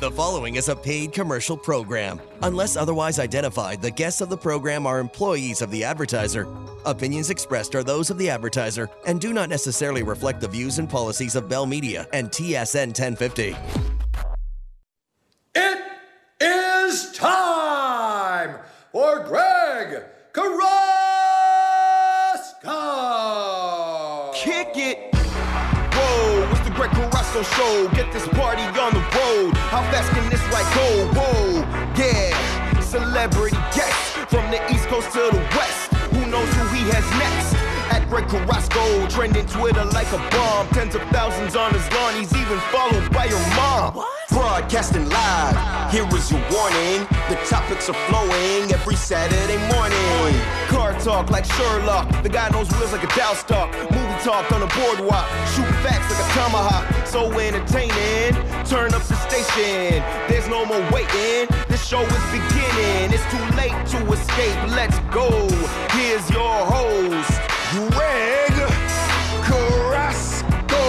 The following is a paid commercial program. Unless otherwise identified, the guests of the program are employees of the advertiser. Opinions expressed are those of the advertiser and do not necessarily reflect the views and policies of Bell Media and TSN 1050. It is time for Greg Carrasco. Kick it. Whoa, it's the Greg Carrasco show. From the East Coast to the West. Who knows who he has next? At Greg Carrasco, trending Twitter like a bomb. Tens of thousands on his lawn. He's even followed by your mom. Broadcasting live. Here is your warning. The topics are flowing every Saturday morning. Car talk like Sherlock. The guy knows wheels like a Dow stock. Movie talk on the boardwalk. Shoot facts like a tomahawk. So entertaining. Turn up the station. There's no more waiting. Show is beginning. It's too late to escape. Let's go. Here's your host, Greg Carrasco.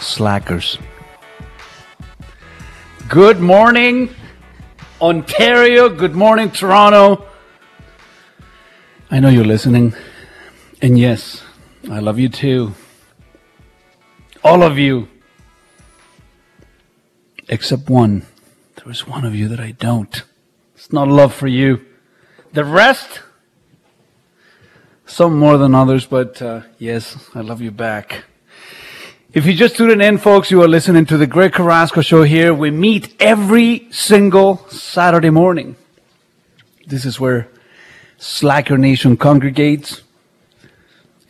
Slackers. Good morning, Ontario. Good morning, Toronto. I know you're listening. And yes, I love you too. All of you. Except one. There is one of you that I don't. It's not love for you. The rest, some more than others, but uh, yes, I love you back. If you just tuned in, folks, you are listening to the Greg Carrasco Show here. We meet every single Saturday morning. This is where Slacker Nation congregates.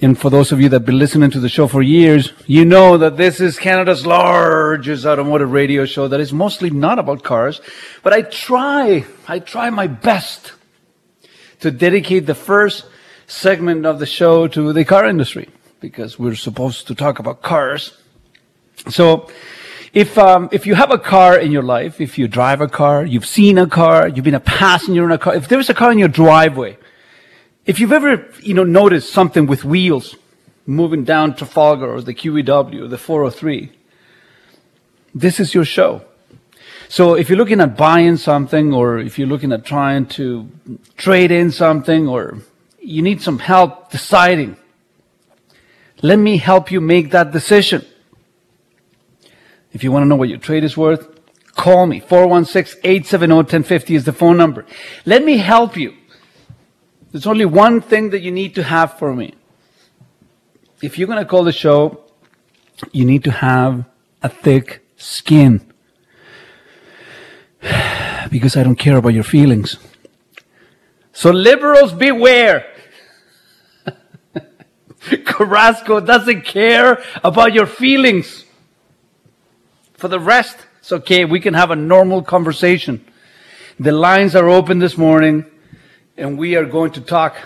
And for those of you that have been listening to the show for years, you know that this is Canada's largest automotive radio show that is mostly not about cars. But I try, I try my best to dedicate the first segment of the show to the car industry because we're supposed to talk about cars. So, if um, if you have a car in your life, if you drive a car, you've seen a car, you've been a passenger in a car, if there's a car in your driveway, if you've ever you know noticed something with wheels moving down Trafalgar or the QEW or the 403, this is your show. So if you're looking at buying something or if you're looking at trying to trade in something or you need some help deciding, let me help you make that decision. If you want to know what your trade is worth, call me. 416-870-1050 is the phone number. Let me help you. There's only one thing that you need to have for me. If you're going to call the show, you need to have a thick skin. Because I don't care about your feelings. So liberals beware. Carrasco doesn't care about your feelings. For the rest, it's okay. We can have a normal conversation. The lines are open this morning, and we are going to talk.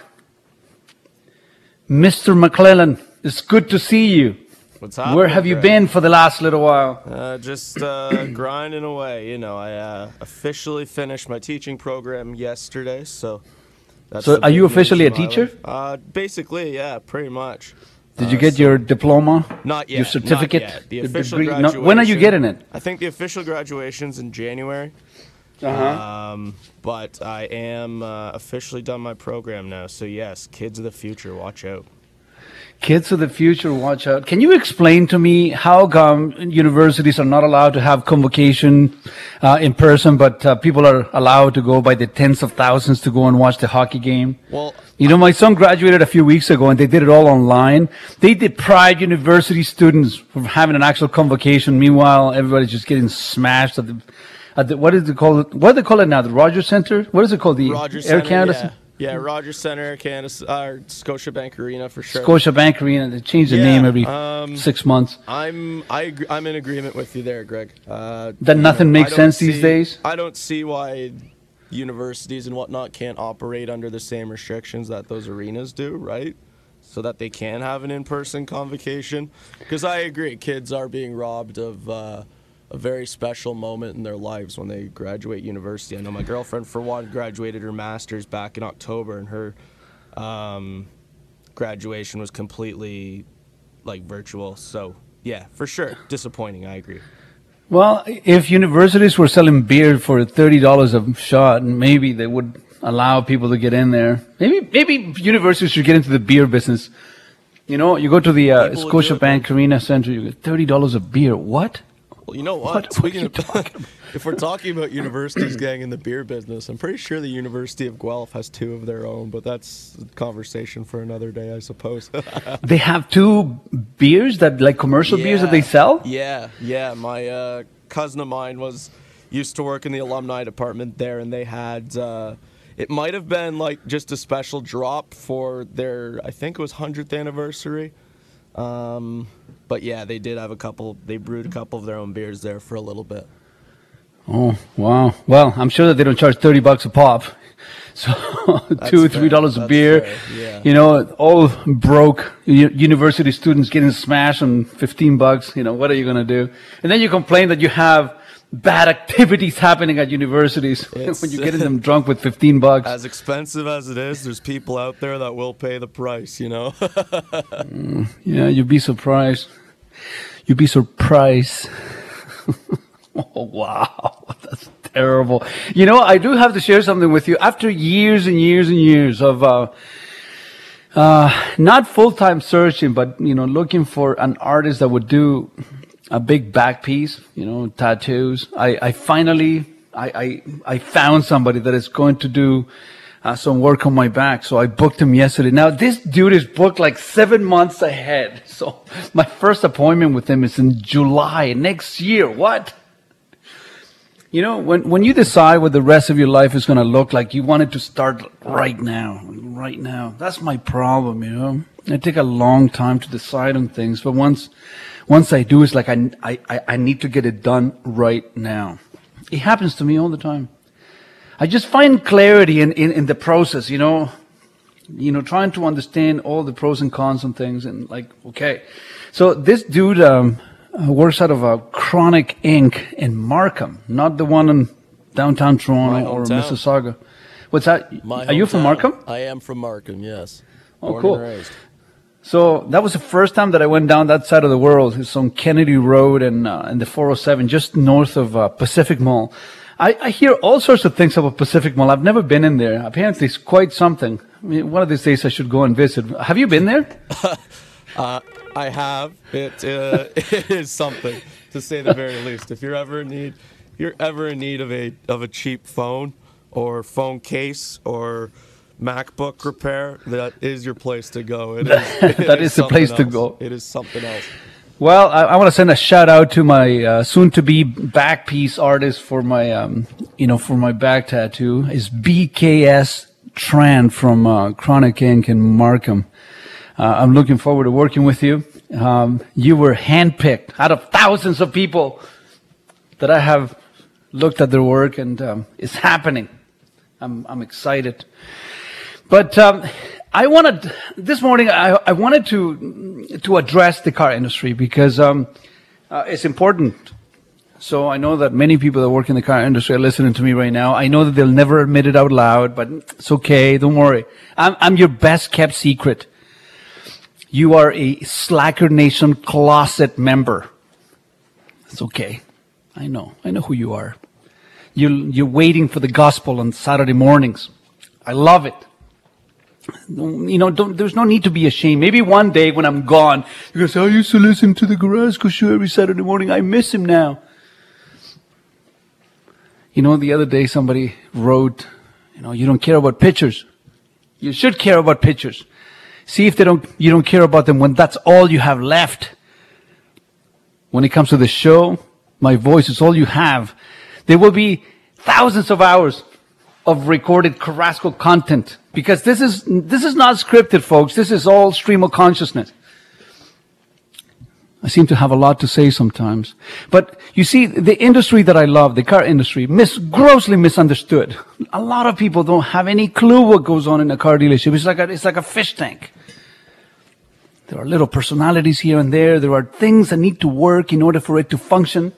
Mr. McClellan, it's good to see you. What's happening? Where have you Greg? been for the last little while? Uh, just uh, grinding away. You know, I uh, officially finished my teaching program yesterday, so. That's So are you officially a teacher? Uh, basically, yeah, pretty much. Did you Uh, get so- your diploma? Not yet. Your certificate? Not yet. The official degree? No, graduation. when are you getting it? I think the official graduation's in January. Uh-huh. Um, but I am uh, officially done my program now. So yes, kids of the future, watch out. Kids of the future, watch out. Can you explain to me how come universities are not allowed to have convocation uh, in person, but uh, people are allowed to go by the tens of thousands to go and watch the hockey game? Well, You know, my son graduated a few weeks ago and they did it all online. They deprived university students from having an actual convocation. Meanwhile, everybody's just getting smashed at the, at the what is it called? What do they call it now? The Rogers Center? What is it called? The Rogers Air Center, Canada? yeah. Yeah, Rogers Center, Canada, uh, Scotiabank Arena for sure. Scotiabank Arena. They change the Yeah, name every um, six months. I'm I agree, I'm in agreement with you there, Greg. Uh, That nothing know, makes sense these days? I don't see why universities and whatnot can't operate under the same restrictions that those arenas do, right? So that they can have an in-person convocation. Because I agree, kids are being robbed of uh, a very special moment in their lives when they graduate university. I know my girlfriend, for one, graduated her master's back in October, and her um, graduation was completely like virtual. So yeah, for sure, disappointing. I agree. Well, if universities were selling beer for thirty dollars a shot, maybe they would allow people to get in there. Maybe maybe universities should get into the beer business. You know, you go to the uh, Scotiabank Arena Center, you get thirty dollars a beer. What? Well, you know what? What- what Speaking you of, if we're talking about universities getting in the beer business, I'm pretty sure the University of Guelph has two of their own, but that's a conversation for another day, I suppose. They have two beers that like commercial beers that they sell. Yeah, yeah. My uh, cousin of mine was used to work in the alumni department there, and they had. Uh, it might have been like just a special drop for their. I think it was hundredth anniversary. Um, but yeah, they did have a couple. They brewed a couple of their own beers there for a little bit. Oh wow! Well, I'm sure that they don't charge thirty bucks a pop, so two, fair. three dollars a beer. yeah. You know, all broke university students getting smashed on fifteen bucks. You know, what are you gonna do? And then you complain that you have bad activities happening at universities when you're getting them drunk with fifteen bucks. As expensive as it is, there's people out there that will pay the price. You know. Yeah, you'd be surprised. You'd be surprised. oh, wow. That's terrible. You know, I do have to share something with you. After years and years and years of, uh, uh, not full-time searching, but, you know, looking for an artist that would do a big back piece, you know, tattoos. I, I finally, I, I, I found somebody that is going to do uh, some work on my back. So I booked him yesterday. Now this dude is booked like seven months ahead. So my first appointment with him is in July next year. What? You know, when, when you decide what the rest of your life is going to look like, you want it to start right now, right now. That's my problem, you know. I take a long time to decide on things, but once, once I do, it's like I, I, I- need to get it done right now. It happens to me all the time. I just find clarity in, in, in the process, you know, you know, trying to understand all the pros and cons and things and like, okay. So this dude, um, uh, works out of a Chronic Ink. in Markham, not the one in downtown Toronto or. Mississauga. What's that? My Are you from. Markham? I am from Markham. Yes. Oh, Born cool. So that was the first time that I went down that side of the world. It's on Kennedy Road and uh, and the 407, just north of uh, Pacific Mall. I, I hear all sorts of things about Pacific Mall. I've never been in there. Apparently, it's quite something. I mean, one of these days I should go and visit. Have you been there? Uh, I have. It, uh, it is something, to say the very least. If you're ever in need, you're ever in need of a of a cheap phone or phone case or MacBook repair, that is your place to go. It is, it That is the place to else. go. It is something else. Well, I, I want to send a shout out to my uh, soon-to-be back piece artist for my, um, you know, for my back tattoo. Is BKS Tran from uh, Chronic Ink. in Markham. Uh, I'm looking forward to working with you. Um, you were handpicked out of thousands of people that I have looked at their work, and um, it's happening. I'm, I'm excited. But um, I wanted this morning. I, I wanted to to address the car industry because um, uh, it's important. So I know that many people that work in the car industry are listening to me right now. I know that they'll never admit it out loud, but it's okay. Don't worry. I'm, I'm your best kept secret. You are a Slacker Nation closet member. It's okay. I know. I know who you are. You, you're waiting for the gospel on Saturday mornings. I love it. You know, there's no need to be ashamed. Maybe one day when I'm gone, you're going to say, oh, I used to listen to the Carrasco show every Saturday morning. I miss him now. You know, the other day somebody wrote, you know, you don't care about pictures. You should care about pictures. See if they don't, you don't care about them when that's all you have left. When it comes to the show, my voice is all you have. There will be thousands of hours of recorded Carrasco content because this is, this is not scripted, folks. This is all stream of consciousness. I seem to have a lot to say sometimes. But you see, the industry that I love, the car industry, mis- grossly misunderstood. A lot of people don't have any clue what goes on in a car dealership. It's like a, it's like a fish tank. There are little personalities here and there. There are things that need to work in order for it to function.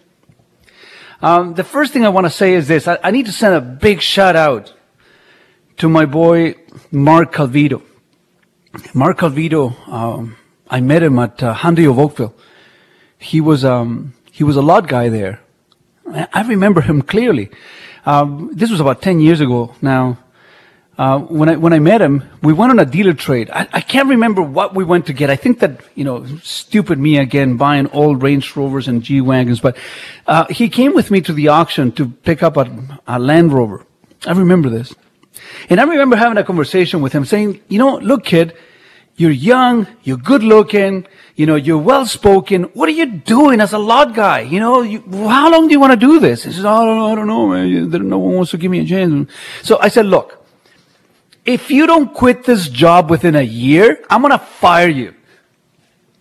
Um, the first thing I want to say is this. I, I need to send a big shout out to my boy, Mark Calvito. Mark Calvito, um, I met him at uh, Hyundai of Oakville. He was, um, he was a lot guy there. I remember him clearly. Um, this was about 10 years ago now. Uh, when I when I met him, we went on a dealer trade. I, I can't remember what we went to get. I think that you know, stupid me again, buying old Range Rovers and G wagons. But uh, he came with me to the auction to pick up a, a Land Rover. I remember this, and I remember having a conversation with him, saying, "You know, look, kid, you're young, you're good looking, you know, you're well spoken. What are you doing as a lot guy? You know, you, how long do you want to do this?" He says, "I don't know, I don't know, man. No one wants to give me a chance." So I said, "Look." If you don't quit this job within a year, I'm going to fire you.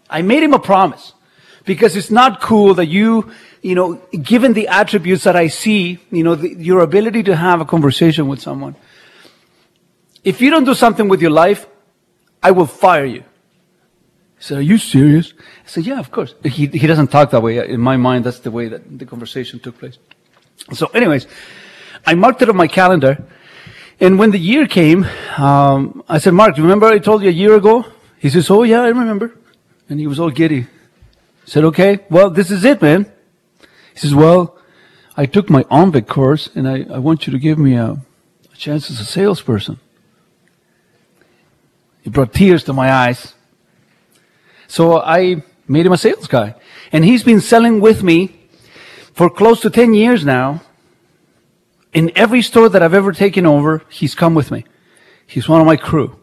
I made him a promise because it's not cool that you, you know, given the attributes that I see, you know, the, your ability to have a conversation with someone. If you don't do something with your life, I will fire you. He said, are you serious? I said, yeah, of course. He, he doesn't talk that way. In my mind, that's the way that the conversation took place. So anyways, I marked it on my calendar and when the year came, um, I said, Mark, remember I told you a year ago? He says, Oh, yeah, I remember. And he was all giddy. I said, Okay, well, this is it, man. He says, Well, I took my OMVIC course and I, I want you to give me a, a chance as a salesperson. It brought tears to my eyes. So I made him a sales guy. And he's been selling with me for close to 10 years now in every store that I've ever taken over, he's come with me. He's one of my crew.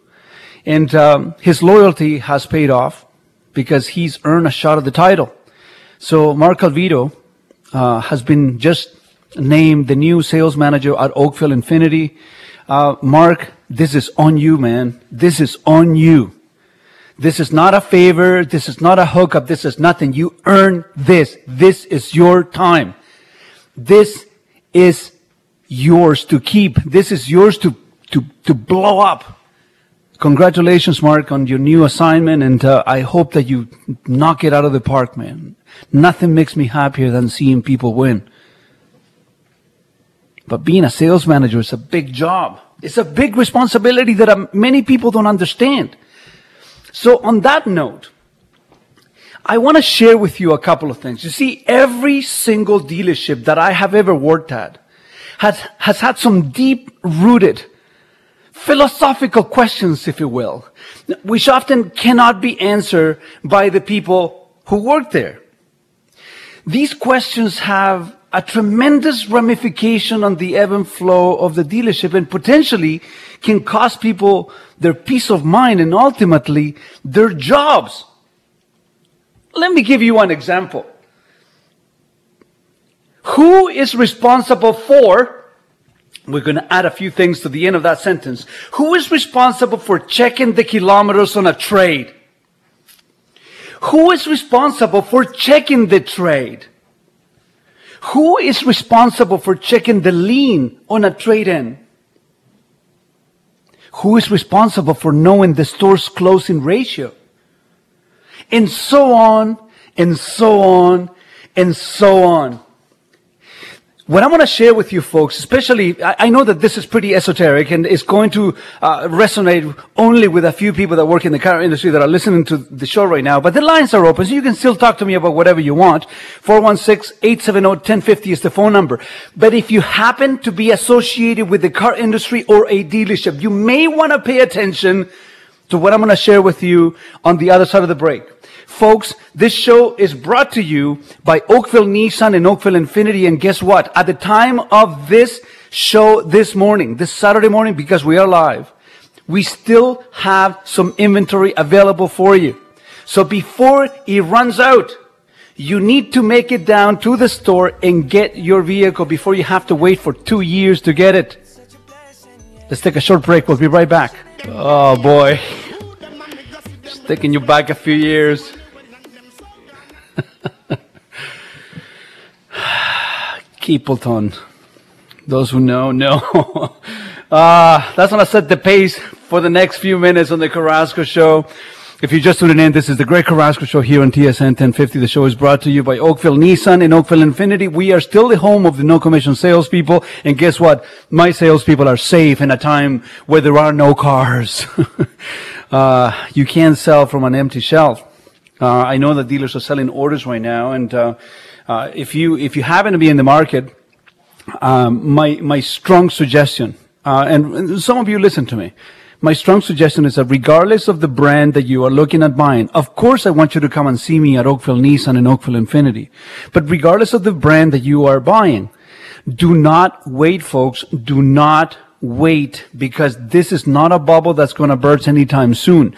And um, his loyalty has paid off because he's earned a shot at the title. So Mark Calvito uh, has been just named the new sales manager at Oakville Infiniti. Uh, Mark, this is on you, man. This is on you. This is not a favor. This is not a hookup. This is nothing. You earn this. This is your time. This is yours to keep. This is yours to, to, to blow up. Congratulations, Mark, on your new assignment, and uh, I hope that you knock it out of the park, man. Nothing makes me happier than seeing people win. But being a sales manager is a big job. It's a big responsibility that um, many people don't understand. So on that note, I want to share with you a couple of things. You see, every single dealership that I have ever worked at has, has had some deep rooted philosophical questions, if you will, which often cannot be answered by the people who work there. These questions have a tremendous ramification on the ebb and flow of the dealership and potentially can cost people their peace of mind and ultimately their jobs. Let me give you one example. Who is responsible for, we're going to add a few things to the end of that sentence. Who is responsible for checking the kilometers on a trade? Who is responsible for checking the trade? Who is responsible for checking the lien on a trade in? Who is responsible for knowing the store's closing ratio? And so on, and so on, and so on. What I want to share with you folks, especially, I, know that this is pretty esoteric and it's going to uh, resonate only with a few people that work in the car industry that are listening to the show right now, but the lines are open, so you can still talk to me about whatever you want. 416-870-1050 is the phone number. But if you happen to be associated with the car industry or a dealership, you may want to pay attention to what I'm going to share with you on the other side of the break. Folks, this show is brought to you by Oakville Nissan and Oakville Infiniti. And guess what? At the time of this show this morning, this Saturday morning, because we are live, we still have some inventory available for you. So before it runs out, you need to make it down to the store and get your vehicle before you have to wait for two years to get it. Let's take a short break. We'll be right back. Oh boy. Just taking you back a few years. Keepleton. Those who know, know. uh, that's going to set the pace for the next few minutes on the Carrasco show. If you're just tuning in, this is the Greg Carrasco Show here on TSN 1050. The show is brought to you by Oakville Nissan and Oakville Infiniti. We are still the home of the no commission salespeople. And guess what? My salespeople are safe in a time where there are no cars. uh, you can't sell from an empty shelf. Uh, I know that dealers are selling orders right now. And, uh, uh if you, if you happen to be in the market, um, my, my strong suggestion, uh, and some of you listen to me, my strong suggestion is that regardless of the brand that you are looking at buying, of course I want you to come and see me at Oakville Nissan and Oakville Infiniti. But regardless of the brand that you are buying, do not wait, folks. Do not wait because this is not a bubble that's going to burst anytime soon.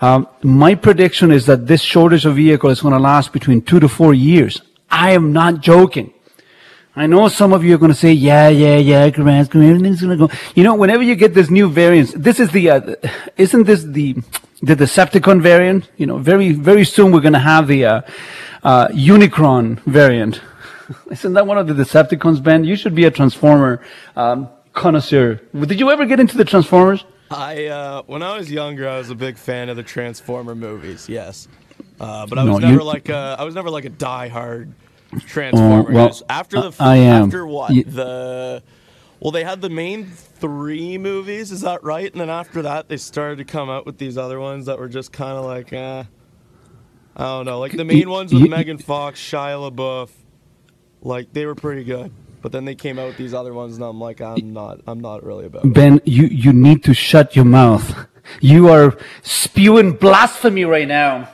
Um, my prediction is that this shortage of vehicle is going to last between two to four years. I am not joking. I know some of you are going to say, yeah, yeah, yeah, Carrasco, everything's going to go. You know, whenever you get this new variant, this is the, uh, isn't this the, the Decepticon variant? You know, very, very soon we're going to have the, uh, uh, Unicron variant. isn't that one of the Decepticons, Ben? You should be a Transformer, um, connoisseur. Did you ever get into the Transformers? I, uh, when I was younger, I was a big fan of the Transformer movies, yes. Uh, but I was No, never you- like a, I was never like a diehard Transformer. Oh, well, after the, I am. after what? You- the, well, they had the main three movies, is that right? And then after that, they started to come out with these other ones that were just kind of like, eh. I don't know. Like the main ones with you- Megan Fox, Shia LaBeouf, like they were pretty good. But then they came out with these other ones, and I'm like, I'm not, I'm not really about it. Ben, you, you need to shut your mouth. You are spewing blasphemy right now.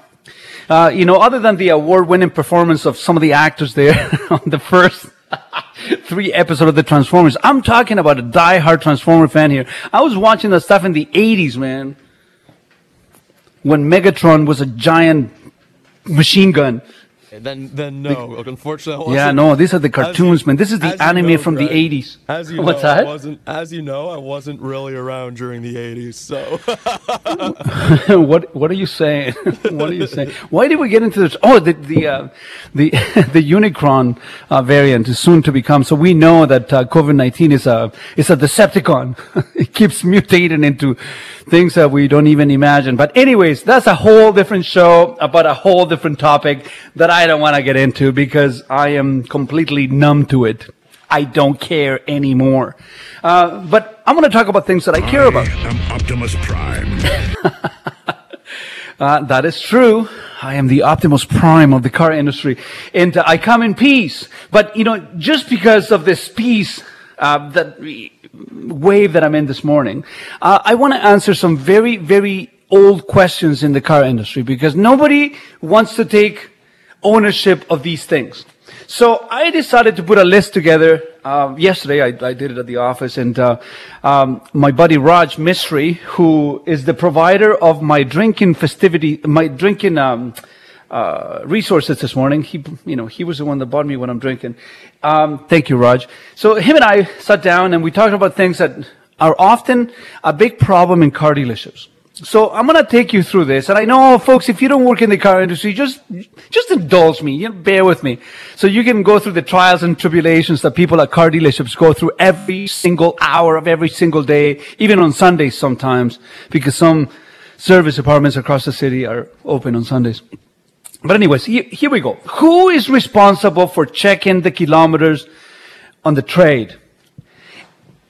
Uh, you know, other than the award-winning performance of some of the actors there on the first three episodes of the Transformers, I'm talking about a die-hard Transformer fan here. I was watching that stuff in the 80s, man. When Megatron was a giant machine gun. Then, then no. Unfortunately, I Yeah, no, these are the cartoons, you- man. This is the as you anime know, from the 80s. As you What's know, I wasn't. As you know, I wasn't really around during the '80s. So what what are you saying? what are you saying? Why did we get into this? Oh, the the uh, the the Unicron uh, variant is soon to become. So we know that uh, COVID nineteen is a is a Decepticon. it keeps mutating into things that we don't even imagine. But anyways, that's a whole different show about a whole different topic that I don't want to get into because I am completely numb to it. I don't care anymore. Uh, but I'm going to talk about things that I care about. I am Optimus Prime. Uh, that is true. I am the Optimus Prime of the car industry, and uh, I come in peace. But you know, just because of this peace, uh, that wave that I'm in this morning, uh, I want to answer some very, very old questions in the car industry because nobody wants to take ownership of these things. So I decided to put a list together. Uh, yesterday, I, I did it at the office, and uh, um, my buddy Raj Misri, who is the provider of my drinking festivity, my drinking um, uh, resources this morning. He, you know, he was the one that bought me when I'm drinking. Um, thank you, Raj. So him and I sat down and we talked about things that are often a big problem in car dealerships. So I'm going to take you through this. And I know, folks, if you don't work in the car industry, just, just indulge me. You know, bear with me. So you can go through the trials and tribulations that people at car dealerships go through every single hour of every single day, even on Sundays sometimes, because some service departments across the city are open on Sundays. But anyways, here, here we go. Who is responsible for checking the kilometers on the trade?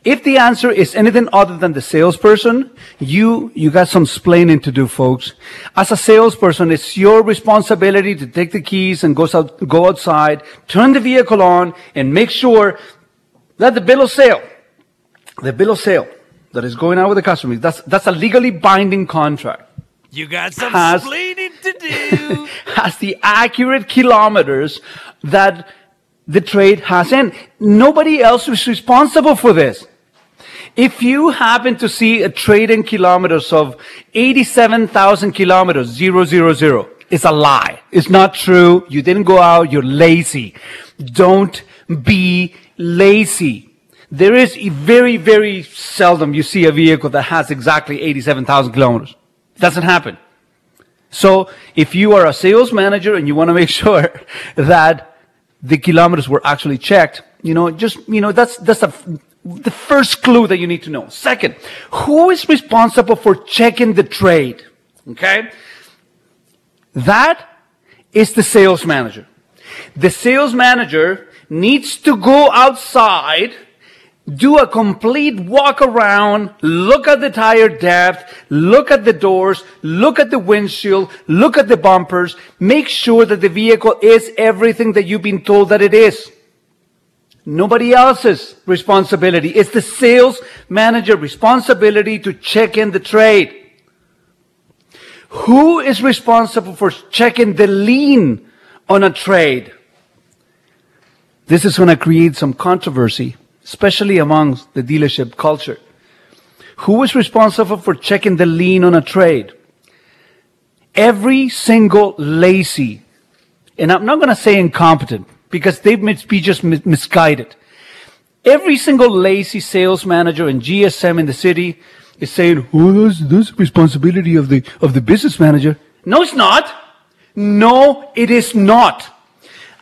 If the answer is anything other than the salesperson, you, you got some splaining to do, folks. As a salesperson, it's your responsibility to take the keys and go, out, go outside, turn the vehicle on, and make sure that the bill of sale, the bill of sale that is going out with the customer, that's, that's a legally binding contract. You got some Has- explaining to do. has the accurate kilometers that the trade has in. Nobody else is responsible for this. If you happen to see a trade in kilometers of 87,000 kilometers, zero, zero, zero, it's a lie. It's not true. You didn't go out. You're lazy. Don't be lazy. There is a very, very seldom you see a vehicle that has exactly 87,000 kilometers. It Doesn't happen. So if you are a sales manager and you want to make sure that the kilometers were actually checked, you know, just, you know, that's, that's a, the first clue that you need to know. Second, who is responsible for checking the trade? Okay? That is the sales manager. The sales manager needs to go outside, do a complete walk around, look at the tire depth, look at the doors, look at the windshield, look at the bumpers, make sure that the vehicle is everything that you've been told that it is. Nobody else's responsibility. It's the sales manager responsibility to check in the trade. Who is responsible for checking the lien on a trade? This is going to create some controversy, especially amongst the dealership culture. Who is responsible for checking the lien on a trade? Every single lazy, and I'm not going to say incompetent because they may be just misguided. Every single lazy sales manager and GSM in the city is saying, "Oh, that's, that's the responsibility of the of the business manager." No, it's not. No, it is not.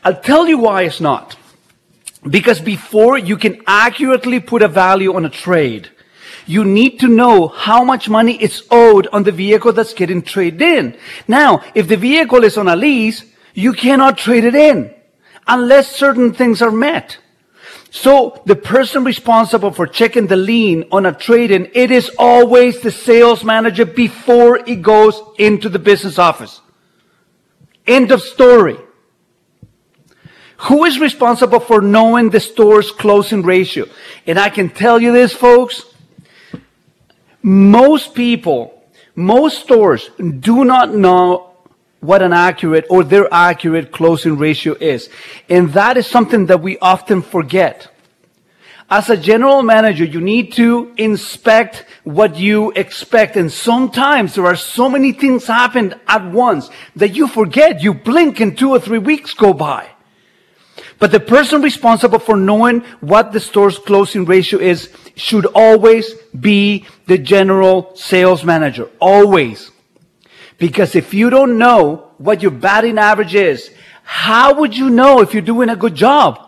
I'll tell you why it's not. Because before you can accurately put a value on a trade, you need to know how much money is owed on the vehicle that's getting traded in. Now, if the vehicle is on a lease, you cannot trade it in unless certain things are met. So the person responsible for checking the lien on a trade-in, it is always the sales manager before it goes into the business office. End of story. Who is responsible for knowing the store's closing ratio? And I can tell you this, folks. Most people, most stores do not know what an accurate or their accurate closing ratio is. And that is something that we often forget. As a general manager, you need to inspect what you expect. And sometimes there are so many things happen at once that you forget. You blink and two or three weeks go by. But the person responsible for knowing what the store's closing ratio is should always be the general sales manager. Always. Because if you don't know what your batting average is, how would you know if you're doing a good job?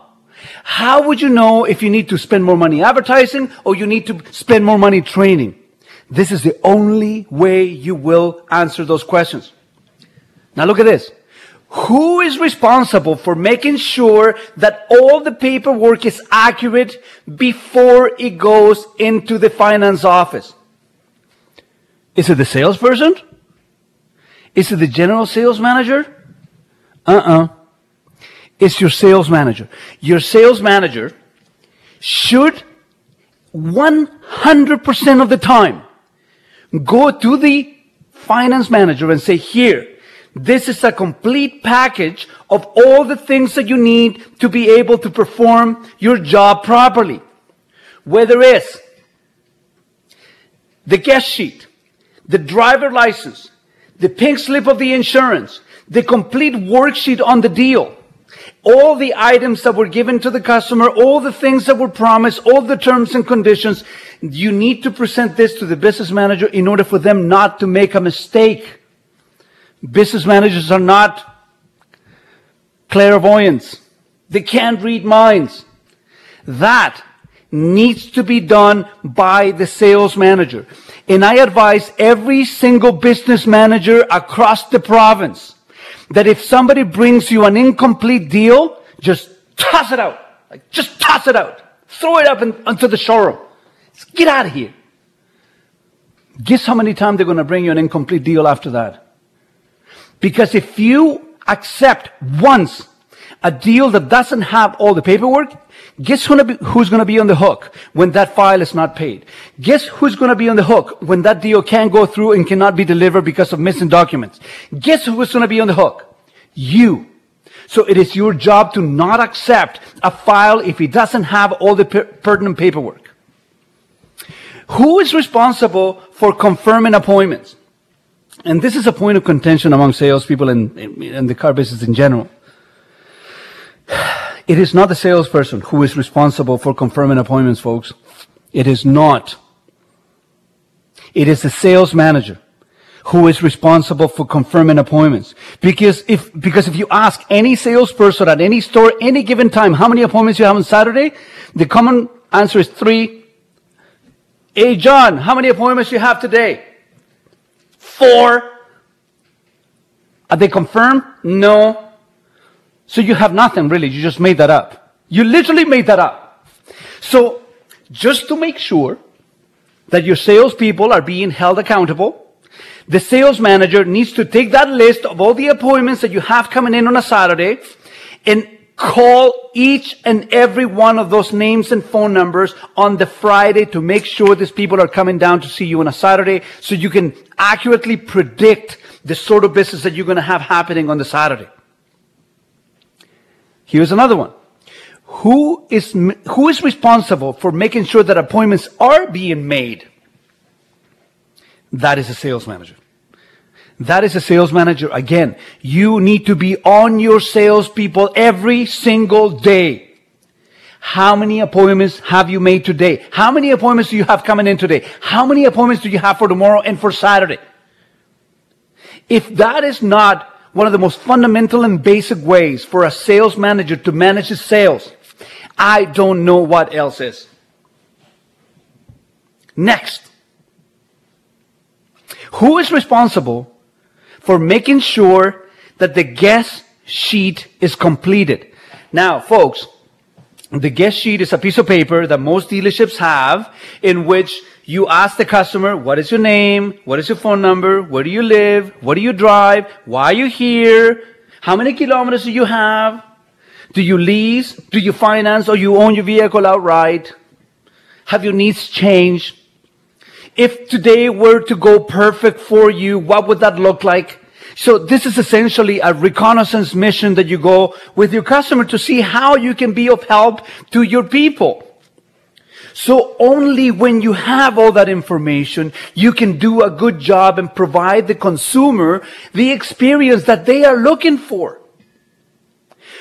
How would you know if you need to spend more money advertising or you need to spend more money training? This is the only way you will answer those questions. Now look at this. Who is responsible for making sure that all the paperwork is accurate before it goes into the finance office? Is it the salesperson? Is it the general sales manager? Uh-uh. It's your sales manager. Your sales manager should 100% of the time go to the finance manager and say, here, this is a complete package of all the things that you need to be able to perform your job properly. Whether it's the guest sheet, the driver license, the pink slip of the insurance, the complete worksheet on the deal, all the items that were given to the customer, all the things that were promised, all the terms and conditions, you need to present this to the business manager in order for them not to make a mistake. Business managers are not clairvoyants. They can't read minds. That needs to be done by the sales manager. And I advise every single business manager across the province that if somebody brings you an incomplete deal, just toss it out. Like, just toss it out. Throw it up in, onto the showroom. Just get out of here. Guess how many times they're going to bring you an incomplete deal after that? Because if you accept once a deal that doesn't have all the paperwork, guess who's going to be on the hook when that file is not paid? Guess who's going to be on the hook when that deal can't go through and cannot be delivered because of missing documents? Guess who's going to be on the hook? You. So it is your job to not accept a file if it doesn't have all the pertinent paperwork. Who is responsible for confirming appointments? And this is a point of contention among salespeople and, and the car business in general. It is not the salesperson who is responsible for confirming appointments, folks. It is not. It is the sales manager who is responsible for confirming appointments. Because if, because if you ask any salesperson at any store, any given time, how many appointments you have on Saturday, the common answer is three. Hey, John, how many appointments you have today? Four. Are they confirmed? No. So you have nothing really. You just made that up. You literally made that up. So just to make sure that your salespeople are being held accountable, the sales manager needs to take that list of all the appointments that you have coming in on a Saturday and call each and every one of those names and phone numbers on the Friday to make sure these people are coming down to see you on a Saturday so you can accurately predict the sort of business that you're going to have happening on the Saturday. Here's another one. Who is, who is responsible for making sure that appointments are being made? That is a sales manager. That is a sales manager. Again, you need to be on your salespeople every single day. How many appointments have you made today? How many appointments do you have coming in today? How many appointments do you have for tomorrow and for Saturday? If that is not one of the most fundamental and basic ways for a sales manager to manage his sales, I don't know what else is. Next. Who is responsible for making sure that the guest sheet is completed? Now, folks, the guest sheet is a piece of paper that most dealerships have in which you ask the customer, what is your name? What is your phone number? Where do you live? What do you drive? Why are you here? How many kilometers do you have? Do you lease? Do you finance or you own your vehicle outright? Have your needs changed? If today were to go perfect for you, what would that look like? So this is essentially a reconnaissance mission that you go with your customer to see how you can be of help to your people. So only when you have all that information, you can do a good job and provide the consumer the experience that they are looking for.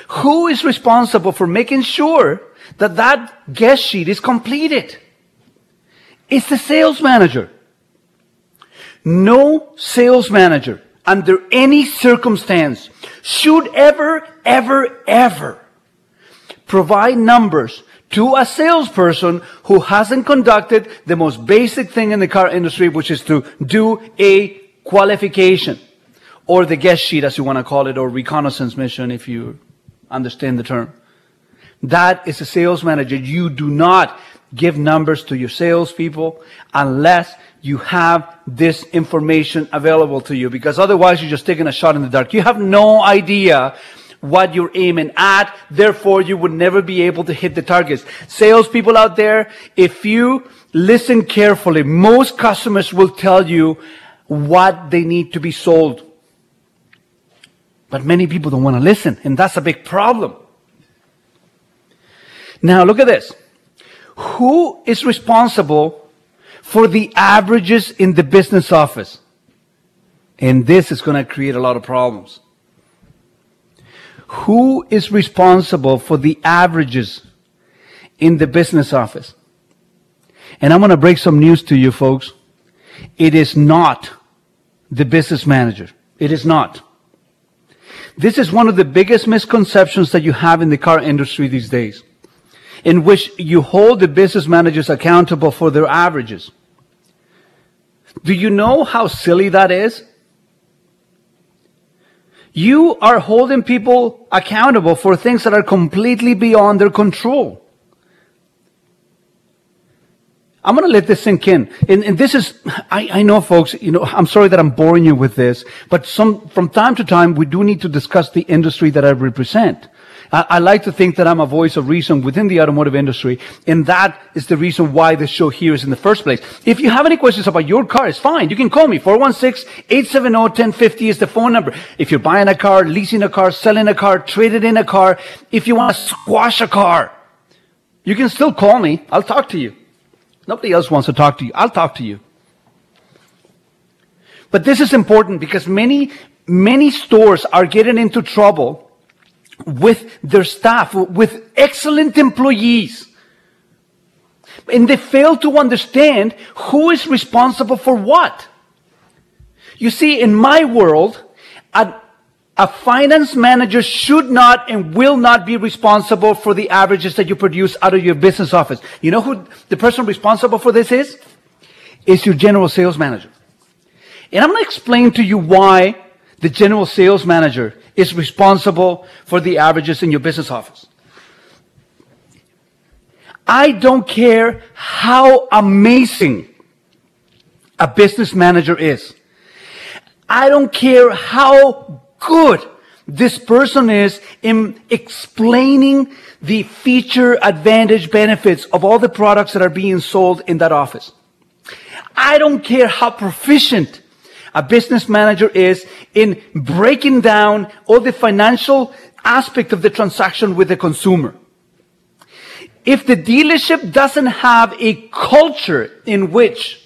Who is responsible for making sure that that guest sheet is completed? It's the sales manager. No sales manager under any circumstance should ever, ever, ever provide numbers to a salesperson who hasn't conducted the most basic thing in the car industry, which is to do a qualification or the guest sheet, as you want to call it, or reconnaissance mission, if you understand the term. That is a sales manager. You do not give numbers to your salespeople unless you have this information available to you because otherwise you're just taking a shot in the dark. You have no idea what you're aiming at. Therefore, you would never be able to hit the targets. Salespeople out there, if you listen carefully, most customers will tell you what they need to be sold. But many people don't want to listen, and that's a big problem. Now, look at this. Who is responsible for the averages in the business office? And this is going to create a lot of problems. Who is responsible for the averages in the business office? And I'm going to break some news to you folks. It is not the business manager. It is not. This is one of the biggest misconceptions that you have in the car industry these days, in which you hold the business managers accountable for their averages. Do you know how silly that is? You are holding people accountable for things that are completely beyond their control. I'm going to let this sink in. And, and this is, I, I, know folks, you know, I'm sorry that I'm boring you with this, but some, from time to time, we do need to discuss the industry that I represent. I, like to think that I'm a voice of reason within the automotive industry, and that is the reason why this show here is in the first place. If you have any questions about your car, it's fine. You can call me. 416-870-1050 is the phone number. If you're buying a car, leasing a car, selling a car, traded in a car, if you want to squash a car, you can still call me. I'll talk to you. Nobody else wants to talk to you. I'll talk to you. But this is important because many, many stores are getting into trouble with their staff, with excellent employees. And they fail to understand who is responsible for what. You see, in my world, a, a finance manager should not and will not be responsible for the averages that you produce out of your business office. You know who the person responsible for this is? Is your general sales manager. And I'm going to explain to you why the general sales manager is responsible for the averages in your business office. I don't care how amazing a business manager is. I don't care how good this person is in explaining the feature, advantage, benefits of all the products that are being sold in that office. I don't care how proficient a business manager is in breaking down all the financial aspect of the transaction with the consumer. If the dealership doesn't have a culture in which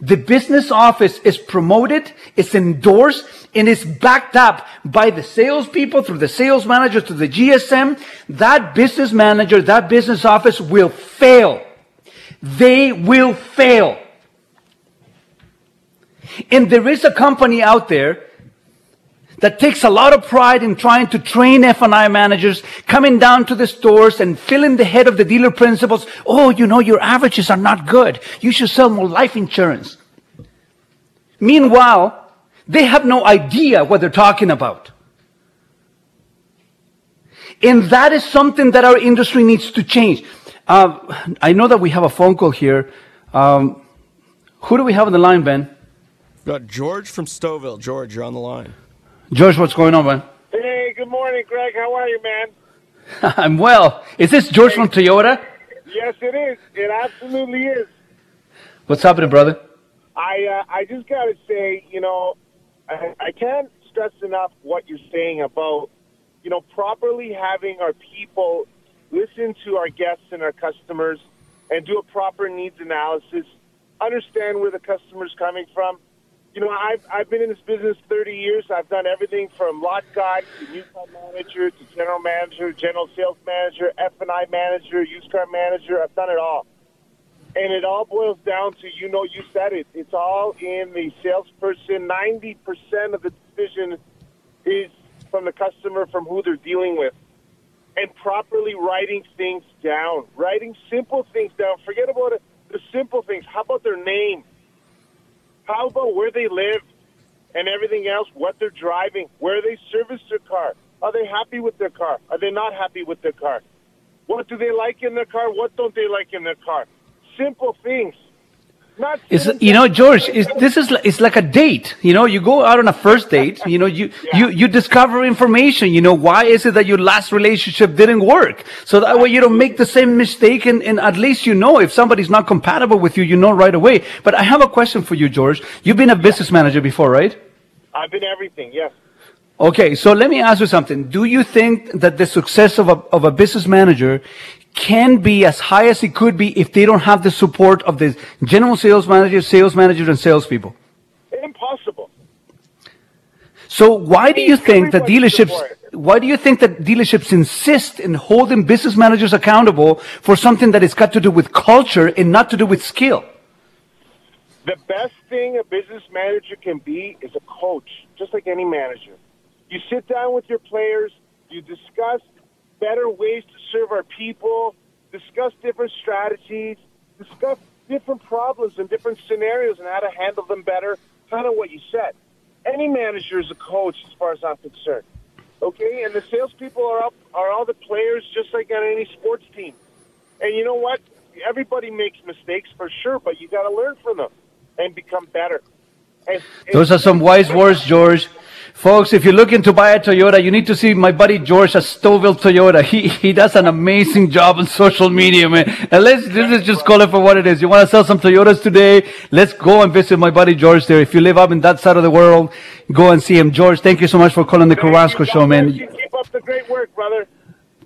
the business office is promoted, is endorsed, and is backed up by the salespeople through the sales manager to the GSM. That business manager, that business office will fail. They will fail. And there is a company out there that takes a lot of pride in trying to train F&I managers coming down to the stores and filling the head of the dealer principals. Oh, you know, your averages are not good. You should sell more life insurance. Meanwhile, they have no idea what they're talking about. And that is something that our industry needs to change. Uh, I know that we have a phone call here. Um, who do we have on the line, Ben? Got George from Stouffville. George, you're on the line. George, what's going on, man? Hey, good morning, Greg. How are you, man? I'm well. Is this George from Toyota? Yes, it is. It absolutely is. What's happening, brother? I uh, I just got to say, you know, I, I can't stress enough what you're saying about, you know, properly having our people listen to our guests and our customers and do a proper needs analysis, understand where the customer's coming from. You know, I've, I've been in this business 30 years. I've done everything from lot guy to used car manager to general manager, general sales manager, F&I manager, used car manager. I've done it all. And it all boils down to, you know, you said it. It's all in the salesperson. 90% of the decision is from the customer, from who they're dealing with. And properly writing things down, writing simple things down. Forget about it, the simple things. How about their name? How about where they live and everything else, what they're driving, where they service their car? Are they happy with their car? Are they not happy with their car? What do they like in their car? What don't they like in their car? Simple things. It's, you know, George, it's, this is it's like a date. You know, you go out on a first date, you know, you, you, you discover information. You know, why is it that your last relationship didn't work? So that way you don't make the same mistake and, and at least you know if somebody's not compatible with you, you know right away. But I have a question for you, George. You've been a business manager before, right? I've been everything, yes. Okay, so let me ask you something. Do you think that the success of a, of a business manager can be as high as it could be if they don't have the support of the general sales manager, sales manager, and salespeople? Impossible. So why do you think that dealerships, why do you think that dealerships insist in holding business managers accountable for something that has got to do with culture and not to do with skill? The best thing a business manager can be is a coach, just like any manager. You sit down with your players, you discuss better ways to serve our people, discuss different strategies, discuss different problems and different scenarios and how to handle them better. Kind of what you said. Any manager is a coach, as far as I'm concerned. Okay, and the salespeople are up are all the players, just like on any sports team. And you know what? Everybody makes mistakes for sure, but you got to learn from them and become better. And, and- Those are some wise words, George. Folks, if you're looking to buy a Toyota, you need to see my buddy George at Stouffville Toyota. He, he does an amazing job on social media, man. And let's, let's just call it for what it is. You want to sell some Toyotas today? Let's go and visit my buddy George there. If you live up in that side of the world, go and see him. George, thank you so much for calling the. Carrasco Show, man. you. Keep up the great work, brother.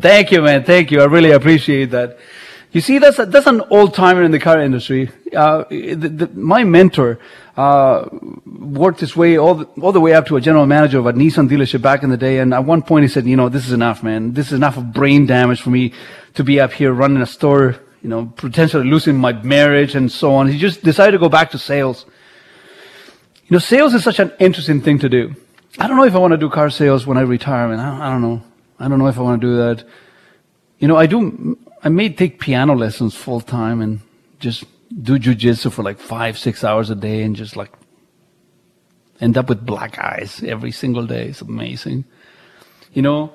Thank you, man. Thank you. I really appreciate that. You see, that's, that's an old timer in the car industry. Uh, the, the, my mentor, uh, worked his way all the, all the way up to a general manager of a Nissan dealership back in the day. And at one point he said, you know, this is enough, man. This is enough of brain damage for me to be up here running a store, you know, potentially losing my marriage and so on. He just decided to go back to sales. You know, sales is such an interesting thing to do. I don't know if I want to do car sales when I retire, man. I I don't know. I don't know if I want to do that. You know, I do, I may take piano lessons full time and just do jujitsu for like five, six hours a day and just like end up with black eyes every single day. It's amazing. You know,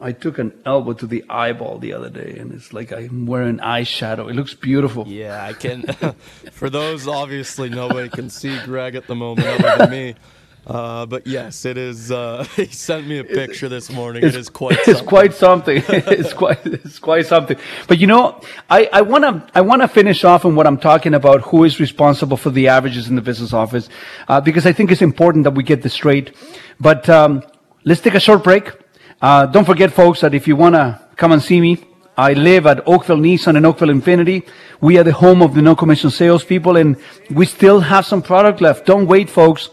I took an elbow to the eyeball the other day, and it's like I'm wearing eyeshadow. It looks beautiful. Yeah, I can. For those, obviously, nobody can see Greg at the moment other than me. Uh, but yes, it is. Uh, he sent me a picture this morning. It is quite. It's quite something. it's quite. It's quite something. But you know, I, I want to. I want to finish off on what I'm talking about. Who is responsible for the averages in the business office? Uh, because I think it's important that we get this straight. But um, let's take a short break. Uh, don't forget, folks, that if you want to come and see me, I live at Oakville Nissan and Oakville Infiniti. We are the home of the no commission salespeople, and we still have some product left. Don't wait, folks.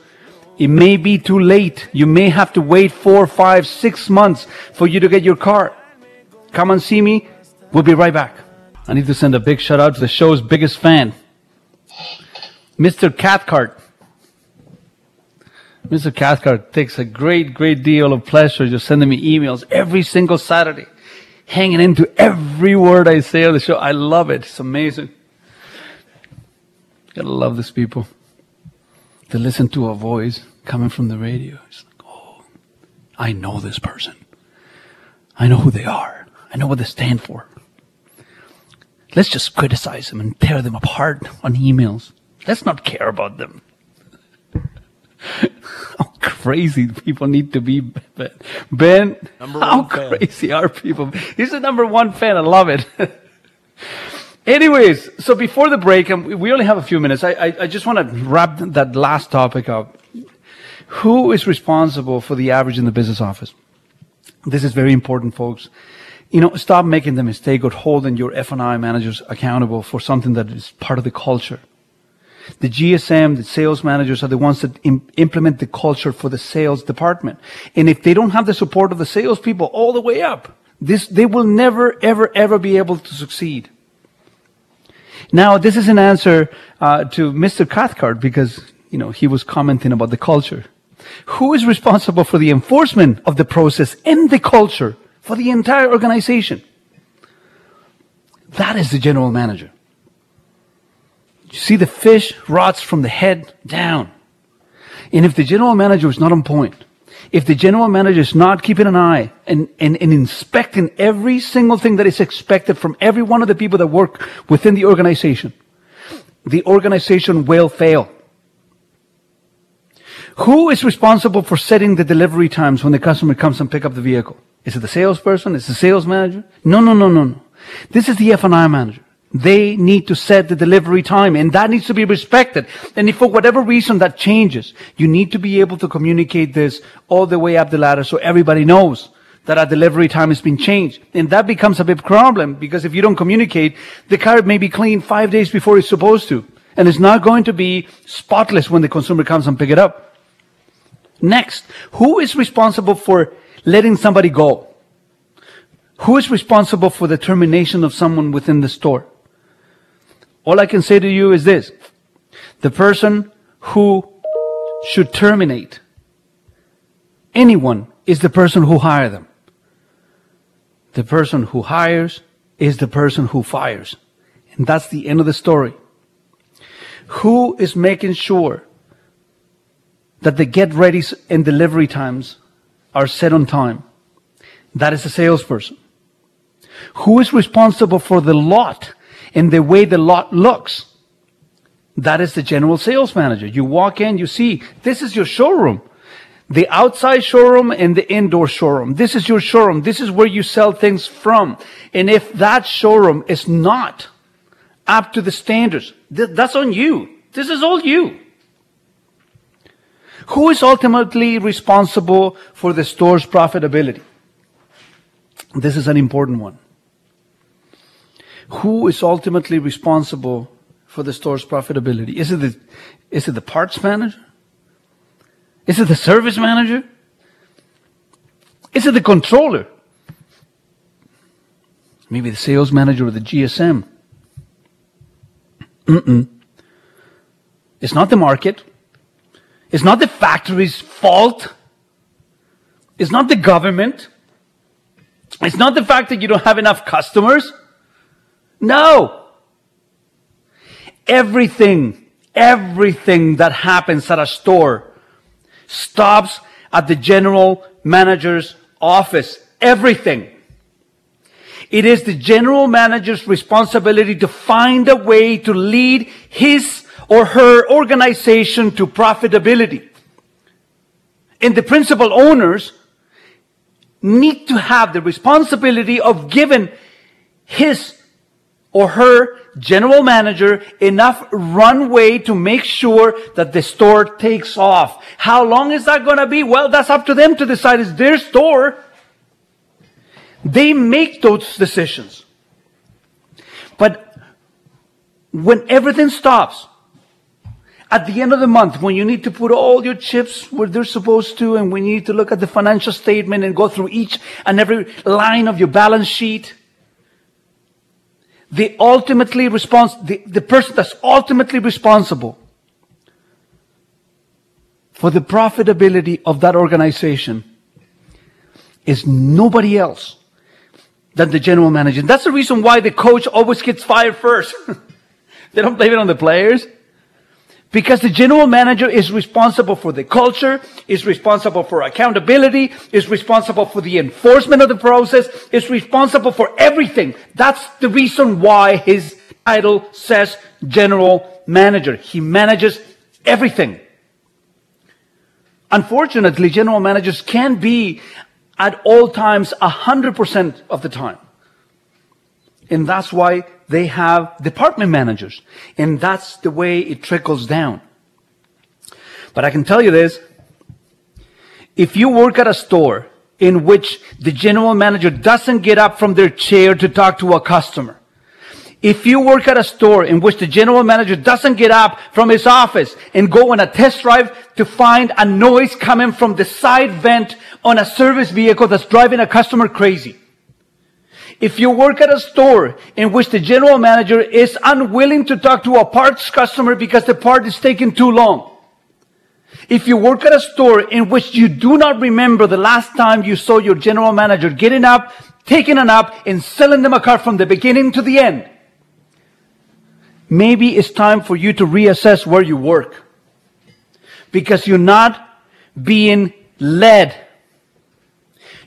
It may be too late. You may have to wait four, five, six months for you to get your car. Come and see me. We'll be right back. I need to send a big shout out to the show's biggest fan, Mr. Cathcart. Mr. Cathcart takes a great, great deal of pleasure just sending me emails every single Saturday, hanging into every word I say on the show. I love it. It's amazing. Gotta love these people. To listen to a voice coming from the radio. It's like, oh, I know this person. I know who they are. I know what they stand for. Let's just criticize them and tear them apart on emails. Let's not care about them. how crazy people need to be, Ben. Ben, how fan. crazy are people? He's the number one fan. I love it. Anyways, so before the break, and we only have a few minutes, I, I, I just want to wrap that last topic up. Who is responsible for the average in the business office? This is very important, folks. You know, stop making the mistake of holding your F&I managers accountable for something that is part of the culture. The GSM, the sales managers are the ones that Im- implement the culture for the sales department. And if they don't have the support of the salespeople all the way up, this, they will never, ever, ever be able to succeed. Now, this is an answer uh, to Mr. Cathcart because, you know, he was commenting about the culture. Who is responsible for the enforcement of the process and the culture for the entire organization? That is the general manager. You see, the fish rots from the head down. And if the general manager is not on point, if the general manager is not keeping an eye and, and, and inspecting every single thing that is expected from every one of the people that work within the organization, the organization will fail. Who is responsible for setting the delivery times when the customer comes and pick up the vehicle? Is it the salesperson? Is it the sales manager? No, no, no, no, no. This is the F&I manager. They need to set the delivery time and that needs to be respected. And if for whatever reason that changes, you need to be able to communicate this all the way up the ladder so everybody knows that our delivery time has been changed. And that becomes a big problem because if you don't communicate, the car may be cleaned five days before it's supposed to. And it's not going to be spotless when the consumer comes and pick it up. Next, who is responsible for letting somebody go? Who is responsible for the termination of someone within the store? All I can say to you is this. The person who should terminate anyone is the person who hired them. The person who hires is the person who fires. And that's the end of the story. Who is making sure that the get readies and delivery times are set on time? That is the salesperson. Who is responsible for the lot and the way the lot looks? That is the general sales manager. You walk in, you see, this is your showroom. The outside showroom and the indoor showroom. This is your showroom. This is where you sell things from. And if that showroom is not up to the standards, th- that's on you. This is all you. Who is ultimately responsible for the store's profitability? This is an important one. Who is ultimately responsible for the store's profitability? Is it the, is it the parts manager? Is it the service manager? Is it the controller? Maybe the sales manager or the GSM? Mm-mm. It's not the market. It's not the factory's fault. It's not the government. It's not the fact that you don't have enough customers. No. Everything, Everything that happens at a store stops at the general manager's office. Everything. It is the general manager's responsibility to find a way to lead his or her organization to profitability. And the principal owners need to have the responsibility of giving his or her general manager enough runway to make sure that the store takes off. How long is that going to be? Well, that's up to them to decide. It's their store. They make those decisions. But when everything stops, at the end of the month, when you need to put all your chips where they're supposed to, and when you need to look at the financial statement and go through each and every line of your balance sheet, the ultimately respons- the, the person that's ultimately responsible for the profitability of that organization is nobody else than the general manager. And that's the reason why the coach always gets fired first. they don't blame it on the players. Because the general manager is responsible for the culture, is responsible for accountability, is responsible for the enforcement of the process, is responsible for everything. That's the reason why his title says general manager. He manages everything. Unfortunately, general managers can be at all times 100% of the time. And that's why they have department managers. And that's the way it trickles down. But I can tell you this. If you work at a store in which the general manager doesn't get up from their chair to talk to a customer, if you work at a store in which the general manager doesn't get up from his office and go on a test drive to find a noise coming from the side vent on a service vehicle that's driving a customer crazy, if you work at a store in which the general manager is unwilling to talk to a parts customer because the part is taking too long, if you work at a store in which you do not remember the last time you saw your general manager getting up, taking a nap, and selling them a car from the beginning to the end, maybe it's time for you to reassess where you work. Because you're not being led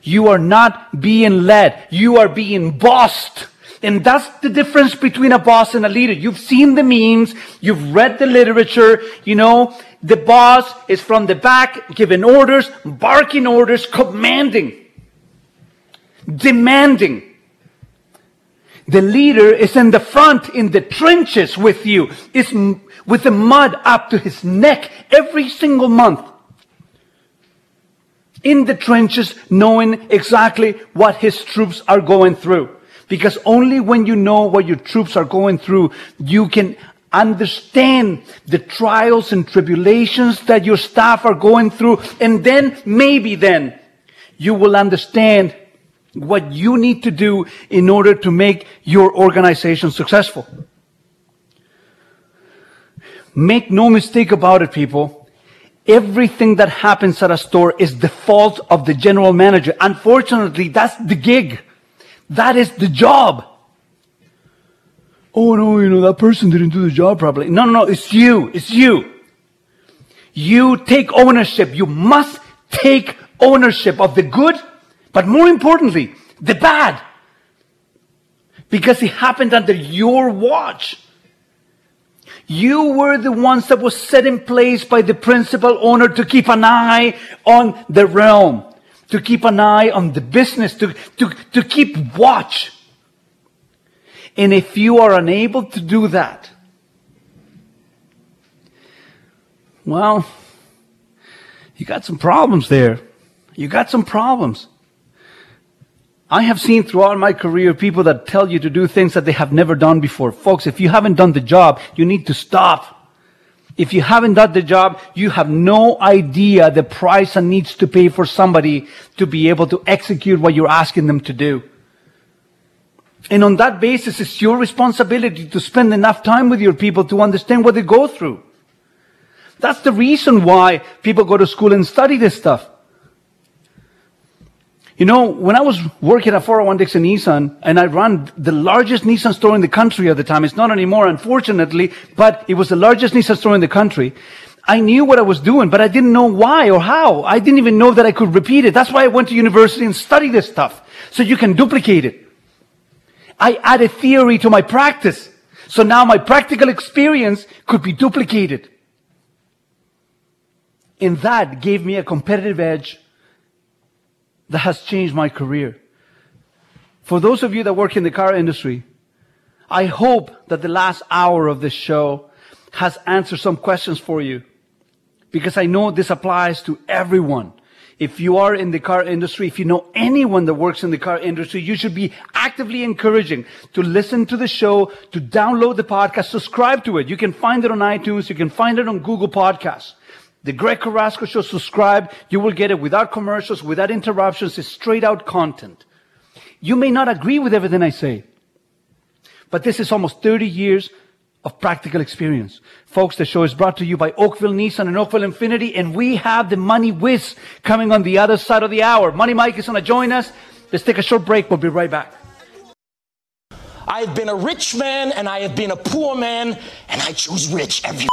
you are not being led. You are being bossed. And that's the difference between a boss and a leader. You've seen the memes. You've read the literature. You know, the boss is from the back, giving orders, barking orders, commanding, demanding. The leader is in the front, in the trenches with you, is with the mud up to his neck every single month in the trenches knowing exactly what his troops are going through. Because only when you know what your troops are going through, you can understand the trials and tribulations that your staff are going through. And then, maybe then, you will understand what you need to do in order to make your organization successful. Make no mistake about it, people. Everything that happens at a store is the fault of the general manager. Unfortunately, that's the gig. That is the job. Oh no, you know, that person didn't do the job properly. No, no, no, it's you. It's you. You take ownership. You must take ownership of the good, but more importantly, the bad. Because it happened under your watch. You were the ones that was set in place by the principal owner to keep an eye on the realm, to keep an eye on the business, to, to, to keep watch. And if you are unable to do that, well, you got some problems there. You got some problems. I have seen throughout my career people that tell you to do things that they have never done before. Folks, if you haven't done the job, you need to stop. If you haven't done the job, you have no idea the price that needs to pay for somebody to be able to execute what you're asking them to do. And on that basis, it's your responsibility to spend enough time with your people to understand what they go through. That's the reason why people go to school and study this stuff. You know, when I was working at 401 Dixie Nissan and I ran the largest Nissan store in the country at the time, it's not anymore, unfortunately, but it was the largest Nissan store in the country. I knew what I was doing, but I didn't know why or how. I didn't even know that I could repeat it. That's why I went to university and studied this stuff. So you can duplicate it. I added theory to my practice. So now my practical experience could be duplicated. And that gave me a competitive edge that has changed my career. For those of you that work in the car industry, I hope that the last hour of this show has answered some questions for you. Because I know this applies to everyone. If you are in the car industry, if you know anyone that works in the car industry, you should be actively encouraging to listen to the show, to download the podcast, subscribe to it. You can find it on iTunes. You can find it on Google Podcasts. The Greg Carrasco Show, subscribe. You will get it without commercials, without interruptions. It's straight out content. You may not agree with everything I say, but this is almost 30 years of practical experience. Folks, the show is brought to you by Oakville Nissan and Oakville Infiniti, and we have the Money Whiz coming on the other side of the hour. Money Mike is going to join us. Let's take a short break. We'll be right back. I have been a rich man and I have been a poor man, and I choose rich every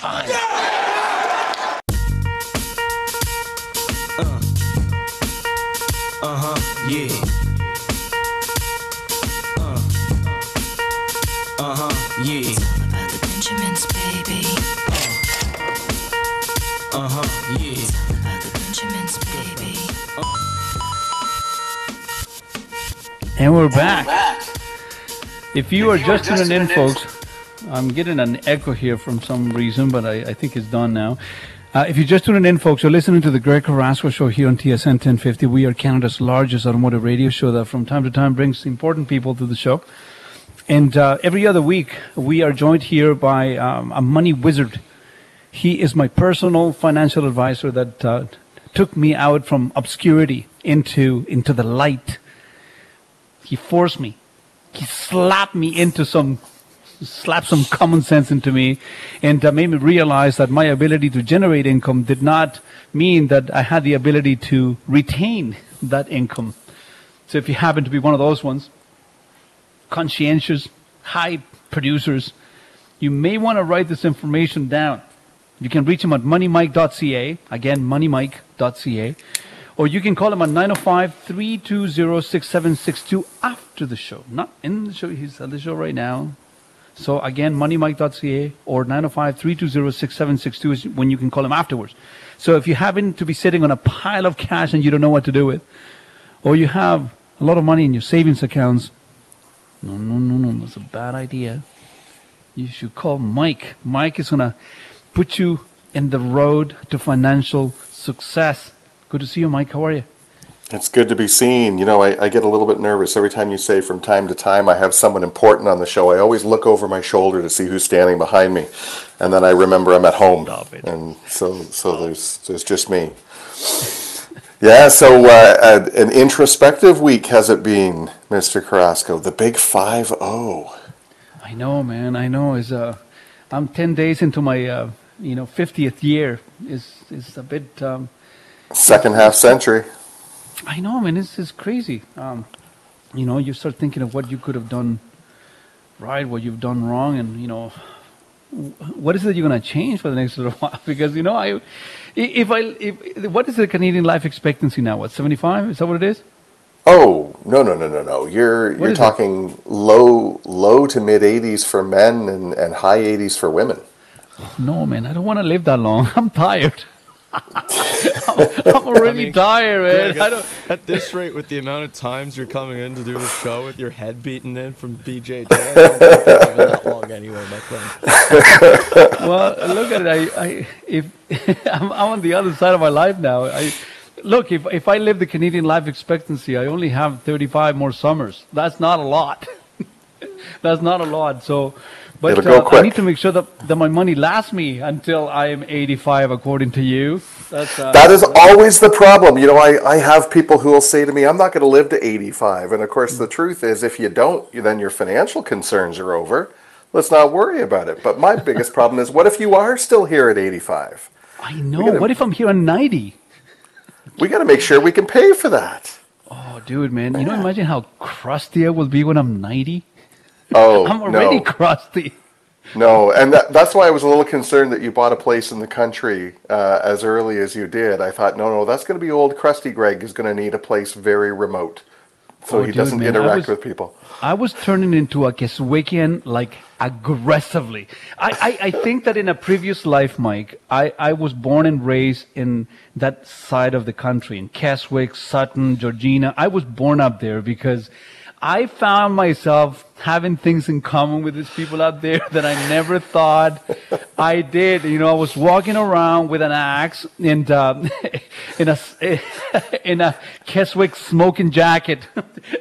time. Uh yeah. Uh. Uh huh, yeah. It's all About the Benjamins, baby. Uh huh, yeah. It's all About the Benjamins, baby. And we're back. If you are just tuning in, folks, I'm getting an echo here from some reason, but I, I think it's done now. Uh, if you're just tuning in, folks, you're listening to the Greg Carrasco Show here on TSN 1050. We are Canada's largest automotive radio show that from time to time brings important people to the show. And uh, every other week, we are joined here by um, a money wizard. He is my personal financial advisor that uh, took me out from obscurity into into the light. He forced me. He slapped me into some slapped some common sense into me and uh, made me realize that my ability to generate income did not mean that I had the ability to retain that income. So if you happen to be one of those ones, conscientious, high producers, you may want to write this information down. You can reach him at moneymike.ca, again, moneymike.ca, or you can call him at 905 320 6762 after the show. Not in the show, he's at the show right now. So again, moneymike.ca or 905 320 6762 is when you can call him afterwards. So if you happen to be sitting on a pile of cash and you don't know what to do with, or you have a lot of money in your savings accounts, no, no, no, no, that's a bad idea. You should call Mike. Mike is going to put you in the road to financial success. Good to see you, Mike. How are you? It's good to be seen. You know, I, I get a little bit nervous every time you say from time to time I have someone important on the show. I always look over my shoulder to see who's standing behind me, and then I remember I'm at home, and so so there's there's just me. Yeah, so uh, uh, an introspective week has it been, Mr. Carrasco? The big five zero. I know, man. I know. Is uh, I'm ten days into my uh, you know fiftieth year. Is is a bit. Um, Second half century. I know, man. This is crazy. Um, you know, you start thinking of what you could have done right, what you've done wrong, and you know, what is it you're going to change for the next little while? Because you know, I, if I, if, what is the Canadian life expectancy now? What, 75? Is that what it is? Oh no no no no no! You're What you're is it? talking low low to mid 80s for men and, and high 80s for women. No, man. I don't want to live that long. I'm tired. I'm, already I mean, tired, man. Greg, I at, don't. at this rate, with the amount of times you're coming in to do the show with your head beaten in from don't think that long anyway, my friend. well, look at it. I, I if I'm, I'm on the other side of my life now. I look if if I live the Canadian life expectancy, I only have 35 more summers. That's not a lot. That's not a lot. So, but It'll go uh, I need to make sure that, that my money lasts me until I am 85, according to you. That's uh, That is always the problem. You know, I, I have people who will say to me, I'm not going to live to 85. And of course, the truth is, if you don't, then your financial concerns are over. Let's not worry about it. But my biggest problem is, what if you are still here at 85? I know. gotta- What if I'm here on 90? We got to make sure we can pay for that. Oh, dude, man. You know, imagine how crusty I will be when I'm 90. Oh, I'm already no. crusty. No, and that, that's why I was a little concerned that you bought a place in the country uh, as early as you did. I thought, no, no, that's going to be old crusty Greg is going to need a place very remote, so Oh, he dude, doesn't man, interact was- with people. I was turning into a Keswickian like aggressively. I, I, I think that in a previous life, Mike, I, I was born and raised in that side of the country, in Keswick, Sutton, Georgina. I was born up there because I found myself having things in common with these people out there that I never thought I did. You know, I was walking around with an axe and um, in a in a Keswick smoking jacket.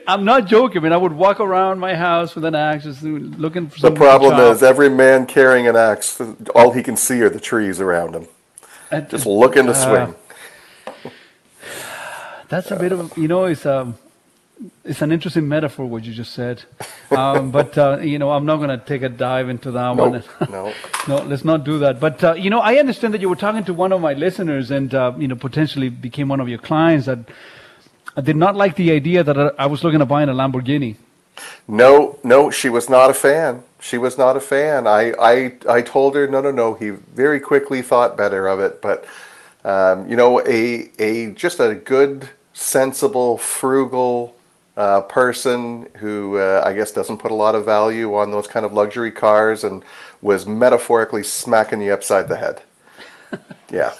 I'm not joking, man. I would walk around my house with an axe, just looking for The problem is every man carrying an axe, all he can see are the trees around him. And- Just looking to uh, swing. That's a bit of you know, it's um, it's an interesting metaphor what you just said, um, but uh, you know, I'm not going to take a dive into that one. No. no, let's not do that. But uh, you know, I understand that you were talking to one of my listeners, and uh, you know, potentially became one of your clients that uh, did not like the idea that I I was looking to buy in a Lamborghini. No, no, she was not a fan. She was not a fan. I, I, I told her, no, no, no. He very quickly thought better of it. But, um, you know, a, a just a good, sensible, frugal uh, person who uh, I guess doesn't put a lot of value on those kind of luxury cars and was metaphorically smacking you upside the head. Yeah.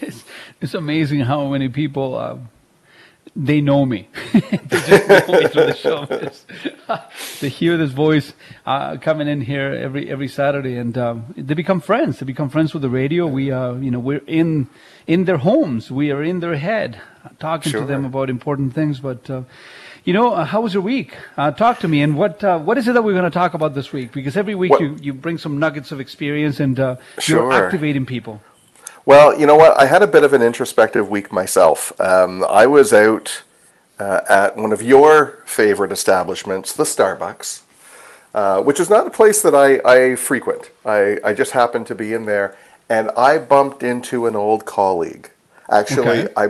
it's, it's amazing how many people um, they know me. they just know me through the show. They hear this voice uh, coming in here every every Saturday, and um, they become friends. They become friends with the radio. We, uh, you know, we're in in their homes. We are in their head, talking to them about important things. But uh, you know, uh, how was your week? Uh, talk to me. And what uh, what is it that we're going to talk about this week? Because every week What- you, you bring some nuggets of experience, and uh, you're activating people. Well, you know what? I had a bit of an introspective week myself. Um, I was out uh, at one of your favorite establishments, the Starbucks, uh, which is not a place that I, I frequent. I, I just happened to be in there, and I bumped into an old colleague. Actually, Okay. I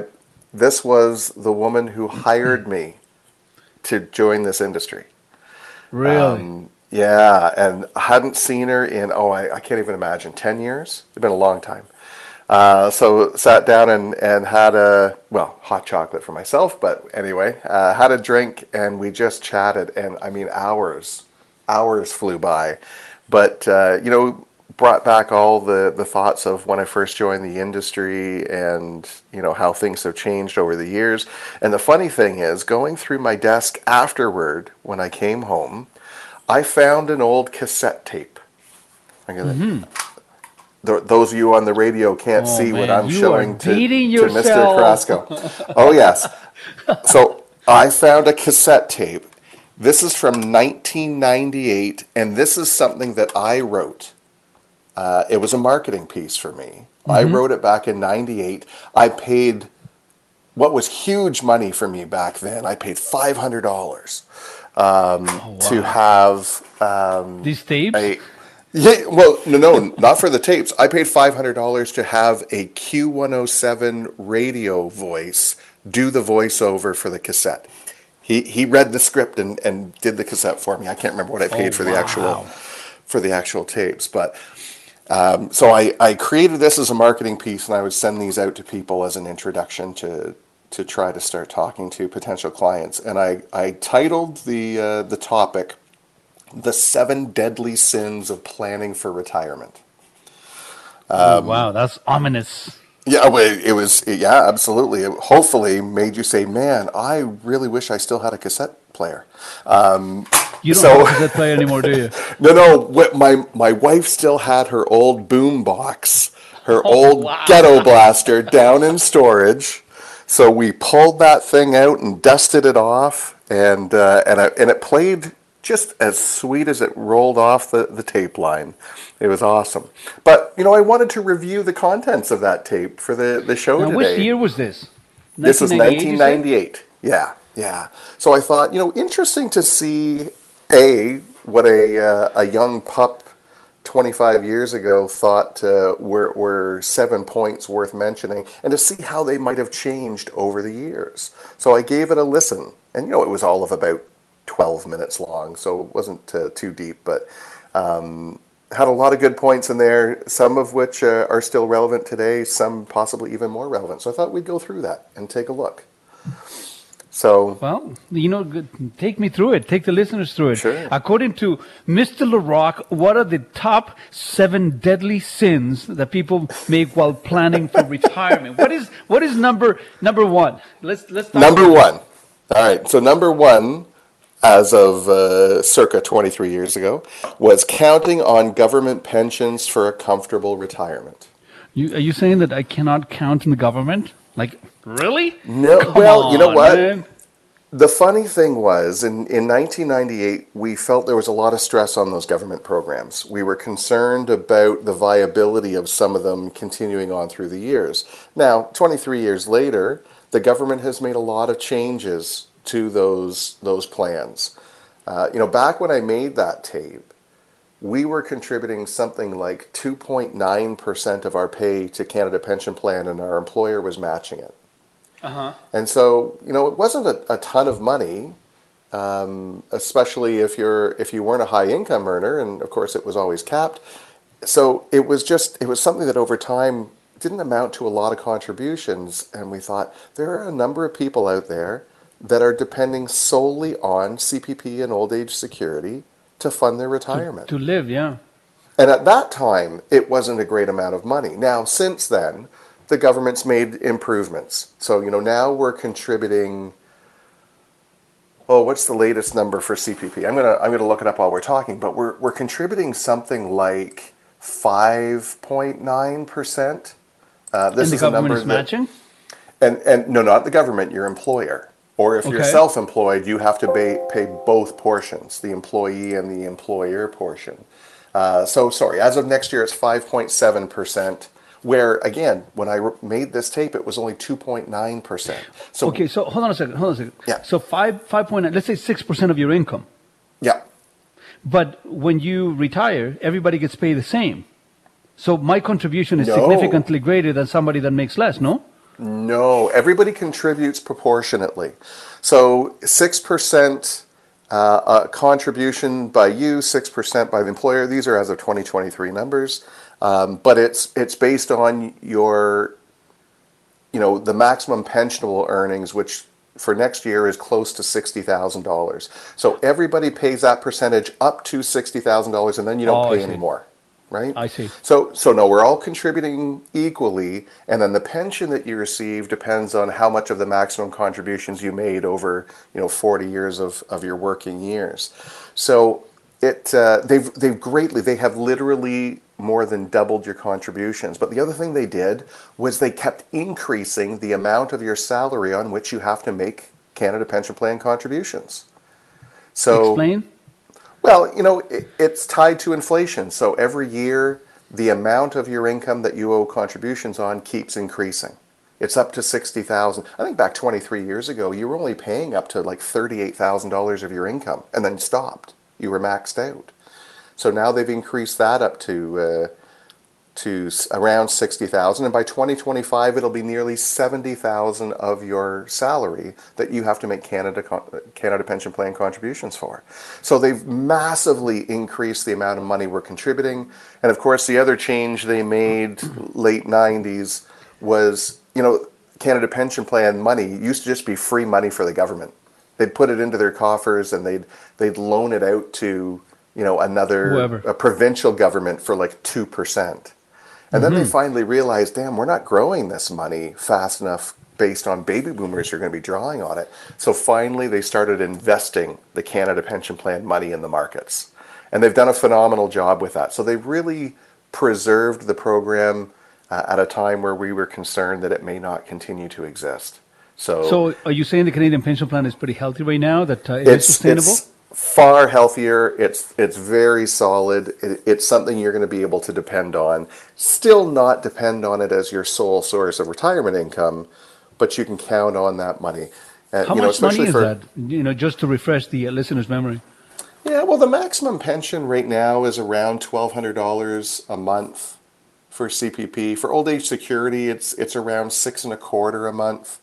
this was the woman who hired me to join this industry. Really? Um, yeah, and I hadn't seen her in, oh, I, I can't even imagine, 10 years? It's been a long time. Uh, so sat down and, and had a, well, hot chocolate for myself, but anyway, uh, had a drink and we just chatted. And I mean, hours, hours flew by. But, uh, you know, brought back all the, the thoughts of when I first joined the industry and, you know, how things have changed over the years. And the funny thing is, going through my desk afterward when I came home, I found an old cassette tape. Gonna, Th- those of you on the radio can't Oh, see what I'm showing to, to Mr. Carrasco. Oh, yes. So I found a cassette tape. This is from 1998, and this is something that I wrote. Uh, it was a marketing piece for me. I Mm-hmm. wrote it back in 98. I paid what was huge money for me back then. I paid $500 um, Oh, to have um, These tapes? a, yeah, well, no, no, not for the tapes. I paid five hundred dollars to have a Q one hundred seven radio voice do the voiceover for the cassette. He he read the script and, and did the cassette for me. I can't remember what I paid Oh, for the actual for the actual tapes, but um, so I, I created this as a marketing piece, and I would send these out to people as an introduction to to try to start talking to potential clients. And I I titled the uh, the topic the seven deadly sins of planning for retirement. oh, wow, that's ominous. Yeah, well, it was. Yeah, absolutely. It hopefully made you say, "Man, I really wish I still had a cassette player." Um, You don't so- have a player anymore, do you? no, no. My my wife still had her old boom box, her Oh, old wow. ghetto blaster down in storage. So we pulled that thing out and dusted it off, and uh, and I, and it played just as sweet as it rolled off the, the tape line. It was awesome. But you know, I wanted to review the contents of that tape for the the show Now, today. which year was this? This was 1998, you said? 1998. Yeah, yeah. So I thought, you know, interesting to see a what a uh, a young pup 25 years ago thought uh, were, were seven points worth mentioning, and to see how they might have changed over the years. So I gave it a listen, and you know, it was all of about 12 minutes long, so it wasn't uh, too deep, but um, had a lot of good points in there, some of which uh, are still relevant today, some possibly even more relevant. So I thought we'd go through that and take a look. So, Well, you know, good- take me through it. Take the listeners through it. Sure. According to Mr. LaRock, what are the top seven deadly sins that people make while planning for retirement? What is what is number number one? Let's let's number one. All right. So, number one, as of uh, circa 23 years ago, was counting on government pensions for a comfortable retirement. You, are you saying that I cannot count in the government? Like really? No, Come well, you know what? man. The funny thing was, in, in 1998, we felt there was a lot of stress on those government programs. We were concerned about the viability of some of them continuing on through the years. Now, 23 years later, the government has made a lot of changes to those, those plans. Uh, you know, back when I made that tape, we were contributing something like 2.9% of our pay to Canada Pension Plan, and our employer was matching it. Uh-huh. And so, you know, it wasn't a, a ton of money, um, especially if you're if you weren't a high income earner, and of course it was always capped. So it was just it was something that over time didn't amount to a lot of contributions, and we thought there are a number of people out there that are depending solely on CPP and old age security to fund their retirement. To live, yeah. And at that time, it wasn't a great amount of money. Now, since then, the government's made improvements. So, you know, now we're contributing. Oh, what's the latest number for CPP? I'm gonna I'm gonna look it up while we're talking. But we're we're contributing something like five point nine percent. Uh, this is a number is that- matching? and and no, not the government, your employer. Or if you're self-employed, you have to pay, pay both portions, the employee and the employer portion. Uh, so sorry, as of next year, it's 5.7 percent. Where again, when I re- made this tape, it was only 2.9 percent. So okay, so hold on a second. Hold on a second. Yeah. So five five point nine. Let's say six percent of your income. yeah, But when you retire, everybody gets paid the same. So my contribution is No. significantly greater than somebody that makes less. No. No, everybody contributes proportionately. So six percent uh, uh, contribution by you, six percent by the employer. These are as of 2023 numbers, um, but it's it's based on your, you know, the maximum pensionable earnings, which for next year is close to sixty thousand dollars. So everybody pays that percentage up to sixty thousand dollars, and then you don't Oh, pay anymore, right? I see. So, so no, we're all contributing equally, and then the pension that you receive depends on how much of the maximum contributions you made over, you know, 40 years of, of your working years. So, it uh, they've they've greatly they have literally more than doubled your contributions. But the other thing they did was they kept increasing the amount of your salary on which you have to make Canada Pension Plan contributions. So Explain. well, you know, it, it's tied to inflation. So every year, the amount of your income that you owe contributions on keeps increasing. It's up to sixty thousand. I think back twenty three years ago, you were only paying up to like thirty eight thousand dollars of your income, and then stopped. You were maxed out. So now they've increased that up to uh, to around sixty thousand, and by twenty twenty five, it'll be nearly seventy thousand of your salary that you have to make Canada Canada Pension Plan contributions for. So they've massively increased the amount of money we're contributing, and of course, the other change they made late nineties was you know Canada Pension Plan money used to just be free money for the government. They'd put it into their coffers and they'd they'd loan it out to you know another Whoever. a provincial government for like two percent. And then they finally realized, damn, we're not growing this money fast enough based on baby boomers who are going to be drawing on it. So finally, they started investing the Canada Pension Plan money in the markets. And they've done a phenomenal job with that. So they've really preserved the program uh, at a time where we were concerned that it may not continue to exist. So, So are you saying the Canadian pension plan is pretty healthy right now? That uh, it is it's, sustainable? it's far healthier. It's it's very solid. It, it's something you're going to be able to depend on. Still not depend on it as your sole source of retirement income, but you can count on that money. Uh, How you know, much money is for- that? You know, just to refresh the uh, listener's memory. Yeah, well, the maximum pension right now is around twelve hundred dollars a month for CPP. For old age security, it's it's around six and a quarter a month.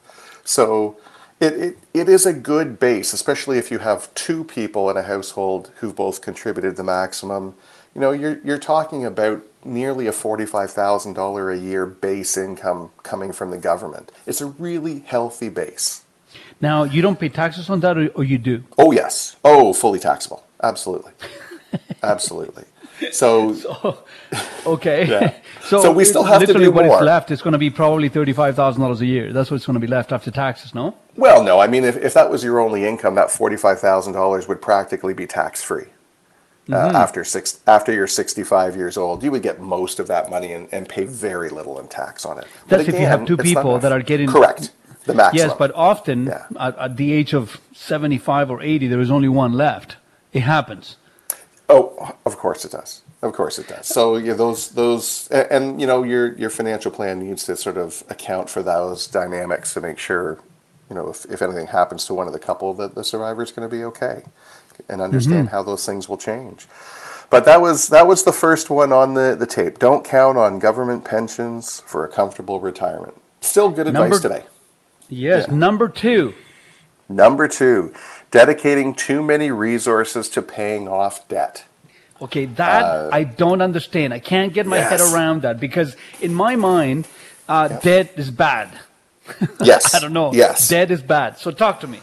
So it, it, it is a good base, especially if you have two people in a household who've both contributed the maximum. You know, you're you're talking about nearly a forty-five thousand dollar a year base income coming from the government. It's a really healthy base. Now, you don't pay taxes on that, or, or you do? Oh yes. Oh, fully taxable. Absolutely. Absolutely. So, Okay. Yeah. so, So we still have to do what is more. left is going to be probably thirty-five thousand dollars a year. That's what's going to be left after taxes. No. well, no, I mean, if, if that was your only income, that forty-five thousand dollars would practically be tax-free. Uh, Mhm. after six, after you're 65 years old, you would get most of that money and, and pay very little in tax on it. That's if you have two people that are getting correct the maximum. Yes, but often at, at the age of seventy-five or eighty, there is only one left. It happens. Oh, of course it does. Of course it does. So yeah, those those and, and you know your your financial plan needs to sort of account for those dynamics to make sure you know if, if anything happens to one of the couple that the survivor is going to be okay and understand Mhm. how those things will change. But that was that was the first one on the, the tape. Don't count on government pensions for a comfortable retirement. Still good advice Number- today. Yes. Number two. Number two, dedicating too many resources to paying off debt. Okay, that Uh, I don't understand. I can't get my head around that because in my mind, uh, debt is bad. Yes. I don't know. Yes. Debt is bad. So talk to me.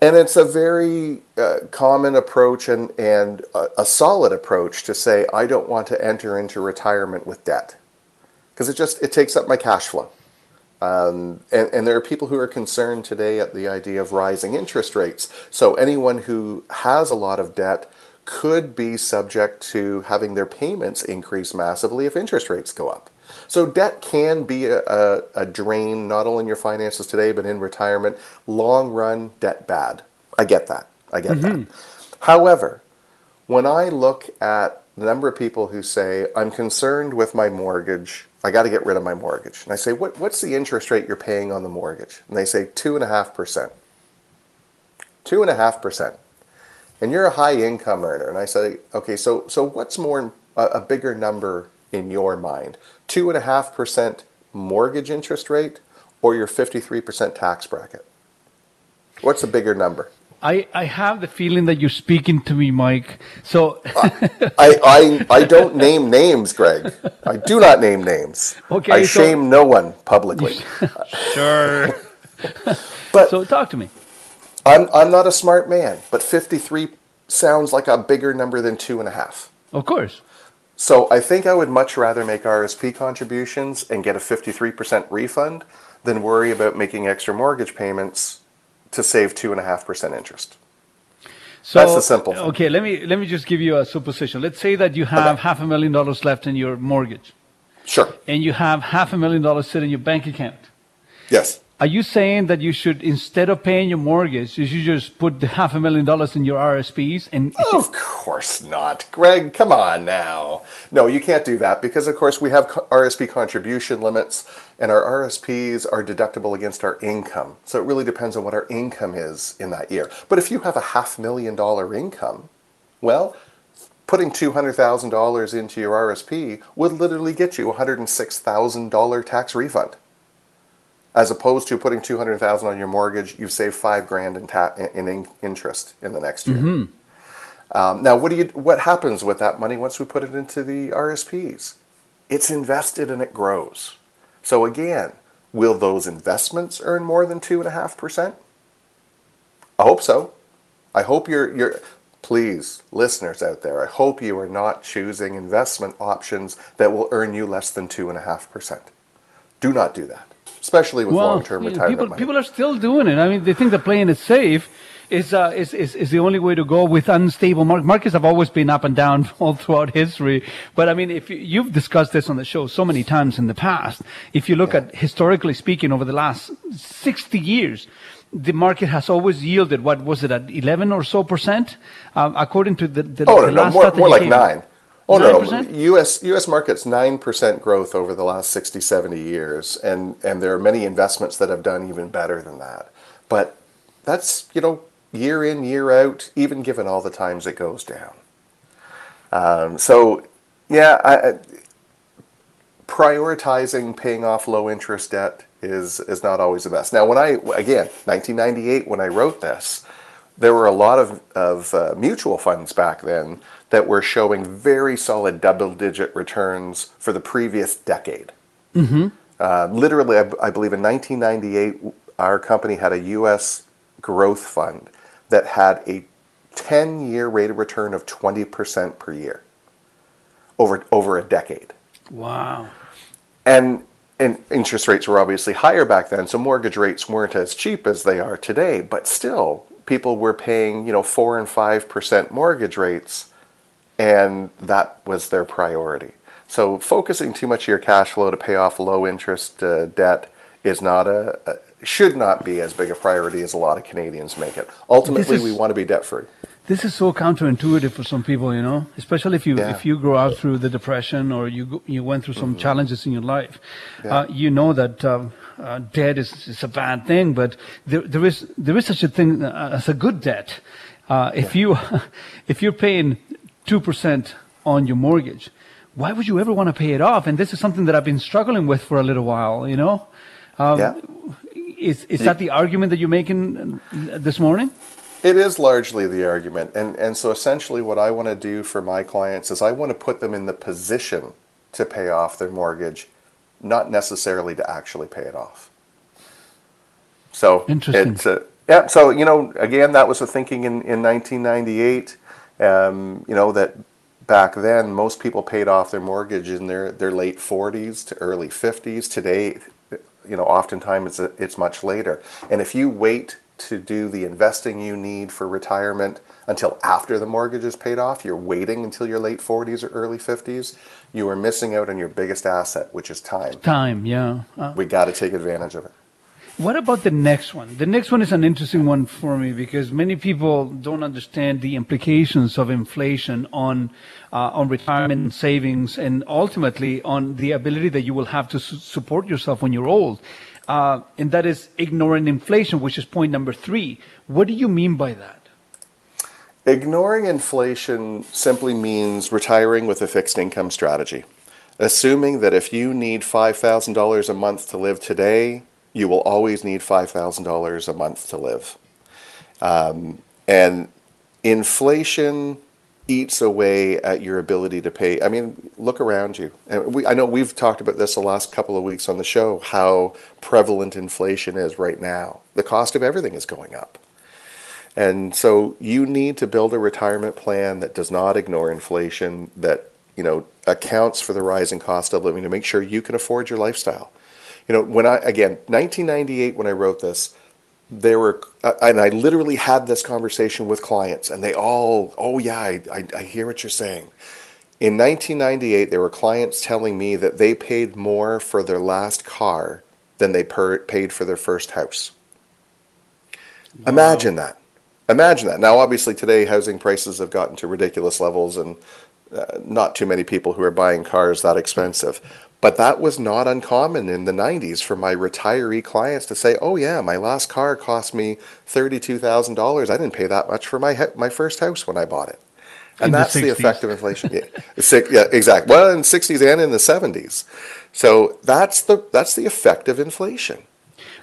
And it's a very uh, common approach and, and a, a solid approach to say, I don't want to enter into retirement with debt. Because it just, it takes up my cash flow. Um, and, and there are people who are concerned today at the idea of rising interest rates. So anyone who has a lot of debt could be subject to having their payments increase massively if interest rates go up. So debt can be a, a, a drain not only in your finances today but in retirement. Long run, debt bad. I get that. I get that. However, when I look at the number of people who say, I'm concerned with my mortgage, I got to get rid of my mortgage. And I say, what, what's the interest rate you're paying on the mortgage? And they say, 2.5%. 2.5%. And you're a high income earner. And I say, okay, so, so what's more, a, a bigger number in your mind? 2.5% mortgage interest rate or your 53% tax bracket? What's a bigger number? I, I have the feeling that you're speaking to me, Mike. So I, I, I don't name names, Greg. I do not name names. Okay, I so- shame no one publicly. sure. But so talk to me. I'm, I'm not a smart man, but 53 sounds like a bigger number than two and a half. Of course. So I think I would much rather make RSP contributions and get a 53% refund than worry about making extra mortgage payments to save 2.5% interest. So That's the simple thing. Okay, let me let me just give you a supposition. Let's say that you have half a million dollars left in your mortgage. Sure. And you have half a million dollars sitting in your bank account. Yes. Are you saying that you should, instead of paying your mortgage, you should just put the half a million dollars in your RSPs and Of course not. Greg, come on now. No, you can't do that because, of course, we have RSP contribution limits and our RSPs are deductible against our income. So it really depends on what our income is in that year. But if you have a half million dollar income, well, putting $200,000 into your RSP would literally get you a $106,000 tax refund. As opposed to putting 200,000 on your mortgage, you've saved 5 grand in, ta- in, in interest in the next year. Mhm. Um, now, what do you? What happens with that money once we put it into the RSPs? It's invested and it grows. So again, will those investments earn more than two and a half percent? I hope so. I hope you're you're. Please, listeners out there, I hope you are not choosing investment options that will earn you less than two and a half percent. Do not do that, especially with long-term retirement people, money. people are still doing it. I mean, they think that playing it safe is, uh, is, is, is the only way to go with unstable markets. Markets have always been up and down all throughout history. But I mean, if you, you've discussed this on the show so many times in the past, if you look at historically speaking over the last 60 years, the market has always yielded, what was it, at 11 or so percent? Um, according to the, the, Oh the no, no, last more, more like nine. Oh no, 9%? no, U.S. U.S. markets nine percent growth over the last 60, 70 years, and and there are many investments that have done even better than that. But that's you know year in, year out, even given all the times it goes down. Um, so, yeah, I, I- prioritizing paying off low interest debt is is not always the best. Now, when I again 1998 when I wrote this, there were a lot of of uh, mutual funds back then that were showing very solid double digit returns for the previous decade. Mm-hmm. Uh, literally, I, I believe in 1998, our company had a U.S. growth fund that had a 10-year rate of return of 20% per year over over a decade. Wow. And and interest rates were obviously higher back then, so mortgage rates weren't as cheap as they are today. But still, people were paying you know four and five percent mortgage rates, and that was their priority. So focusing too much of your cash flow to pay off low interest uh, debt is not a, a should not be as big a priority as a lot of Canadians make it. Ultimately, is- we want to be debt free. This is so counterintuitive for some people, you know, especially if you Yeah. if you grow up through the depression or you you went through some challenges in your life. Yeah. Uh, you know that um, uh, debt is, is a bad thing, but there, there is there is such a thing uh, as a good debt. Uh, if you if you're paying two percent on your mortgage, why would you ever want to pay it off? And this is something that I've been struggling with for a little while. You know, um, Yeah. is is that the argument that you're making uh, this morning? It is largely the argument. And, and so essentially, what I want to do for my clients is I want to put them in the position to pay off their mortgage, not necessarily to actually pay it off. So, Interesting. It's, uh, yeah, so, you know, again, that was the thinking in, in 1998. Um, you know, that back then, most people paid off their mortgage in their, their late 40s to early 50s. Today, you know, oftentimes it's, it's much later. And if you wait to do the investing you need for retirement until after the mortgage is paid off, you're waiting until your late 40s or early 50s, you are missing out on your biggest asset, which is time. Time, yeah. Uh, We got to take advantage of it. What about the next one? The next one is an interesting one for me because many people don't understand the implications of inflation on uh, on retirement savings, and ultimately on the ability that you will have to su- support yourself when you're old. Uh, and that is ignoring inflation, which is point number three. What do you mean by that? Ignoring inflation simply means retiring with a fixed income strategy, assuming that if you need $5,000 a month to live today, you will always need $5,000 a month to live. Um, and inflation eats away at your ability to pay. I mean, look around you. And we, I know we've talked about this the last couple of weeks on the show, how prevalent inflation is right now. The cost of everything is going up. And so you need to build a retirement plan that does not ignore inflation, that you know accounts for the rising cost of living to make sure you can afford your lifestyle. You know, when I again 1998 when I wrote this, there were uh, and I literally had this conversation with clients, and they all, oh yeah, I, I, I hear what you're saying. In 1998, there were clients telling me that they paid more for their last car than they per, paid for their first house. Imagine that. Imagine that. Now, obviously, today housing prices have gotten to ridiculous levels, and uh, not too many people who are buying cars that expensive. But that was not uncommon in the 90s for my retiree clients to say, "Oh yeah, my last car cost me thirty-two thousand dollars. I didn't pay that much for my my first house when I bought it." And In that's the 60s. effect of inflation. yeah, Six- yeah, exactly. Well, in the 60s and in the 70s. So that's the that's the effect of inflation.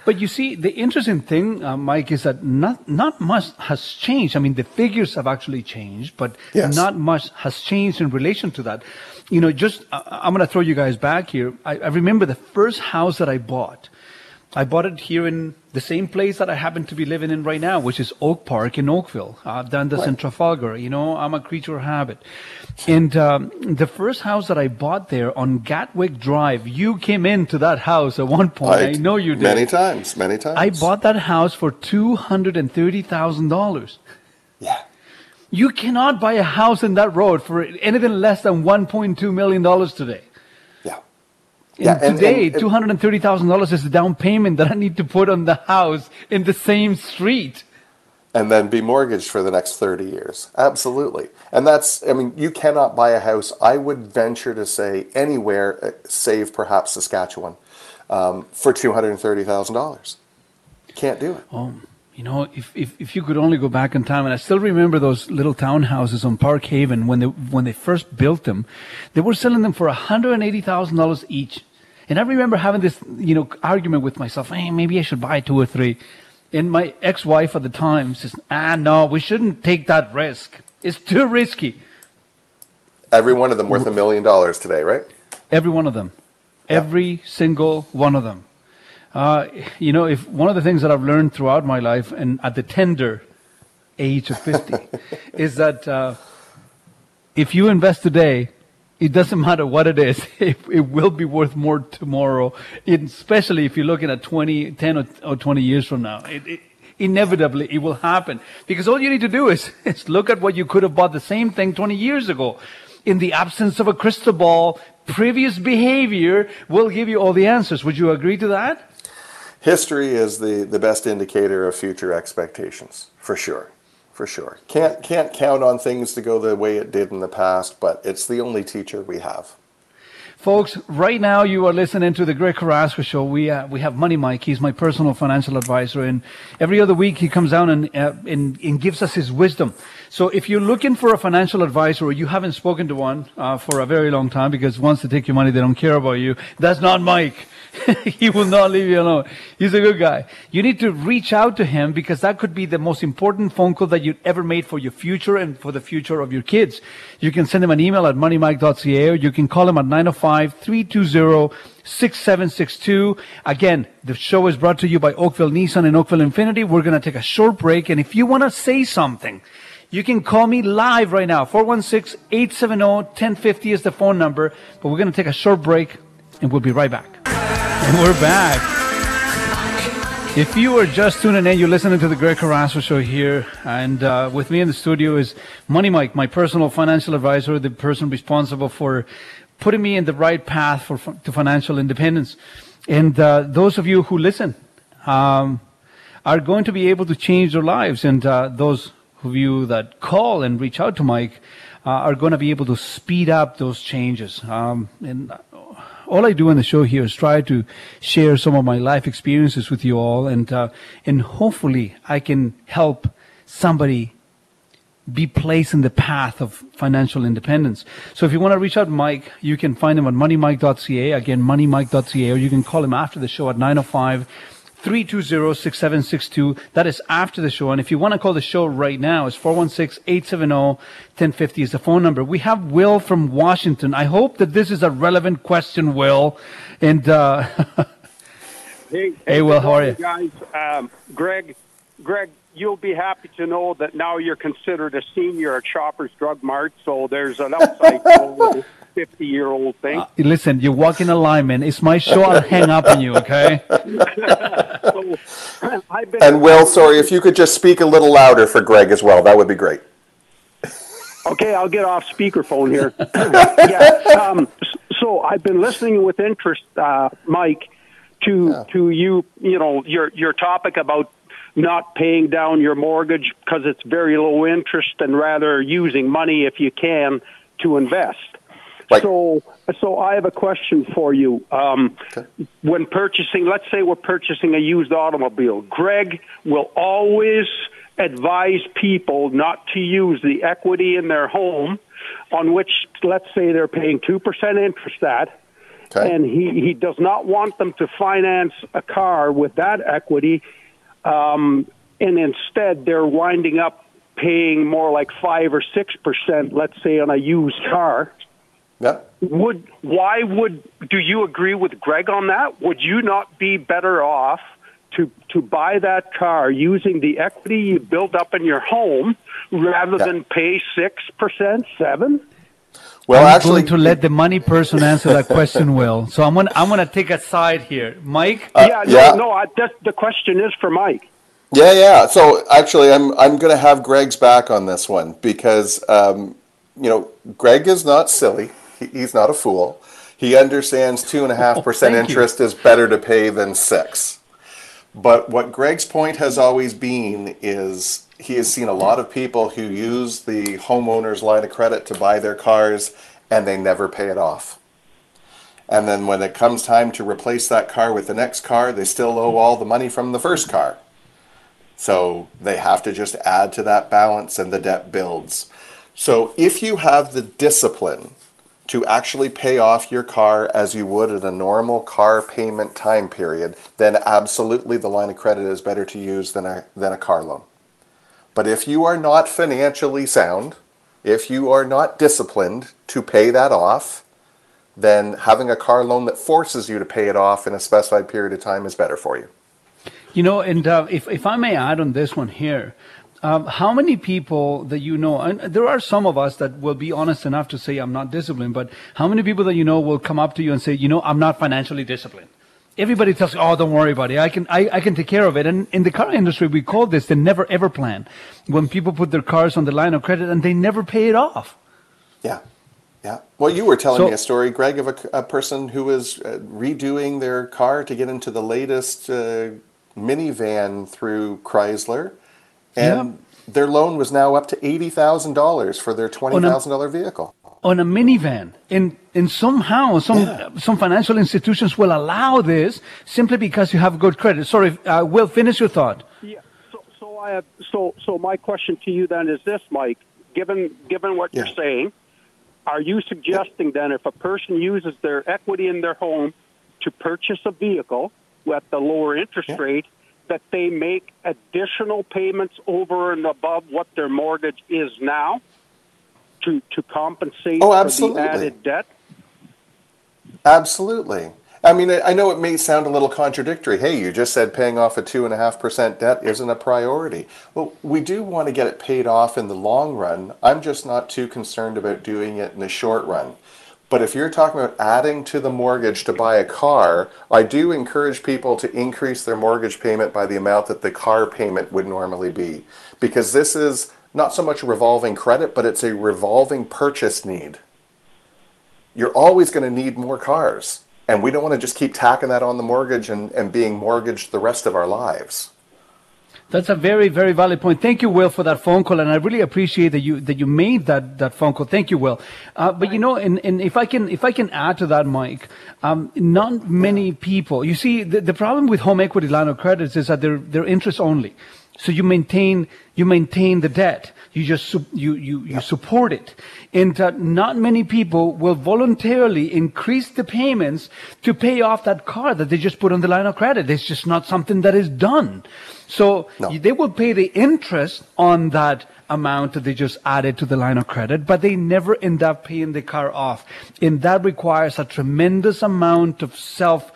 But you see, the interesting thing, uh, Mike, is that not not much has changed. I mean, the figures have actually changed, but Yes. not much has changed in relation to that. You know, just uh, I'm going to throw you guys back here. I, I remember the first house that I bought. I bought it here in the same place that I happen to be living in right now, which is Oak Park in Oakville, uh, Dundas in Trafalgar. You know, I'm a creature of habit. And um, the first house that I bought there on Gatwick Drive, you came into that house at one point. I, know you did. Many times, many times. I bought that house for two hundred and thirty thousand dollars. Yeah. You cannot buy a house in that road for anything less than one point two million dollars today. Yeah. And today, and- and- two hundred and thirty thousand dollars is the down payment that I need to put on the house in the same street. and then be mortgaged for the next 30 years. Absolutely. And that's, I mean, you cannot buy a house, I would venture to say, anywhere, uh, save perhaps Saskatchewan, um, for $230,000. You can't do it. Oh, You know, if, if, if you could only go back in time, and I still remember those little townhouses on Park Haven when they when they first built them, they were selling them for hundred and eighty thousand dollars each. And I remember having this, you know, argument with myself. Hey, maybe I should buy two or three. And my ex-wife at the time says, "Ah, no, we shouldn't take that risk. It's too risky." Every one of them worth a million dollars today, right? Every one of them. Every single one of them. Uh, you know, if one of the things that I've learned throughout my life and at the tender age of 50 is that uh, if you invest today, it doesn't matter what it is, it, it will be worth more tomorrow, it, especially if you're looking at 20, 10 or, or 20 years from now. It, it, inevitably, it will happen. Because all you need to do is, is look at what you could have bought the same thing 20 years ago. In the absence of a crystal ball, previous behavior will give you all the answers. Would you agree to that? History is the, the best indicator of future expectations, for sure. For sure. Can't, can't count on things to go the way it did in the past, but it's the only teacher we have. Folks, right now you are listening to the Greg Carrasco Show. We uh, we have Money Mike. He's my personal financial advisor, and every other week he comes down and, uh, and and gives us his wisdom. So if you're looking for a financial advisor or you haven't spoken to one uh, for a very long time, because once they take your money, they don't care about you. That's not Mike. he will not leave you alone. He's a good guy. You need to reach out to him because that could be the most important phone call that you've ever made for your future and for the future of your kids. You can send him an email at moneymike.ca or you can call him at 905-320-6762. Again, the show is brought to you by Oakville Nissan and Oakville Infiniti. We're going to take a short break. And if you want to say something, you can call me live right now. 416-870-1050 is the phone number. But we're going to take a short break and we'll be right back. We're back. If you are just tuning in, you're listening to the Greg Carrasco Show here, and uh, with me in the studio is Money Mike, my personal financial advisor, the person responsible for putting me in the right path for to financial independence. And uh, those of you who listen um, are going to be able to change their lives, and uh, those of you that call and reach out to Mike uh, are going to be able to speed up those changes. Um, and all I do on the show here is try to share some of my life experiences with you all, and uh, and hopefully I can help somebody be placed in the path of financial independence. So if you want to reach out Mike, you can find him at moneymike.ca. Again, moneymike.ca, or you can call him after the show at 905 320-6762. That is after the show. And if you want to call the show right now, it's 416-870-1050 is the phone number. We have Will from Washington. I hope that this is a relevant question, Will. And, uh, Hey, Hey, Will, how are you? guys? Um, Greg, Greg, you'll be happy to know that now you're considered a senior at Shoppers Drug Mart. So there's an outside fifty-year-old thing. listen, you walk in alignment. It's my show. I'll hang up on you, okay? so, I've been, And Will, sorry, if you could just speak a little louder for Greg as well, that would be great. Okay, I'll get off speakerphone here. yeah. Um, so I've been listening with interest, uh, Mike, to to you. You know your your topic about not paying down your mortgage because it's very low interest, and rather using money if you can to invest. So, so I have a question for you. Um, When purchasing, let's say we're purchasing a used automobile, Greg will always advise people not to use the equity in their home, on which, let's say, they're paying two percent interest at, and he he does not want them to finance a car with that equity, um, and instead they're winding up paying more like five or six percent, let's say, on a used car. Yeah. Would why would do you agree with Greg on that? Would you not be better off to to buy that car using the equity you built up in your home rather than pay six percent, seven? Well, I'm actually, going to let the money person answer that question, Will. So I'm gonna I'm gonna take a side here, Mike. yeah, no, no. I, that, the question is for Mike. Yeah, yeah. So actually, I'm I'm going to have Greg's back on this one because um, you know Greg is not silly. He, he's not a fool. He understands two and a half oh, percent Oh, you. interest is better to pay than six. But what Greg's point has always been is he has seen a lot of people who use the homeowner's line of credit to buy their cars and they never pay it off. And then when it comes time to replace that car with the next car, they still owe all the money from the first car. So they have to just add to that balance and the debt builds. So if you have the discipline to actually pay off your car as you would at a normal car payment time period, then absolutely the line of credit is better to use than a, than a car loan. But if you are not financially sound, if you are not disciplined to pay that off, then having a car loan that forces you to pay it off in a specified period of time is better for you. You know, and uh, if, if I may add on this one here, um, how many people that you know, and there are some of us that will be honest enough to say, I'm not disciplined, but how many people that you know will come up to you and say, you know, I'm not financially disciplined? Everybody tells you, oh, don't worry, buddy. I can, I, I can take care of it. And in the car industry, we call this the never ever plan. When people put their cars on the line of credit and they never pay it off. Yeah. Yeah. Well, you were telling So- me a story, Greg, of a, a person who was uh, redoing their car to get into the latest uh, minivan through Chrysler, and their loan was now up to eighty thousand dollars for their twenty thousand dollar vehicle. on a minivan. And, and somehow some, some financial institutions will allow this simply because you have good credit. Sorry, uh, Will, finish your thought. Yeah. So, so I have. So, so my question to you then is this, Mike. Given given what you're saying, are you suggesting then if a person uses their equity in their home to purchase a vehicle with the lower interest rate, that they make additional payments over and above what their mortgage is now to to compensate Oh, for the added debt? Absolutely. I mean, I I know it may sound a little contradictory. Hey, you just said paying off a 2.5% debt isn't a priority. Well, we do want to get it paid off in the long run. I'm just not too concerned about doing it in the short run. But if you're talking about adding to the mortgage to buy a car, I do encourage people to increase their mortgage payment by the amount that the car payment would normally be. Because this is not so much revolving credit, but it's a revolving purchase need you're always going to need more cars. And we don't want to just keep tacking that on the mortgage and, and being mortgaged the rest of our lives. That's a very, very valid point. Thank you, Will, for that phone call, and I really appreciate that you that you made that that phone call. Thank you, Will. Uh, but you know, and, and if I can if I can add to that, Mike, um, not many people. You see, the, the problem with home equity line of credits is that they're they're interest only. So you maintain you maintain the debt. You just su- you you you support it, and uh, not many people will voluntarily increase the payments to pay off that car that they just put on the line of credit. It's just not something that is done. So you- they will pay the interest on that amount that they just added to the line of credit, but they never end up paying the car off, and that requires a tremendous amount of self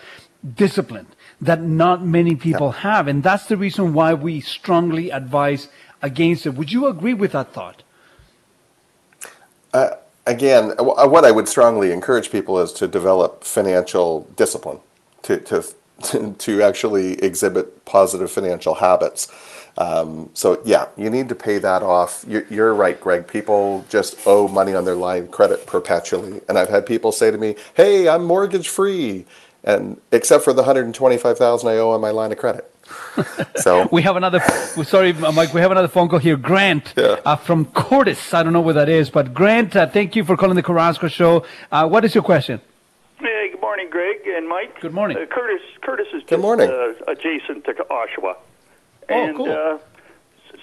discipline that not many people have. And that's the reason why we strongly advise against it. Would you agree with that thought? Uh, again, what I would strongly encourage people is to develop financial discipline, to, to, to actually exhibit positive financial habits. Um, so, yeah, you need to pay that off. You're, you're right, Greg. People just owe money on their line credit perpetually. And I've had people say to me, hey, I'm mortgage free. And except for the 125000 I owe on my line of credit. So We have another, sorry, Mike, we have another phone call here. Grant uh, from Courtice. I don't know where that is, but Grant, uh, thank you for calling the Carrasco Show. Uh, what is your question? Hey, good morning, Greg and Mike. Good morning. Uh, Courtice. Courtice is Good morning. Uh, adjacent to Oshawa. Oh, and, cool. Uh,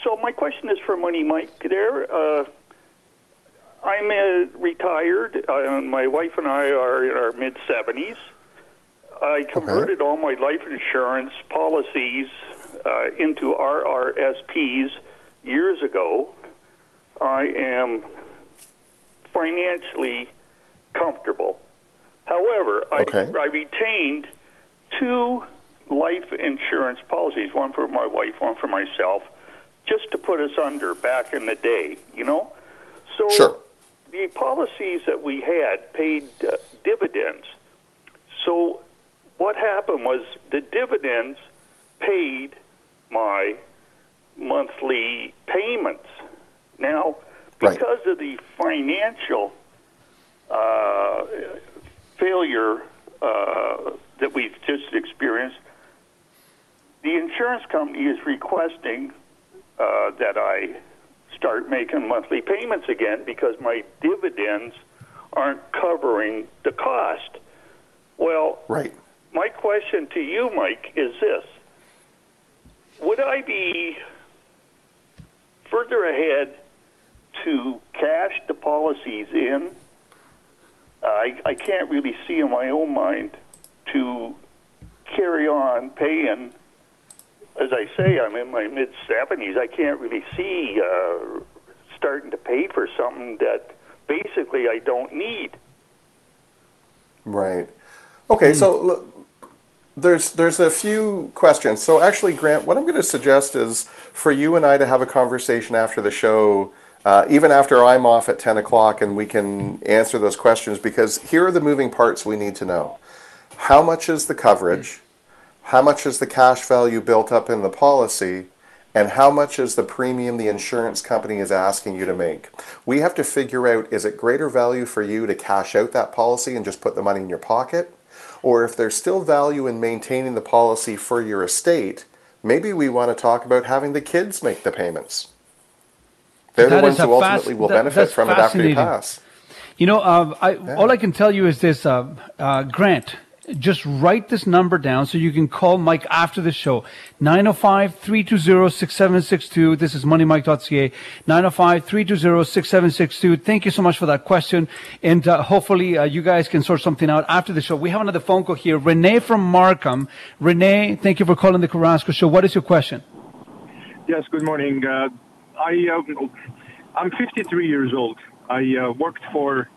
so my question is for Money Mike. There, uh, I'm uh, retired. Uh, my wife and I are in our mid seventies. I converted all my life insurance policies uh, into RRSPs years ago. I am financially comfortable. However, Okay. I, I retained two life insurance policies, one for my wife, one for myself, just to put us under back in the day, you know? So Sure. the policies that we had paid uh, dividends. So what happened was the dividends paid my monthly payments. Now, Right. because of the financial uh, failure uh, that we've just experienced, the insurance company is requesting uh, that I start making monthly payments again because my dividends aren't covering the cost. Well, Right. my question to you, Mike, is this. would I be further ahead to cash the policies in? I, I can't really see in my own mind to carry on paying. As I say, I'm in my mid 70s. I can't really see uh, starting to pay for something that basically I don't need. Right. Okay, so look, there's there's a few questions. So actually, Grant, what I'm going to suggest is for you and I to have a conversation after the show, uh, even after I'm off at 10 o'clock, and we can answer those questions because here are the moving parts we need to know. How much is the coverage? How much is the cash value built up in the policy? And how much is the premium the insurance company is asking you to make? We have to figure out is it greater value for you to cash out that policy and just put the money in your pocket? Or if there's still value in maintaining the policy for your estate, maybe we want to talk about having the kids make the payments. They're That the ones who fas- ultimately will that- benefit that's from it after you fascinating. pass. You know, uh, I, all I can tell you is this, uh, uh, Grant. Just write this number down so you can call Mike after the show. 905-320-6762. This is moneymike.ca. 905-320-6762. Thank you so much for that question. And uh, hopefully uh, you guys can sort something out after the show. We have another phone call here. Renee from Markham. Renee, thank you for calling the Carrasco Show. What is your question? Yes, good morning. I, uh, I'm 53 years old. I uh, worked for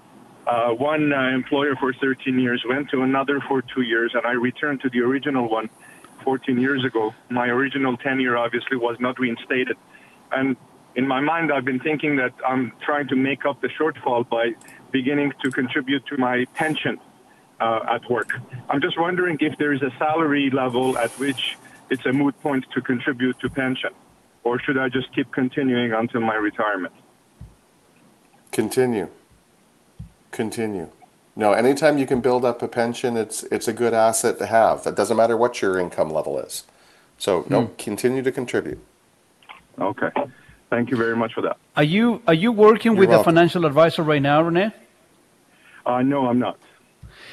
uh, one uh, employer for 13 years, went to another for two years, and I returned to the original one 14 years ago. My original tenure obviously was not reinstated. And in my mind, I've been thinking that I'm trying to make up the shortfall by beginning to contribute to my pension uh, at work. I'm just wondering if there is a salary level at which it's a moot point to contribute to pension, or should I just keep continuing until my retirement? Continue. Continue. No, anytime you can build up a pension, it's it's a good asset to have. It doesn't matter what your income level is. So no, continue to contribute. Okay. Thank you very much for that. Are you are you working You're with a financial advisor right now, Renee? Uh, no, I'm not.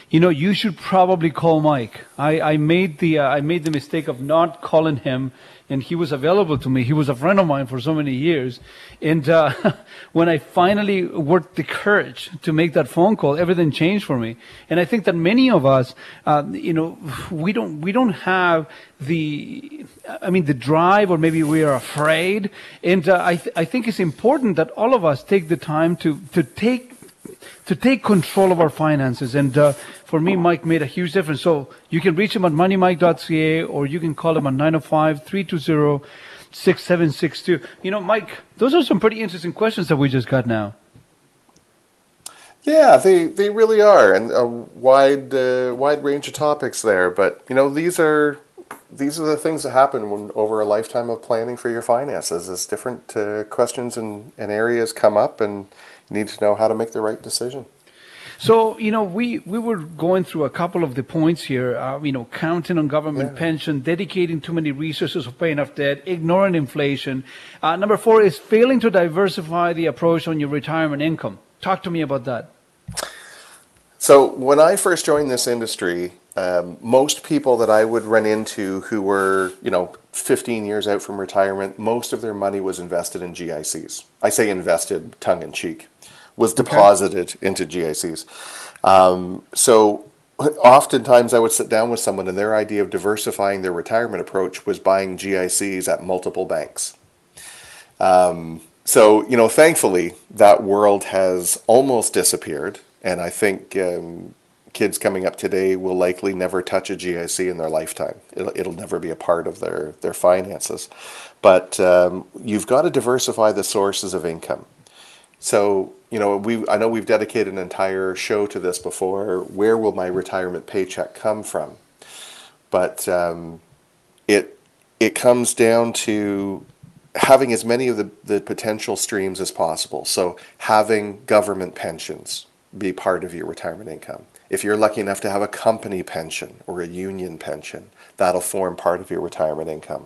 You know, you should probably call Mike. I, I made the uh, I made the mistake of not calling him, and he was available to me. He was a friend of mine for so many years, and uh, when I finally worked the courage to make that phone call, everything changed for me. And I think that many of us, uh, you know, we don't we don't have the I mean the drive, or maybe we are afraid. And uh, I th- I think it's important that all of us take the time to to take to take control of our finances. And uh, for me, Mike made a huge difference. So you can reach him at moneymike.ca or you can call him at 905 320 6762. You know, Mike, those are some pretty interesting questions that we just got now. Yeah, they, they really are, and a wide uh, wide range of topics there. But you know, these are these are the things that happen when over a lifetime of planning for your finances. As different uh, questions and, and areas come up, and need to know how to make the right decision. So, you know, we, we were going through a couple of the points here, uh, you know, counting on government pension, dedicating too many resources of paying off debt, ignoring inflation. Uh, number four is failing to diversify the approach on your retirement income. Talk to me about that. So when I first joined this industry, um, most people that I would run into who were, you know, 15 years out from retirement, most of their money was invested in GICs. I say invested tongue in cheek, was deposited into GICs. Um, so oftentimes I would sit down with someone and their idea of diversifying their retirement approach was buying GICs at multiple banks. Um, so, you know, thankfully, that world has almost disappeared. And I think um, kids coming up today will likely never touch a GIC in their lifetime. It'll, it'll never be a part of their, their finances. But um, you've got to diversify the sources of income. So, you know, we I know we've dedicated an entire show to this before. Where will my retirement paycheck come from? But um, it it comes down to having as many of the, the potential streams as possible. So having government pensions be part of your retirement income. If you're lucky enough to have a company pension or a union pension, that'll form part of your retirement income.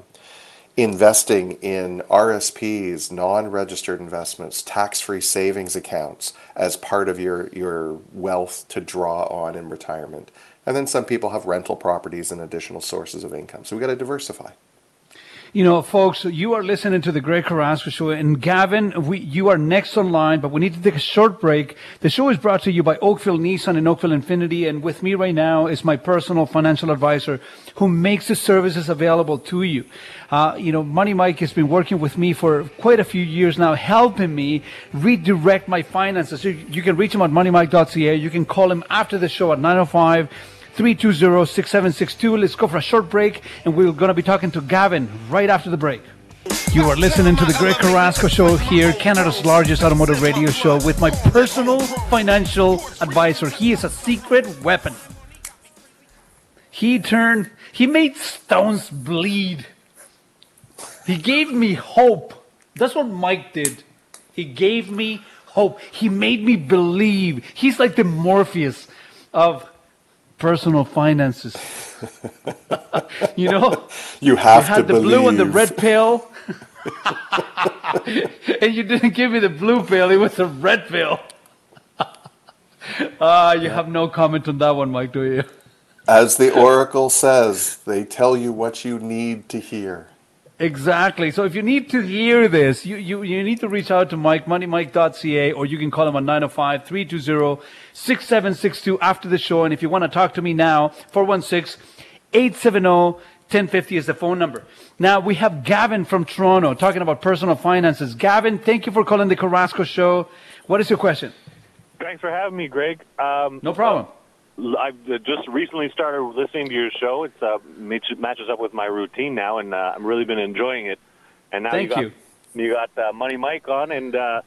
Investing in RSPs, non-registered investments, tax-free savings accounts as part of your, your wealth to draw on in retirement. And then some people have rental properties and additional sources of income. So we got to diversify. You know, folks, you are listening to the Greg Carrasco Show, and Gavin, we, you are next online, but we need to take a short break. The show is brought to you by Oakville Nissan and Oakville Infiniti, and with me right now is my personal financial advisor who makes the services available to you. Uh, you know, Money Mike has been working with me for quite a few years now, helping me redirect my finances. You, you can reach him at moneymike.ca. You can call him after the show at 905- 320-6762. Let's go for a short break, and we're going to be talking to Gavin right after the break. You are listening to the Greg Carrasco Show here, Canada's largest automotive radio show, with my personal financial advisor. He is a secret weapon. He turned, he made stones bleed. He gave me hope. That's what Mike did. He gave me hope. He made me believe. He's like the Morpheus of personal finances. you know, You have you had to the blue and the red pill, and you didn't give me the blue pill. It was the red pill. Ah, you have no comment on that one, Mike, do you? As the Oracle says, they tell you what you need to hear. Exactly. So if you need to hear this, you, you, you need to reach out to Mike, moneymike.ca, or you can call him on 905 320 6762 after the show. And if you want to talk to me now, 416 870 1050 is the phone number. Now we have Gavin from Toronto talking about personal finances. Gavin, thank you for calling the Carrasco Show. What is your question? Thanks for having me, Greg. Um, No problem. I've just recently started listening to your show. It's uh, match- matches up with my routine now, and uh, I've really been enjoying it. And now Thank you got you got uh, Money Mike on, and uh,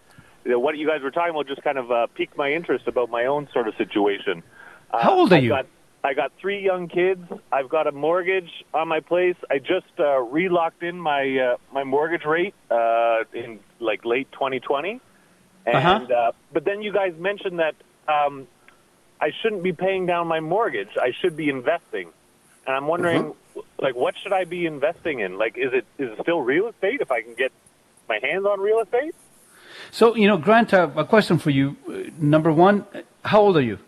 you what you guys were talking about just kind of uh, piqued my interest about my own sort of situation. Uh, How old are I've you? Got, I got three young kids. I've got a mortgage on my place. I just uh, relocked in my uh, my mortgage rate uh, in like late 2020. And Uh-huh. uh, but then you guys mentioned that um, I shouldn't be paying down my mortgage. I should be investing. And I'm wondering, like, what should I be investing in? Like, is it is it still real estate? If I can get my hands on real estate? So, you know, Grant, uh, a question for you. Uh, Number one, uh, how old are you?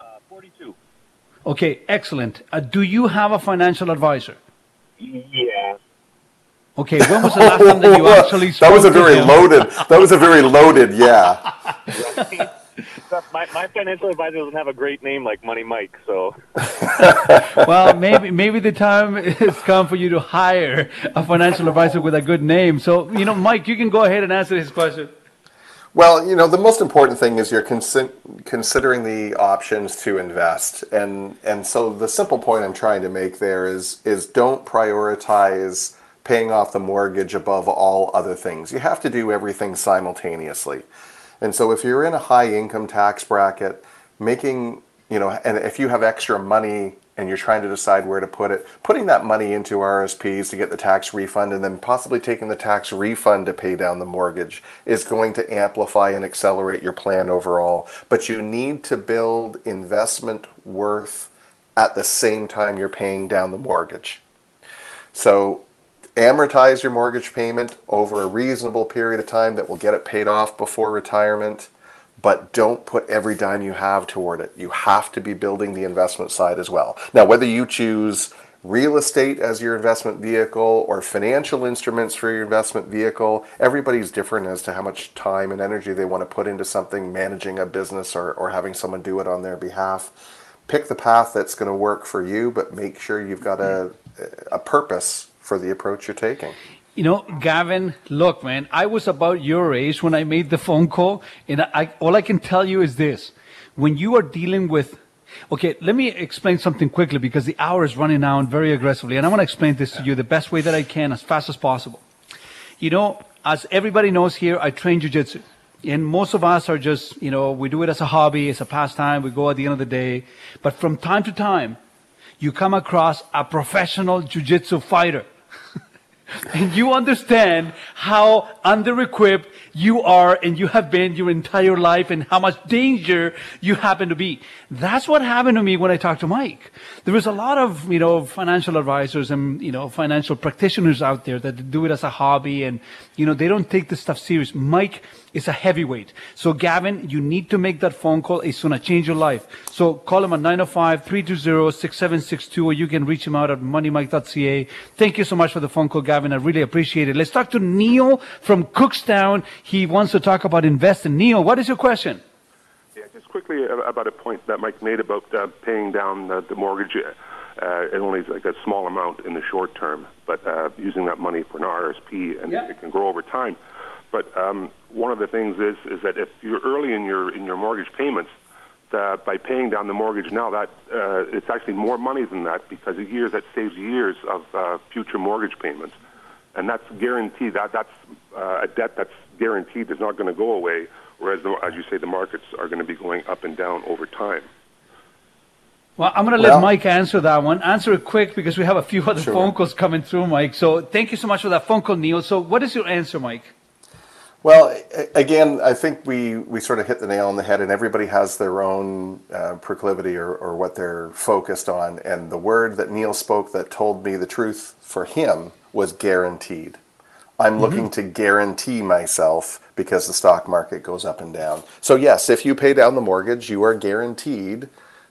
Uh, Forty-two. Okay, excellent. Uh, do you have a financial advisor? Yeah. Okay, when was the last time that you actually spoke that was a very loaded. That was a very loaded. Yeah. my my financial advisor doesn't have a great name like Money Mike, so well, maybe maybe the time has come for you to hire a financial advisor with a good name. So, you know, Mike, you can go ahead and answer his question. Well, you know, the most important thing is you're consi- considering the options to invest, and and so the simple point I'm trying to make there is is don't prioritize paying off the mortgage above all other things. You have to do everything simultaneously, and so if you're in a high income tax bracket, making you know, and if you have extra money and you're trying to decide where to put it, putting that money into RSPs to get the tax refund and then possibly taking the tax refund to pay down the mortgage is going to amplify and accelerate your plan overall. But you need to build investment worth at the same time you're paying down the mortgage. So amortize your mortgage payment over a reasonable period of time that will get it paid off before retirement but don't put every dime you have toward it. You have to be building the investment side as well. Now, whether you choose real estate as your investment vehicle or financial instruments for your investment vehicle, everybody's different as to how much time and energy they want to put into something, managing a business or, or having someone do it on their behalf. Pick the path that's going to work for you, but make sure you've got a, a purpose for the approach you're taking. You know, Gavin, look, man, I was about your age when I made the phone call, and I, all I can tell you is this. When you are dealing with, okay, let me explain something quickly because the hour is running out very aggressively, and I want to explain this to you the best way that I can as fast as possible. You know, as everybody knows here, I train jujitsu. And most of us are just, you know, we do it as a hobby, as a pastime, we go at the end of the day. But from time to time, you come across a professional jujitsu fighter and you understand how under-equipped you are and you have been your entire life and how much danger you happen to be. That's what happened to me when I talked to Mike. There was a lot of, you know, financial advisors and, you know, financial practitioners out there that do it as a hobby and, you know, they don't take this stuff serious. Mike is a heavyweight. So Gavin, you need to make that phone call. It's going to change your life. So call him at 905-320-6762 or you can reach him out at moneymike.ca. Thank you so much for the phone call, Gavin. I really appreciate it. Let's talk to Neil from Cookstown. He wants to talk about investing. Neil, what is your question? Yeah, just quickly uh, about a point that Mike made about uh, paying down uh, the mortgage. Uh, it only is like a small amount in the short term, but uh, using that money for an RSP and Yeah. it can grow over time. But um, one of the things is is that if you're early in your in your mortgage payments, that by paying down the mortgage now, that uh, it's actually more money than that because a year that saves years of uh, future mortgage payments, and that's guaranteed. That that's uh, a debt that's guaranteed is not going to go away. Whereas, the, as you say, the markets are going to be going up and down over time. Well, I'm going to let Well- Mike answer that one. Answer it quick because we have a few other Sure. phone calls coming through, Mike. So thank you so much for that phone call, Neil. So what is your answer, Mike? Well, again, I think we, we sort of hit the nail on the head, and everybody has their own uh, proclivity or, or what they're focused on. And the word that Neil spoke that told me the truth for him was guaranteed. I'm looking to guarantee myself because the stock market goes up and down. So, yes, if you pay down the mortgage, you are guaranteed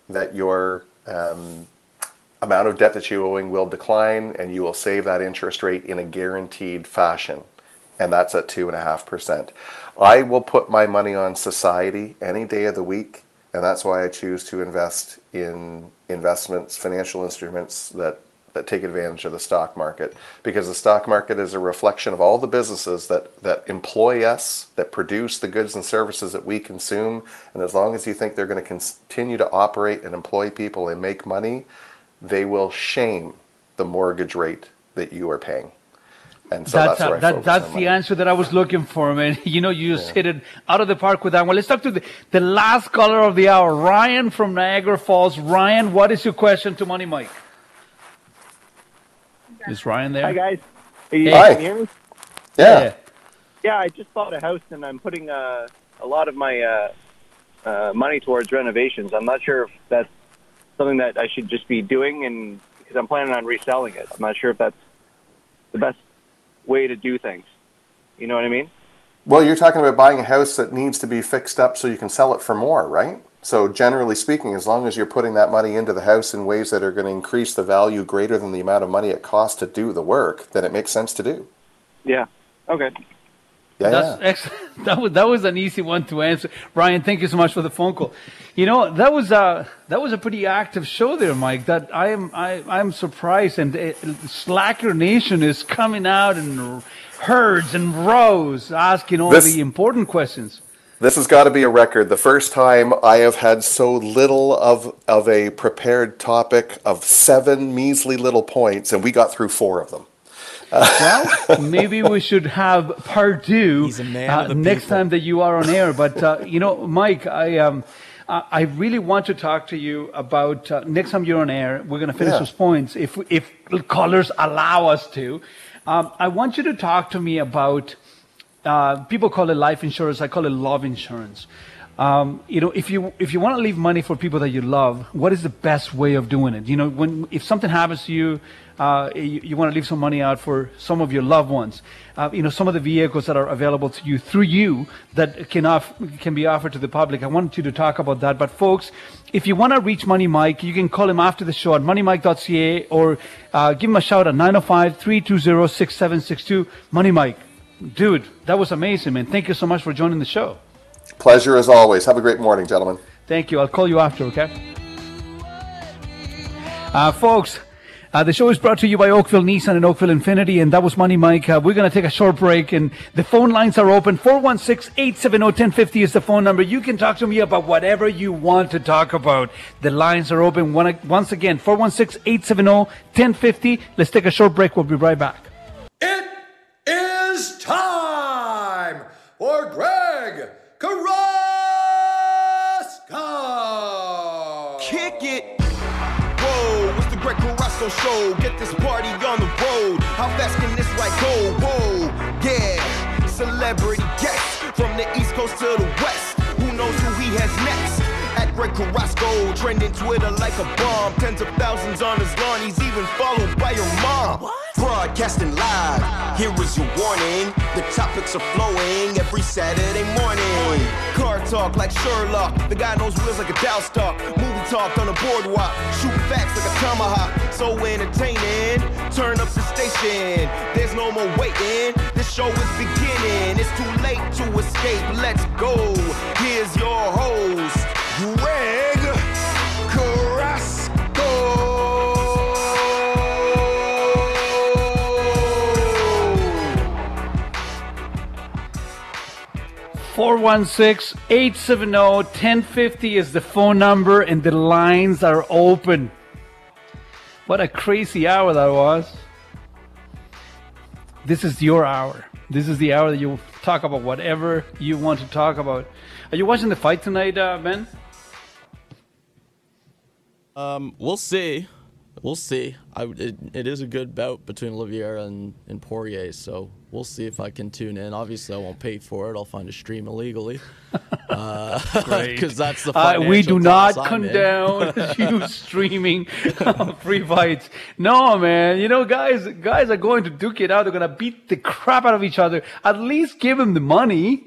that your um, amount of debt that you're owing will decline and you will save that interest rate in a guaranteed fashion. And that's at 2.5%. I will put my money on society any day of the week. And that's why I choose to invest in investments, financial instruments that, that take advantage of the stock market. Because the stock market is a reflection of all the businesses that, that employ us, that produce the goods and services that we consume. And as long as you think they're going to continue to operate and employ people and make money, they will shame the mortgage rate that you are paying. And so that's, that's that, that's the answer that I was looking for, man. You know, you just hit it out of the park with that one. Let's talk to the, the last caller of the hour, Ryan from Niagara Falls. Ryan, what is your question to Money Mike? Is Ryan there? Hi guys. Hey. you, Hi. Can you hear me? Yeah. Yeah, I just bought a house and I'm putting uh, a lot of my uh, uh, money towards renovations. I'm not sure if that's something that I should just be doing, and because I'm planning on reselling it, I'm not sure if that's the best way to do things. You know what I mean? Well, you're talking about buying a house that needs to be fixed up so you can sell it for more, right? So, generally speaking, as long as you're putting that money into the house in ways that are going to increase the value greater than the amount of money it costs to do the work, then it makes sense to do. Yeah. Okay. Yeah, That's excellent. That was that was an easy one to answer. Ryan, thank you so much for the phone call. You know that was a that was a pretty active show there, Mike. That I am I I'm surprised, and uh, Slacker Nation is coming out in herds and rows, asking all This- the important questions. This has got to be a record. The first time I have had so little of of a prepared topic of seven measly little points, and we got through four of them. Well, maybe we should have part two man uh, of the next people. time that you are on air. But uh, you know, Mike, I um, I I really want to talk to you about uh, next time you're on air. We're going to finish Yeah. those points if if callers allow us to. Um, I want you to talk to me about. Uh, people call it life insurance. I call it love insurance. Um, you know, if you if you want to leave money for people that you love, what is the best way of doing it? You know, when if something happens to you, uh, you, you want to leave some money out for some of your loved ones. Uh, you know, some of the vehicles that are available to you through you that can off, can be offered to the public. I wanted you to talk about that. But folks, if you want to reach Money Mike, you can call him after the show at moneymike.ca or uh, give him a shout at 905-320-6762. Money Mike, dude, that was amazing, man. Thank you so much for joining the show. Pleasure as always. Have a great morning, gentlemen. Thank you. I'll call you after, okay? Uh, folks, uh, the show is brought to you by Oakville Nissan and Oakville Infiniti, and that was Money Mike. Uh, we're going to take a short break, and the phone lines are open. 416-870-1050 is the phone number. You can talk to me about whatever you want to talk about. The lines are open. One, once again, 416-870-1050. Let's take a short break. We'll be right back. Is time for Greg Carrasco. Kick it. Whoa, it's the Greg Carrasco show. Get this party on the road. How fast can this ride go? Whoa, yeah. Celebrity guest from the East Coast to the West. Who knows who he has next? At Greg Carrasco, trending Twitter like a bomb. Tens of thousands on his lawn. He's even followed by your mom. Broadcasting live. Here is your warning. The topics are flowing every Saturday morning. Car talk like Sherlock. The guy knows wheels like a Dow stock. Movie talk on the boardwalk. Shoot facts like a tomahawk. So entertaining. Turn up the station. There's no more waiting. This show is beginning. It's too late to escape. Let's go. Here's your host, Greg 416 870 1050 is the phone number, and the lines are open. What a crazy hour that was. This is your hour. This is the hour that you talk about whatever you want to talk about. Are you watching the fight tonight, uh, Ben? Um, we'll see. We'll see. I, it, it is a good bout between Oliveira and, and Poirier, so we'll see if I can tune in. Obviously, I won't pay for it. I'll find a stream illegally. Because that's the Uh, we do not condone you streaming free fights. No, man. You know, guys, guys are going to duke it out. They're going to beat the crap out of each other. At least give them the money.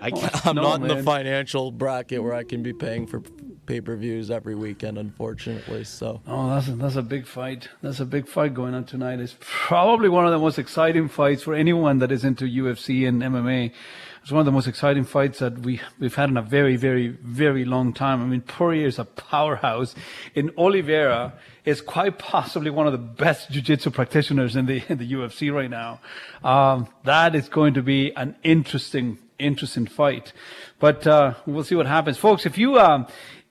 I can't, I'm No, not in the financial bracket where I can be paying for pay per views every weekend, unfortunately. So. Oh, that's a, that's a big fight. That's a big fight going on tonight. It's probably one of the most exciting fights for anyone that is into UFC and MMA. It's one of the most exciting fights that we we've had in a very, very, very long time. I mean, Poirier is a powerhouse, and Oliveira is quite possibly one of the best jiu-jitsu practitioners in the in the UFC right now. Um, that is going to be an interesting, interesting fight. But uh, we'll see what happens, folks. If you um,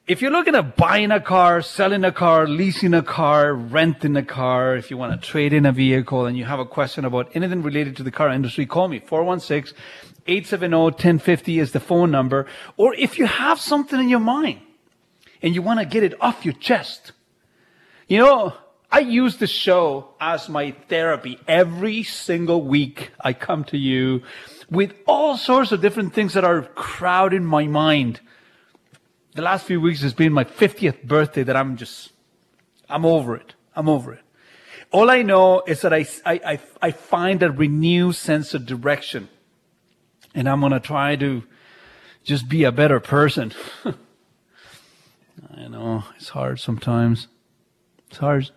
if you're looking at buying a car, selling a car, leasing a car, renting a car, if you want to trade in a vehicle and you have a question about anything related to the car industry, call me. 416 870 1050 is the phone number. Or if you have something in your mind and you want to get it off your chest, you know, I use the show as my therapy. Every single week, I come to you with all sorts of different things that are crowding my mind. The last few weeks has been my 50th birthday that I'm just, I'm over it. I'm over it. All I know is that I, I, I, find a renewed sense of direction. And I'm going to try to just be a better person. I know it's hard sometimes. It's hard.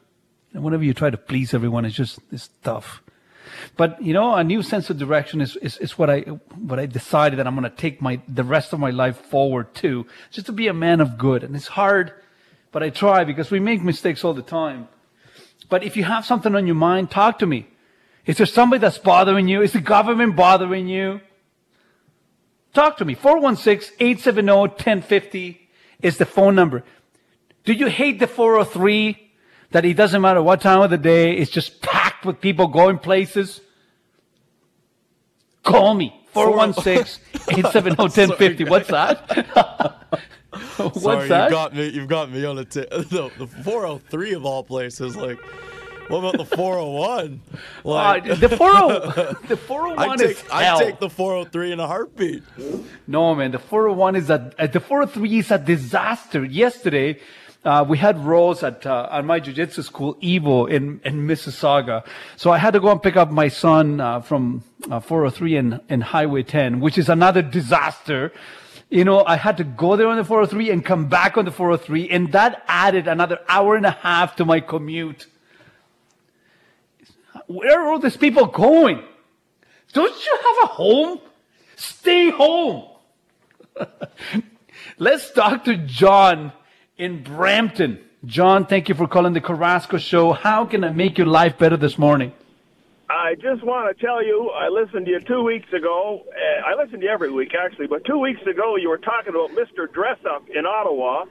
And whenever you try to please everyone, it's just it's tough. But you know, a new sense of direction is, is, is what I what I decided that I'm going to take my the rest of my life forward to, just to be a man of good. And it's hard, but I try because we make mistakes all the time. But if you have something on your mind, talk to me. Is there somebody that's bothering you? Is the government bothering you? Talk to me. 416-870-1050 is the phone number. Do you hate the 403 that it doesn't matter what time of the day, it's just packed with people going places? Call me. 416-870-1050. What's that? What's Sorry, that? You got me. You've got me on a t- the, the 403 of all places. Like, what about the 401? Like, Uh, the 40 the 401 I take, is I hell. take the 403 in a heartbeat. No, man, the 401 is a, uh, the 403 is a disaster. Yesterday, uh, we had roles at, uh, at my jiu-jitsu school, Evo, in, in Mississauga. So I had to go and pick up my son, uh, from, uh, 403 in, in Highway 10, which is another disaster. You know, I had to go there on the 403 and come back on the 403, and that added another hour and a half to my commute. Where are all these people going? Don't you have a home? Stay home. Let's talk to John in Brampton. John, thank you for calling the Carrasco Show. How can I make your life better this morning? I just want to tell you, I listened to you two weeks ago. Uh, I listen to you every week, actually, but two weeks ago you were talking about Mr. Dress Up in Ottawa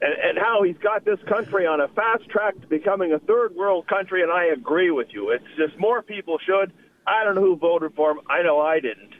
and, and how he's got this country on a fast track to becoming a third world country, and I agree with you. It's just more people should. I don't know who voted for him. I know I didn't.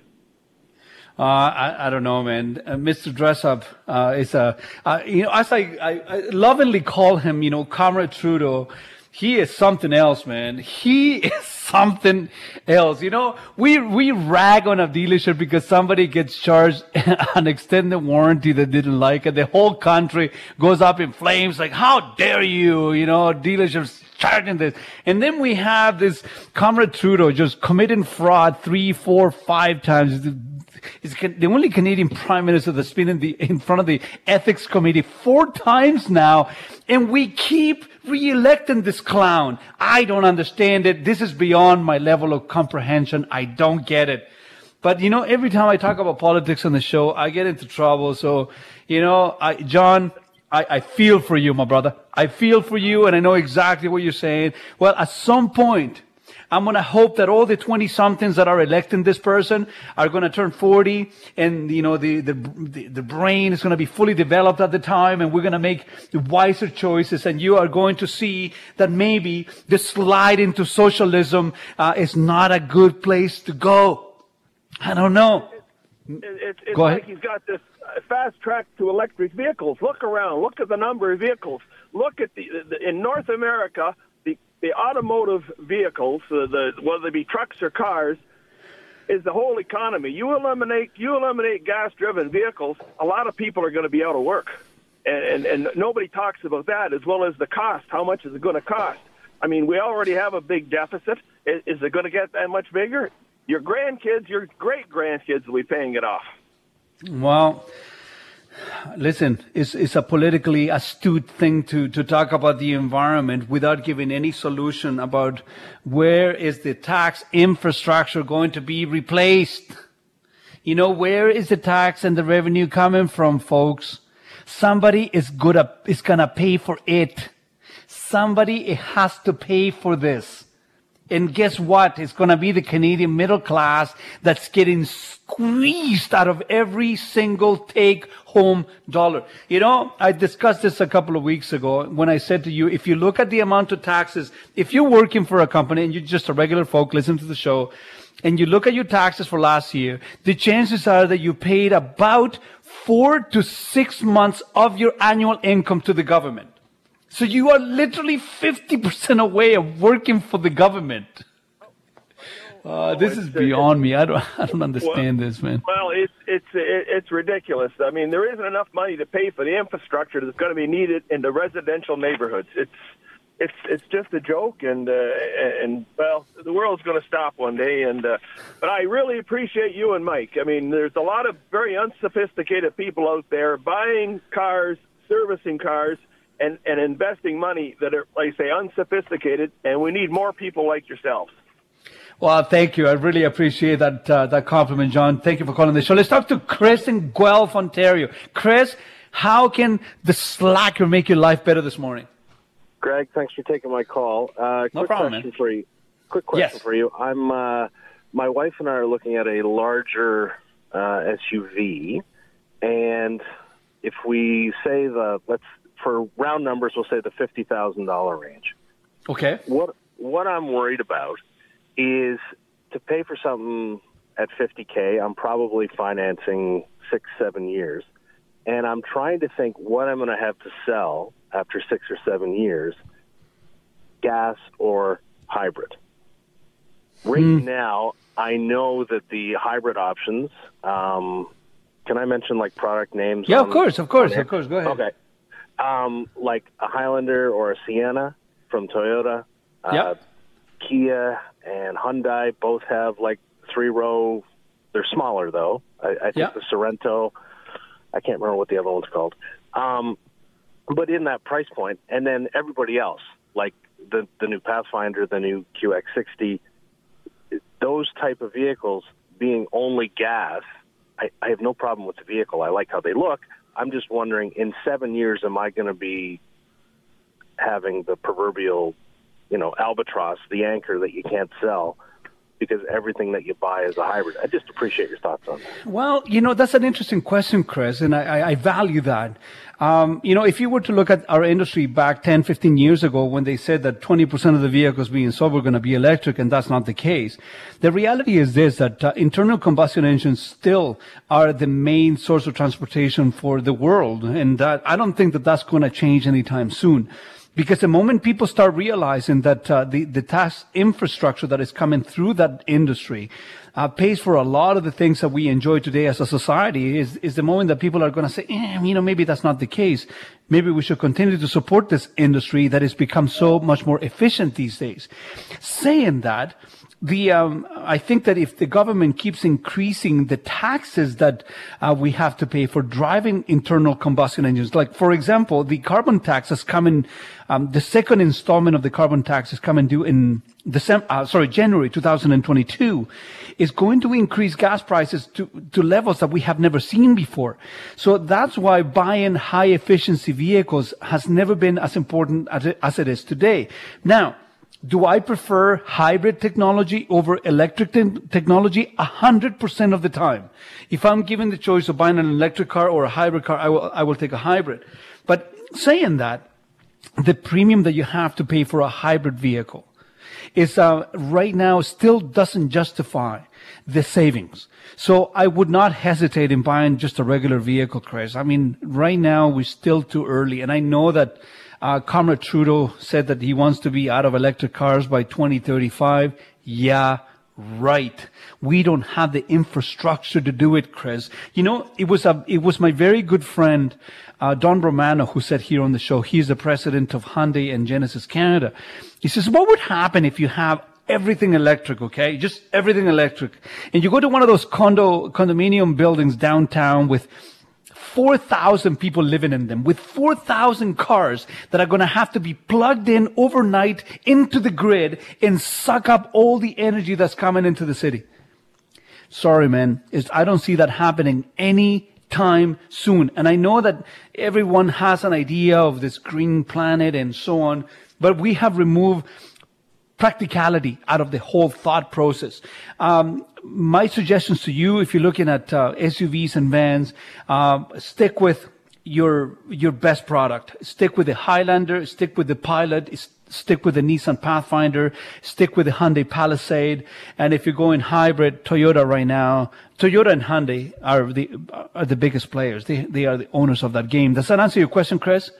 Uh, I, I don't know, man. Uh, Mr. Dress Up uh, is a, uh, you know, as I, I, I lovingly call him, you know, Comrade Trudeau, he is something else, man. He is something else. You know, we, we rag on a dealership because somebody gets charged an extended warranty that didn't like it. The whole country goes up in flames like, how dare you? You know, dealerships charging this. And then we have this Comrade Trudeau just committing fraud three, four, five times. Is the only Canadian prime minister that's been in the in front of the ethics committee four times now, and we keep re-electing this clown. I don't understand it. This is beyond my level of comprehension. I don't get it. But you know, every time I talk about politics on the show, I get into trouble. So, you know, I, John, I, I feel for you, my brother. I feel for you, and I know exactly what you're saying. Well, at some point, I'm going to hope that all the 20 somethings that are electing this person are going to turn 40 and, you know, the, the, the, brain is going to be fully developed at the time and we're going to make wiser choices and you are going to see that maybe the slide into socialism uh, is not a good place to go. I don't know. It, it's it's Go like ahead. he's got this uh, fast track to electric vehicles. Look around. Look at the number of vehicles. Look at the, the in North America, the automotive vehicles, the whether they be trucks or cars, is the whole economy. You eliminate you eliminate gas driven vehicles, a lot of people are going to be out of work, and, and and nobody talks about that as well as the cost. How much is it going to cost? I mean, we already have a big deficit. Is, is it going to get that much bigger? Your grandkids, your great grandkids will be paying it off. Well, listen, it's, it's a politically astute thing to, to talk about the environment without giving any solution about where is the tax infrastructure going to be replaced. You know, where is the tax and the revenue coming from, folks? Somebody is gonna, is gonna pay for it. Somebody has to pay for this. And guess what? It's going to be the Canadian middle class that's getting squeezed out of every single take home dollar. You know, I discussed this a couple of weeks ago when I said to you, if you look at the amount of taxes, if you're working for a company and you're just a regular folk, listen to the show, and you look at your taxes for last year, the chances are that you paid about four to six months of your annual income to the government. So you are literally 50% away of working for the government. Uh, this is beyond me. I don't, I don't understand this, man. Well, it's it's it's ridiculous. I mean, there isn't enough money to pay for the infrastructure that's going to be needed in the residential neighborhoods. It's it's it's just a joke, and uh, and well, the world's going to stop one day. And uh, but I really appreciate you and Mike. I mean, there's a lot of very unsophisticated people out there buying cars, servicing cars, and and investing money that are, like I say, unsophisticated. And we need more people like yourselves. Well, thank you. I really appreciate that uh, that compliment, John. Thank you for calling the show. Let's talk to Chris in Guelph, Ontario. Chris, how can the slacker make your life better this morning? Greg, thanks for taking my call. Uh, No quick problem, question man. for you. Quick question Yes. for you. I'm uh, my wife and I are looking at a larger uh, SUV, and if we say the let's for round numbers, we'll say the fifty thousand dollar range. Okay. What what I'm worried about is to pay for something at 50k. I'm probably financing six seven years, and I'm trying to think what I'm going to have to sell after six or seven years, gas or hybrid. Right Hmm. now, I know that the hybrid options. Um, can I mention like product names? Yeah, of course, of course, of course. Go ahead. Okay. Um, like a Highlander or a Sienna from Toyota. Uh, Kia and Hyundai both have like three row. They're smaller though. I, I think Yep. the Sorento. I can't remember what the other one's called. Um, but in that price point, and then everybody else, like the the new Pathfinder, the new QX60, those type of vehicles being only gas, I, I have no problem with the vehicle. I like how they look. I'm just wondering, in seven years, am I going to be having the proverbial, you know, albatross, the anchor that you can't sell, because everything that you buy is a hybrid? I just appreciate your thoughts on that. Well, you know, that's an interesting question, Chris, and I, I, value that. Um, you know, if you were to look at our industry back 10, 15 years ago when they said that 20% of the vehicles being sold were going to be electric, and that's not the case. The reality is this, that uh, internal combustion engines still are the main source of transportation for the world, and that I don't think that that's going to change anytime soon. Because the moment people start realizing that uh, the the tax infrastructure that is coming through that industry uh, pays for a lot of the things that we enjoy today as a society, is is the moment that people are going to say, eh, you know, maybe that's not the case. Maybe we should continue to support this industry that has become so much more efficient these days. Saying that, the um, I think that if the government keeps increasing the taxes that uh, we have to pay for driving internal combustion engines, like for example, the carbon tax has come in, um, the second installment of the carbon tax is coming due in December, uh, sorry, January 2022, is going to increase gas prices to, to levels that we have never seen before. So that's why buying high efficiency vehicles has never been as important as it, as it is today. Now, do I prefer hybrid technology over electric te- technology? A hundred percent of the time. If I'm given the choice of buying an electric car or a hybrid car, I will, I will take a hybrid. But saying that, the premium that you have to pay for a hybrid vehicle is uh, right now still doesn't justify the savings. So I would not hesitate in buying just a regular vehicle, Chris. I mean, right now we're still too early, and I know that uh, Comrade Trudeau said that he wants to be out of electric cars by 2035. Yeah, right. We don't have the infrastructure to do it, Chris. You know, it was a, it was my very good friend, uh, Don Romano, who said here on the show, he's the president of Hyundai and Genesis Canada. He says, what would happen if you have everything electric, okay? Just everything electric. And you go to one of those condo, condominium buildings downtown with 4,000 people living in them with 4,000 cars that are going to have to be plugged in overnight into the grid and suck up all the energy that's coming into the city. Sorry, man. It's, I don't see that happening any time soon. And I know that everyone has an idea of this green planet and so on, but we have removed practicality out of the whole thought process. Um, my suggestions to you, if you're looking at uh, SUVs and vans, uh, stick with your your best product. Stick with the Highlander. Stick with the Pilot. Stick with the Nissan Pathfinder. Stick with the Hyundai Palisade. And if you're going hybrid, Toyota right now, Toyota and Hyundai are the are the biggest players. They they are the owners of that game. Does that answer your question, Chris?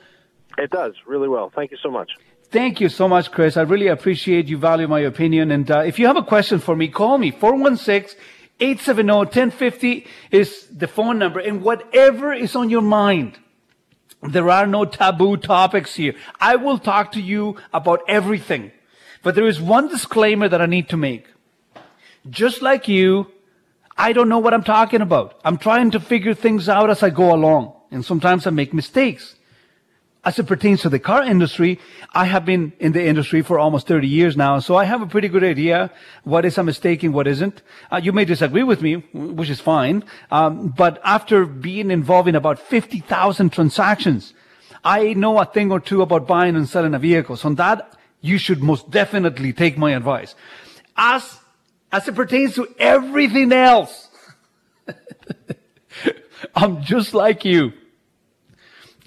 It does really well. Thank you so much. Thank you so much, Chris. I really appreciate you value my opinion. And uh, if you have a question for me, call me 416-870-1050 is the phone number. And whatever is on your mind, there are no taboo topics here. I will talk to you about everything. But there is one disclaimer that I need to make. Just like you, I don't know what I'm talking about. I'm trying to figure things out as I go along. And sometimes I make mistakes as it pertains to the car industry, I have been in the industry for almost 30 years now, so I have a pretty good idea what is a mistake and what isn't. Uh, you may disagree with me, which is fine, um, but after being involved in about 50,000 transactions, I know a thing or two about buying and selling a vehicle. So on that, you should most definitely take my advice. As, as it pertains to everything else, I'm just like you.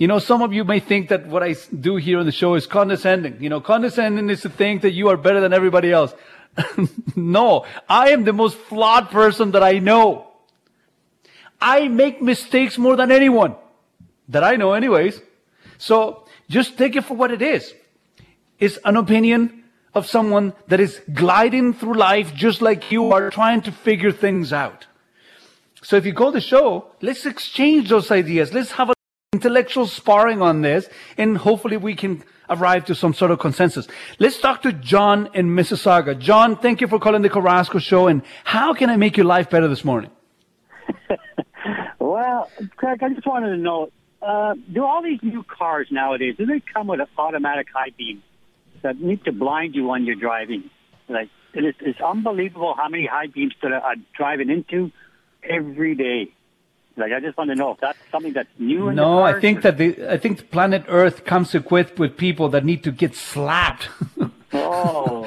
You know, some of you may think that what I do here on the show is condescending. You know, condescending is to think that you are better than everybody else. no, I am the most flawed person that I know. I make mistakes more than anyone that I know anyways. So just take it for what it is. It's an opinion of someone that is gliding through life just like you are trying to figure things out. So if you go to the show, let's exchange those ideas. Let's have a intellectual sparring on this, and hopefully we can arrive to some sort of consensus. Let's talk to John in Mississauga. John, thank you for calling the Carrasco Show, and how can I make your life better this morning? well, Craig, I just wanted to know, uh, do all these new cars nowadays, do they come with an automatic high beam that need to blind you when you're driving? Like, it is, it's unbelievable how many high beams that I'm driving into every day. Like, I just want to know if that's something that's new. In no, I think that the I think planet Earth comes equipped with people that need to get slapped. Oh.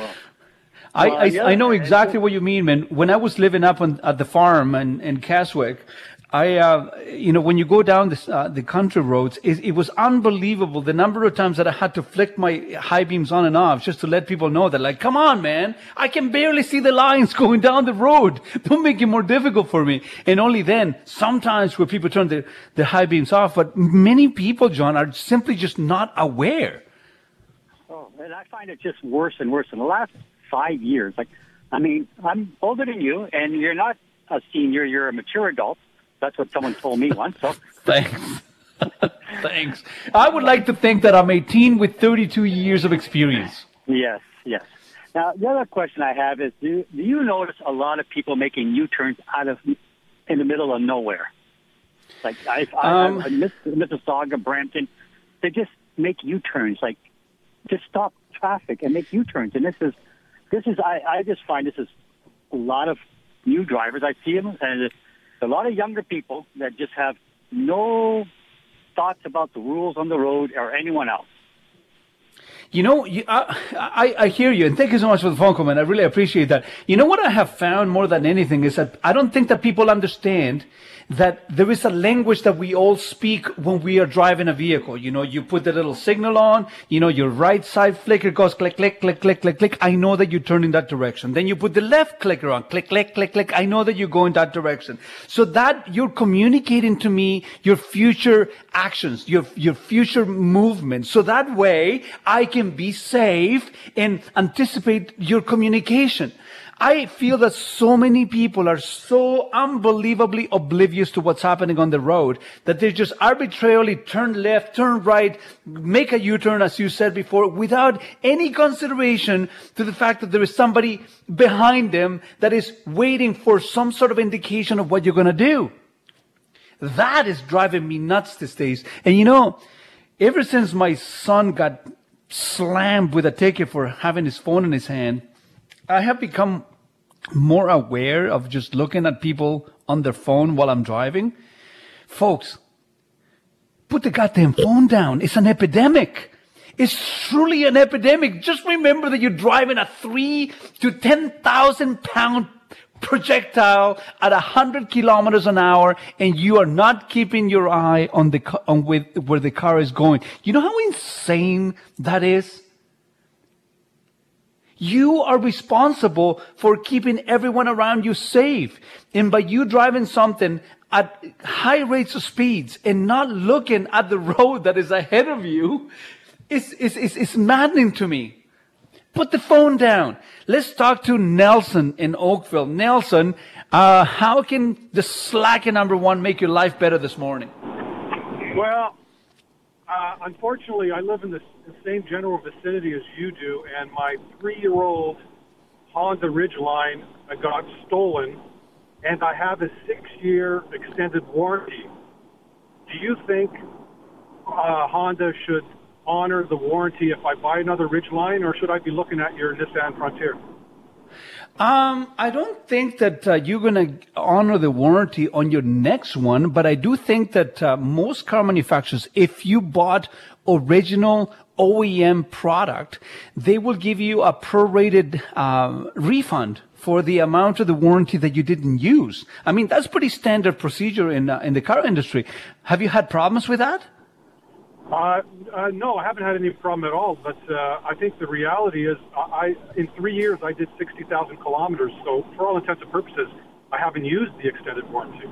I, Well, I, yeah, I know exactly what you mean, man. When I was living up on, at the farm in, in Keswick, I, uh, you know, when you go down this, uh, the country roads, it, it was unbelievable the number of times that I had to flick my high beams on and off just to let people know that, like, come on, man, I can barely see the lines going down the road. Don't make it more difficult for me. And only then, sometimes where people turn their, their high beams off, but many people, John, are simply just not aware. Oh, and I find it just worse and worse in the last five years. Like, I mean, I'm older than you, and you're not a senior; you're a mature adult. That's what someone told me once. So, Thanks. Thanks. I would like to think that I'm 18 with 32 years of experience. yes, yes. Now, the other question I have is: Do, do you notice a lot of people making U-turns out of in the middle of nowhere? Like I, I, Um, I Miss, Mississauga, Brampton, they just make U-turns. Like just stop traffic and make U-turns. And this is this is I, I just find this is a lot of new drivers. I see them, and it's a lot of younger people that just have no thoughts about the rules on the road or anyone else. You know, you, I, I, I hear you, and thank you so much for the phone call, man. I really appreciate that. You know what I have found more than anything is that I don't think that people understand that there is a language that we all speak when we are driving a vehicle. You know, you put the little signal on, you know, your right side flicker goes click, click, click, click, click, click. I know that you turn in that direction. Then you put the left clicker on, click, click, click, click. I know that you go in that direction. So that you're communicating to me your future actions, your, your future movements. So that way I can be safe and anticipate your communication. I feel that so many people are so unbelievably oblivious to what's happening on the road that they just arbitrarily turn left, turn right, make a U-turn, as you said before, without any consideration to the fact that there is somebody behind them that is waiting for some sort of indication of what you're going to do. That is driving me nuts these days. And you know, ever since my son got slammed with a ticket for having his phone in his hand, I have become more aware of just looking at people on their phone while I'm driving. Folks, put the goddamn phone down. It's an epidemic. It's truly an epidemic. Just remember that you're driving a three to 10,000 pound projectile at a 100 kilometers an hour and you are not keeping your eye on the, on with, where the car is going. You know how insane that is? You are responsible for keeping everyone around you safe. And by you driving something at high rates of speeds and not looking at the road that is ahead of you, it's, it's, it's, it's maddening to me. Put the phone down. Let's talk to Nelson in Oakville. Nelson, uh, how can the slacker number one make your life better this morning? Well, uh, unfortunately, I live in the, the same general vicinity as you do, and my three-year-old Honda Ridgeline uh, got stolen, and I have a six-year extended warranty. Do you think uh, Honda should honor the warranty if I buy another Ridgeline, or should I be looking at your Nissan Frontier? Um, I don't think that uh, you're going to honor the warranty on your next one, but I do think that uh, most car manufacturers, if you bought original OEM product, they will give you a prorated uh, refund for the amount of the warranty that you didn't use. I mean, that's pretty standard procedure in uh, in the car industry. Have you had problems with that? Uh, uh, no, I haven't had any problem at all. But uh, I think the reality is, I, I in three years I did sixty thousand kilometers. So for all intents and purposes, I haven't used the extended warranty.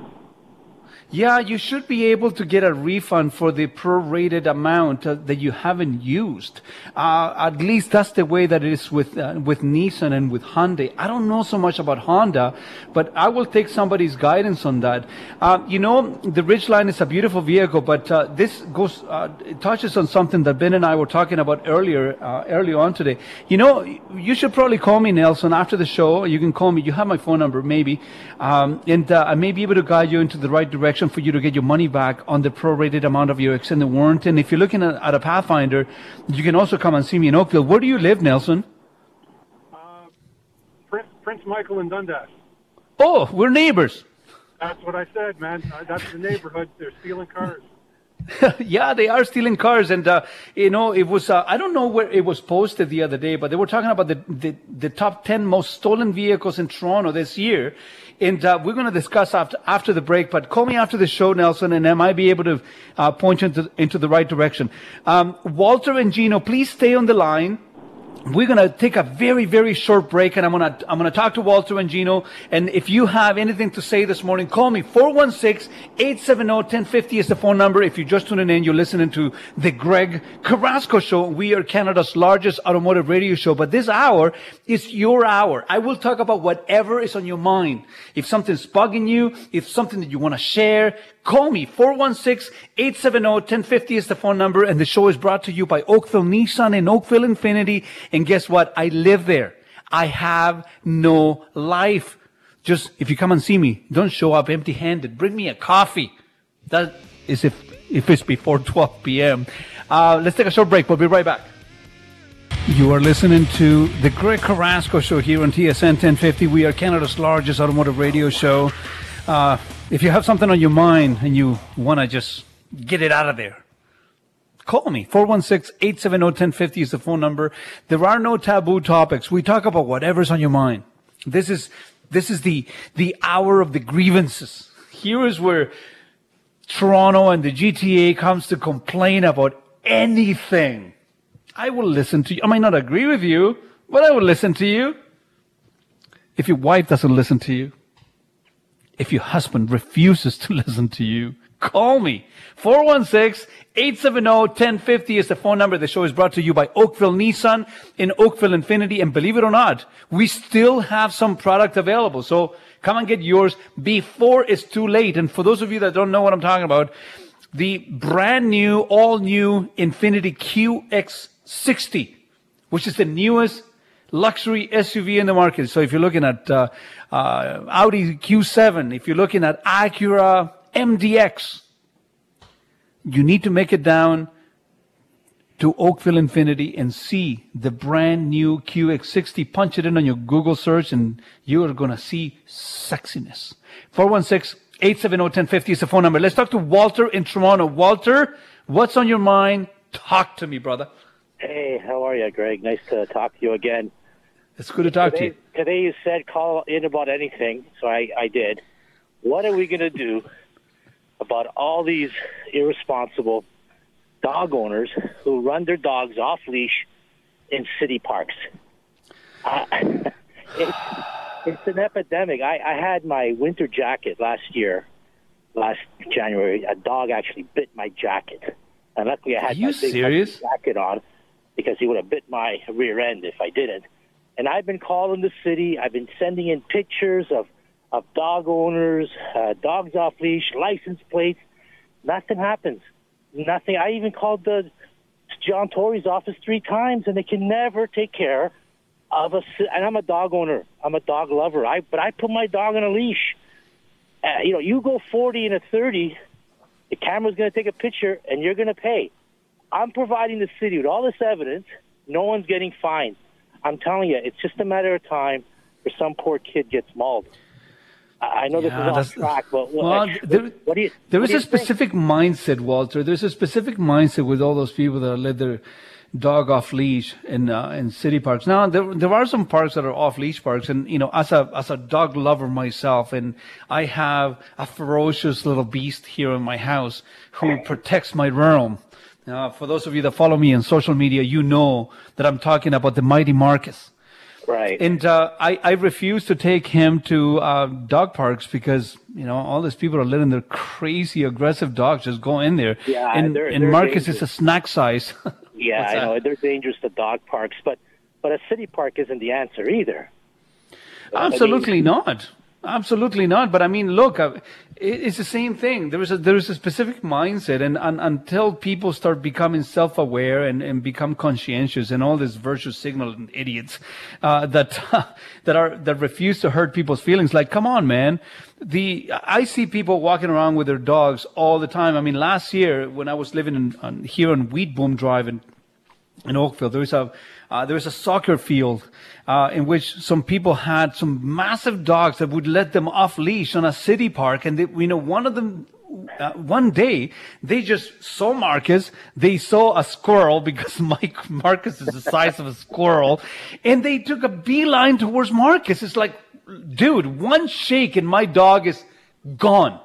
Yeah, you should be able to get a refund for the prorated amount uh, that you haven't used. Uh, at least that's the way that it is with uh, with Nissan and with Hyundai. I don't know so much about Honda, but I will take somebody's guidance on that. Uh, you know, the Ridgeline is a beautiful vehicle, but uh, this goes uh, touches on something that Ben and I were talking about earlier early on today. You know, you should probably call me Nelson after the show. You can call me. You have my phone number, maybe, um, and I may be able to guide you into the right direction for you to get your money back on the prorated amount of your extended warranty. And if you're looking at, at a Pathfinder, you can also come and see me in Oakville. Where do you live, Nelson? Prince, Prince Michael and Dundas. Oh, we're neighbors. That's what I said, man. Uh, that's the neighborhood. They're stealing cars. yeah, they are stealing cars, and uh, you know it was. Uh, I don't know where it was posted the other day, but they were talking about the the, the top ten most stolen vehicles in Toronto this year, and uh, we're going to discuss after after the break. But call me after the show, Nelson, and I might be able to uh, point you into into the right direction. Um, Walter and Gino, please stay on the line we're going to take a very, very short break and I'm going to, I'm going to talk to Walter and Gino. And if you have anything to say this morning, call me 416-870-1050 is the phone number. If you're just tuning in, you're listening to the Greg Carrasco show. We are Canada's largest automotive radio show, but this hour is your hour. I will talk about whatever is on your mind. If something's bugging you, if something that you want to share, Call me, 416-870-1050 is the phone number, and the show is brought to you by Oakville Nissan and Oakville Infiniti. And guess what? I live there. I have no life. Just if you come and see me, don't show up empty handed. Bring me a coffee. That is if, if it's before 12 p.m. Uh, let's take a short break. We'll be right back. You are listening to the Greg Carrasco Show here on TSN 1050. We are Canada's largest automotive radio show. Uh, if you have something on your mind and you want to just get it out of there, call me. 416-870-1050 is the phone number. There are no taboo topics. We talk about whatever's on your mind. This is, this is the, the hour of the grievances. Here is where Toronto and the GTA comes to complain about anything. I will listen to you. I might not agree with you, but I will listen to you. If your wife doesn't listen to you, if your husband refuses to listen to you, call me. 416-870-1050 is the phone number. The show is brought to you by Oakville Nissan in Oakville Infiniti. And believe it or not, we still have some product available. So come and get yours before it's too late. And for those of you that don't know what I'm talking about, the brand new, all new Infiniti QX60, which is the newest luxury SUV in the market. So if you're looking at uh, uh, Audi Q7, if you're looking at Acura MDX, you need to make it down to Oakville Infiniti and see the brand new QX60. Punch it in on your Google search and you are going to see sexiness. 416 870 1050 is the phone number. Let's talk to Walter in Toronto. Walter, what's on your mind? Talk to me, brother. Hey, how are you, Greg? Nice to talk to you again. It's good to talk today, to you. Today you said call in about anything, so I, I did. What are we going to do about all these irresponsible dog owners who run their dogs off leash in city parks? Uh, it's, it's an epidemic. I, I had my winter jacket last year, last January. A dog actually bit my jacket, and luckily I had Are you my big serious? jacket on because he would have bit my rear end if I didn't. And I've been calling the city. I've been sending in pictures of of dog owners, uh, dogs off leash, license plates. Nothing happens. Nothing. I even called the John Tory's office three times, and they can never take care of ci- And I'm a dog owner. I'm a dog lover. I but I put my dog on a leash. Uh, you know, you go 40 and a 30, the camera's going to take a picture, and you're going to pay. I'm providing the city with all this evidence. No one's getting fined. I'm telling you, it's just a matter of time where some poor kid gets mauled. I know Yeah, this is off track, but what, Well, what, there- what do you? There is a you think? specific mindset, Walter. There's a specific mindset with all those people that let their dog off leash in uh, in city parks. Now there there are some parks that are off leash parks, and you know, as a as a dog lover myself, and I have a ferocious little beast here in my house who protects my realm. Now, for those of you that follow me on social media, you know that I'm talking about the mighty Marcus. Right. And uh, I, I refuse to take him to uh, dog parks because, you know, all these people are letting their crazy, aggressive dogs just go in there. Yeah, and they're- and they're Marcus dangerous. is a snack size. Yeah, What's I that? know they're dangerous to dog parks, but but a city park isn't the answer either. I mean- Absolutely not. Absolutely not. But I mean, look, uh, it's the same thing. There is a there is a specific mindset, and, and until people start becoming self-aware and, and become conscientious, and all this virtue signaling idiots uh, that that are that refuse to hurt people's feelings, like, come on, man. The I see people walking around with their dogs all the time. I mean, last year when I was living in here on Wheat Boom Drive in in Oakville. There was a uh, there was a soccer field uh, in which some people had some massive dogs that would let them off leash on a city park, and they, you know one of them. Uh, one day, they just saw Marcus. They saw a squirrel because Mike Marcus is the size of a squirrel, and they took a beeline towards Marcus. It's like, dude, one shake and my dog is gone.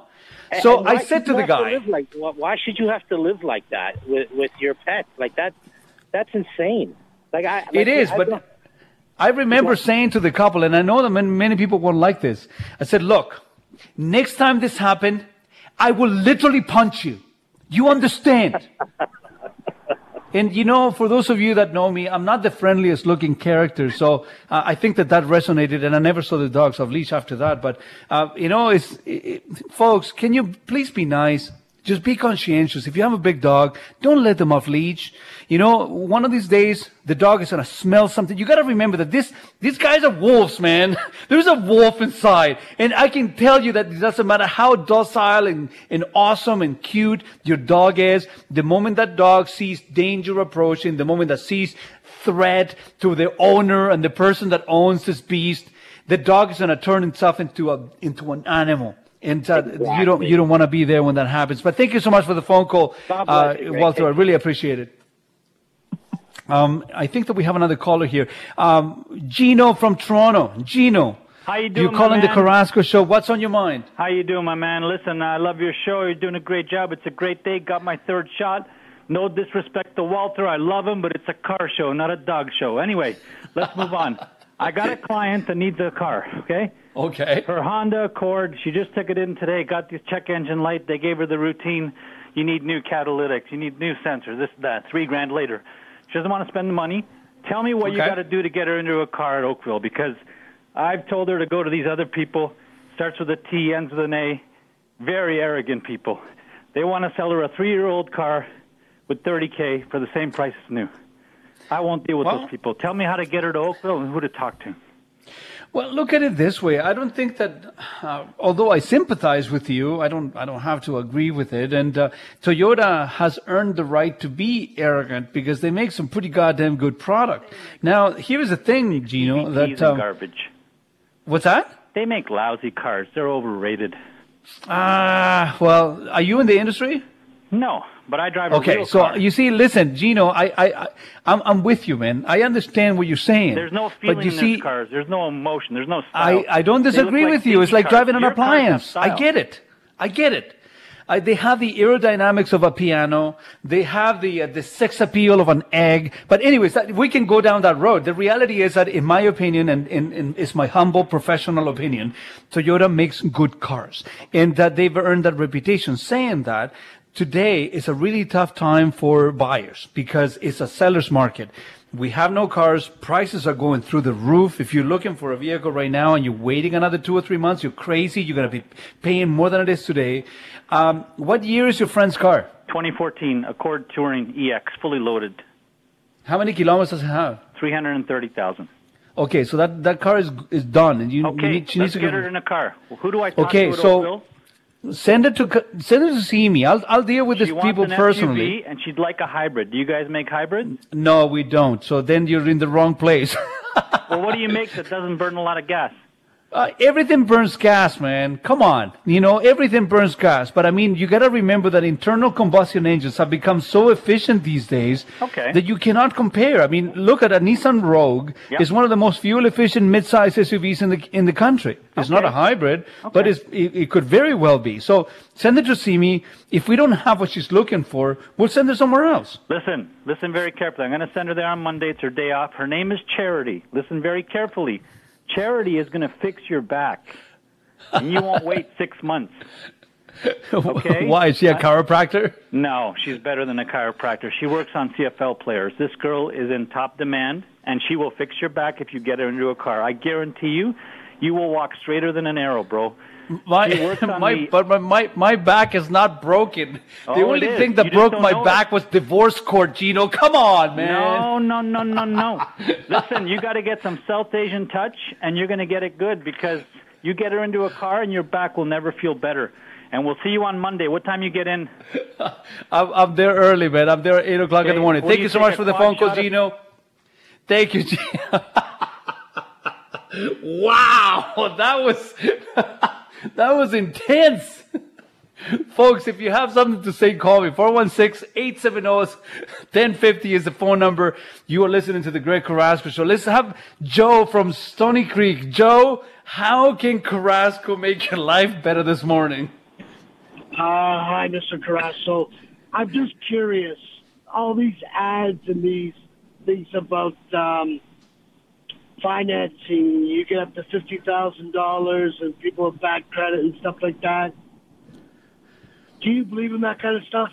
So and I said to the guy, live like, why should you have to live like that with with your pet? Like that, that's insane. Like I, like, It is, I but don't- I remember saying to the couple, and I know that many, many people won't like this. I said, look, next time this happened, I will literally punch you. You understand? and you know, for those of you that know me, I'm not the friendliest looking character. So uh, I think that that resonated and I never saw the dogs off leash after that. But, uh, you know, it's, it, it- folks, can you please be nice? Just be conscientious. If you have a big dog, don't let them off leash. You know, one of these days, the dog is going to smell something. You got to remember that this, these guys are wolves, man. There's a wolf inside. And I can tell you that it doesn't matter how docile and, and awesome and cute your dog is. The moment that dog sees danger approaching, the moment that sees threat to the owner and the person that owns this beast, the dog is going to turn itself into a, into an animal. And uh, you don't you don't want to be there when that happens. But thank you so much for the phone call, uh, Walter. I really appreciate it. Um, I think that we have another caller here. Um, Gino from Toronto. Gino, How you doing, you're calling the? Carrasco Show. What's on your mind? How you doing, my man? Listen, I love your show. You're doing a great job. It's a great day. Got my third shot. No disrespect to Walter. I love him, but it's a car show, not a dog show. Anyway, let's move on. I got a client that needs a car, okay? Okay. Her Honda Accord, she just took it in today, got the check engine light. They gave her the routine. You need new catalytics. You need new sensors, this, that. Three grand later. She doesn't want to spend the money. Tell me what you got to do to get her into a car at Oakville because I've told her to go to these other people. Starts with a T, ends with an A. Very arrogant people. They want to sell her a three-year-old car with 30k for the same price as new. I won't deal with Well- those people. Tell me how to get her to Oakville and who to talk to. Well, look at it this way. I don't think that, uh, although I sympathize with you, I don't, I don't have to agree with it. And uh, Toyota has earned the right to be arrogant because they make some pretty goddamn good product. Now, here's the thing, Gino. EVs That um, garbage. what's that? They make lousy cars. They're overrated. Ah, well, are you in the industry? No, but I drive a Okay, so car. you see, listen, Gino, I, I, I I'm, I'm with you, man. I understand what you're saying. There's no feeling but you in see, those cars. There's no emotion. There's no style. I, I don't disagree like with you. It's like cars. driving an Your appliance. I get it. I get it. I, they have the aerodynamics of a piano. They have the uh, the sex appeal of an egg. But anyways, that, we can go down that road. The reality is that, in my opinion, and, and, and it's my humble professional opinion, Toyota makes good cars, and that they've earned that reputation. Saying that, today is a really tough time for buyers because it's a seller's market. We have no cars. Prices are going through the roof. If you're looking for a vehicle right now and you're waiting another two or three months, you're crazy. You're going to be paying more than it is today. Um, what year is your friend's car? 2014 Accord Touring EX, fully loaded, How many kilometers does it have? 330,000. Okay, so that, that car is is done, and you, you Okay, need, she needs to get her in a car. Well, who do I talk Okay, to at so Oakville? Send it to send it to see me. I'll I'll deal with these people personally. And she'd like a hybrid. Do you guys make hybrids? No, we don't. So then you're in the wrong place. well, what do you make that doesn't burn a lot of gas? Uh, everything burns gas, man. Come on. You know, everything burns gas. But I mean, you gotta remember that internal combustion engines have become so efficient these days Okay. that you cannot compare. I mean, look at a Nissan Rogue. Yep. It's one of the most fuel efficient mid-size SUVs in the, in the country. It's not a hybrid, but it's, it, it could very well be. So send it to see me. If we don't have what she's looking for, we'll send her somewhere else. Listen, listen very carefully. I'm going to send her there on Monday. It's her day off. Her name is Charity. Listen very carefully. Charity is going to fix your back, and you won't wait six months. Okay. Why? Is she a chiropractor? No, she's better than a chiropractor. She works on CFL players. This girl is in top demand, and she will fix your back if you get her into a car. I guarantee you, you will walk straighter than an arrow, bro. My, She works on my, the- but my, my, my back is not broken. the Oh, only it is. thing that You broke my back was divorce court, Gino. Come on, man. No, no, no, no, no. Listen, you got to get some South Asian touch, and you're going to get it good because you get her into a car, and your back will never feel better. And we'll see you on Monday. What time you get in? I'm, I'm there early, man. I'm there at 8 o'clock in the morning. will Thank you you so much for the phone call, shot of- Gino. Thank you, Gino. wow, that was that was intense. Folks, if you have something to say, call me. 416-870-1050 is the phone number. You are listening to the Greg Carrasco Show. Let's have Joe from Stony Creek. Joe, how can Carrasco make your life better this morning? Uh, hi, Mr. Carrasco. I'm just curious. All these ads and these things about um, financing, you get up to fifty thousand dollars, and people have bad credit and stuff like that. Do you believe in that kind of stuff?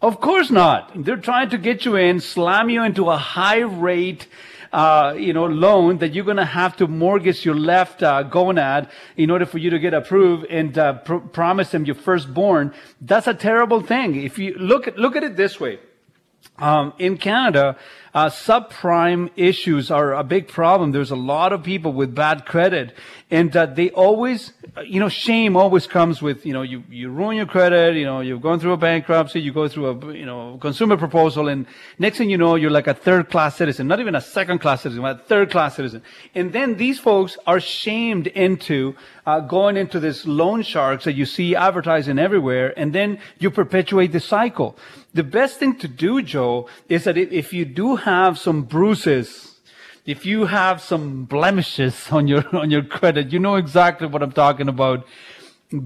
Of course not. They're trying to get you in, slam you into a high rate uh, you know, loan that you're going to have to mortgage your left uh, gonad in order for you to get approved and uh, pr- promise them your firstborn. That's a terrible thing. If you look at, look at it this way. Um, in Canada, uh, subprime issues are a big problem. There's a lot of people with bad credit, and uh, they always, you know, shame always comes with, you know, you you ruin your credit. You know, you've gone through a bankruptcy, you go through a, you know, consumer proposal, and next thing you know, you're like a third class citizen, not even a second class citizen, but a third class citizen. And then these folks are shamed into uh, going into this loan sharks that you see advertising everywhere, and then you perpetuate the cycle. The best thing to do, Joe, is that if you do have some bruises, if you have some blemishes on your, on your credit, you know exactly what I'm talking about.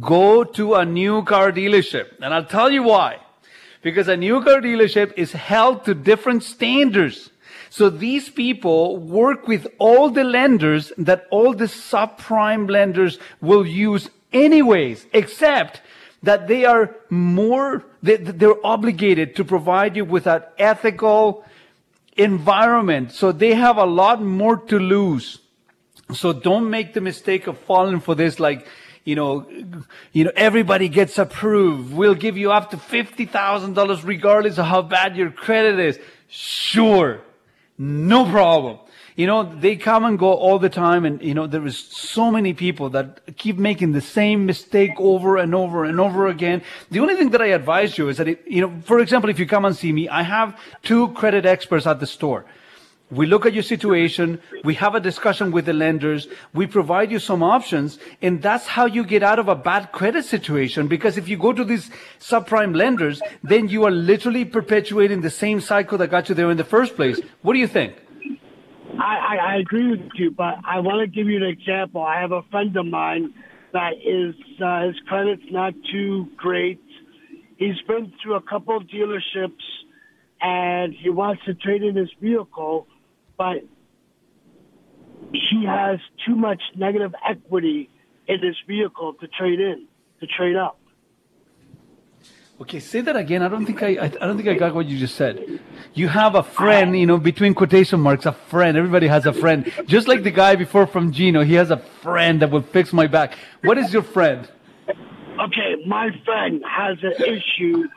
Go to a new car dealership. And I'll tell you why. Because a new car dealership is held to different standards. So these people work with all the lenders that all the subprime lenders will use anyways, except that they are more, they, they're obligated to provide you with an ethical environment. So they have a lot more to lose. So don't make the mistake of falling for this like, you know, you know, everybody gets approved. We'll give you up to $50,000 regardless of how bad your credit is. Sure. No problem. You know, they come and go all the time and, you know, there is so many people that keep making the same mistake over and over and over again. The only thing that I advise you is that, it, you know, for example, if you come and see me, I have two credit experts at the store. We look at your situation. We have a discussion with the lenders. We provide you some options. And that's how you get out of a bad credit situation. Because if you go to these subprime lenders, then you are literally perpetuating the same cycle that got you there in the first place. What do you think? I, I, I agree with you, but I want to give you an example. I have a friend of mine that is uh, his credit's not too great. He's been through a couple of dealerships, and he wants to trade in his vehicle, but he has too much negative equity in his vehicle to trade in, to trade up. Okay, say that again. I don't think I, I, don't think I got what you just said. You have a friend, you know, between quotation marks, a friend. Everybody has a friend. Just like the guy before from Gino, he has a friend that will fix my back. What is your friend? Okay, my friend has an issue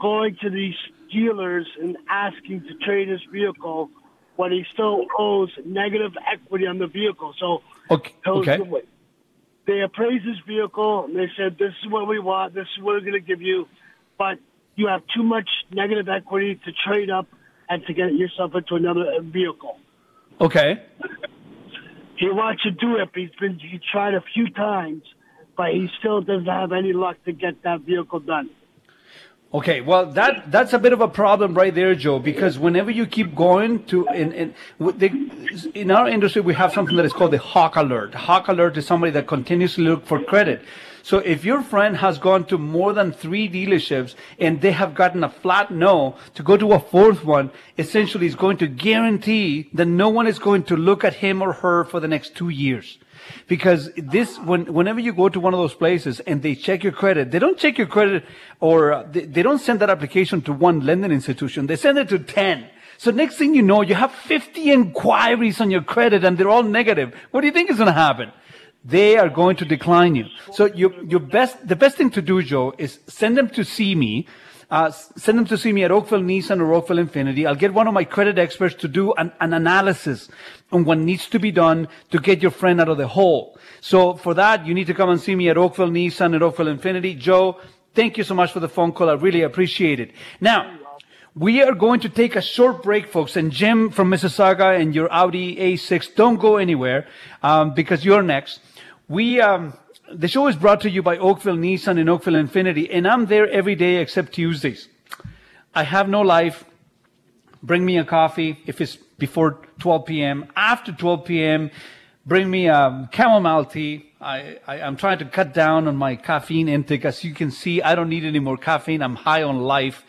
going to these dealers and asking to trade his vehicle when he still owes negative equity on the vehicle. So okay, okay. they appraise his vehicle and they said, "This is what we want. This is what we're going to give you." But you have too much negative equity to trade up and to get yourself into another vehicle. Okay. He wants to do it, but he's been he tried a few times, but he still doesn't have any luck to get that vehicle done. Okay, well that that's a bit of a problem right there, Joe, because whenever you keep going to in in the, in our industry we have something that is called the hawk alert. Hawk alert is somebody that continuously look for credit. So if your friend has gone to more than three dealerships and they have gotten a flat no to go to a fourth one, essentially is going to guarantee that no one is going to look at him or her for the next two years. Because this, when, whenever you go to one of those places and they check your credit, they don't check your credit or uh, they, they don't send that application to one lending institution. They send it to 10. So next thing you know, you have 50 inquiries on your credit and they're all negative. What do you think is going to happen? They are going to decline you. So your, your best, the best thing to do, Joe, is send them to see me. Uh, send them to see me at Oakville Nissan or Oakville Infiniti. I'll get one of my credit experts to do an, an analysis on what needs to be done to get your friend out of the hole. So for that, you need to come and see me at Oakville Nissan and Oakville Infiniti. Joe, thank you so much for the phone call. I really appreciate it. Now, we are going to take a short break, folks. And Jim from Mississauga and your Audi A6, don't go anywhere um, because you're next. We, um, the show is brought to you by Oakville Nissan and Oakville Infiniti, and I'm there every day except Tuesdays. I have no life. Bring me a coffee if it's before 12 p.m. After 12 p.m., bring me a chamomile tea. I, I, am trying to cut down on my caffeine intake. As you can see, I don't need any more caffeine. I'm high on life.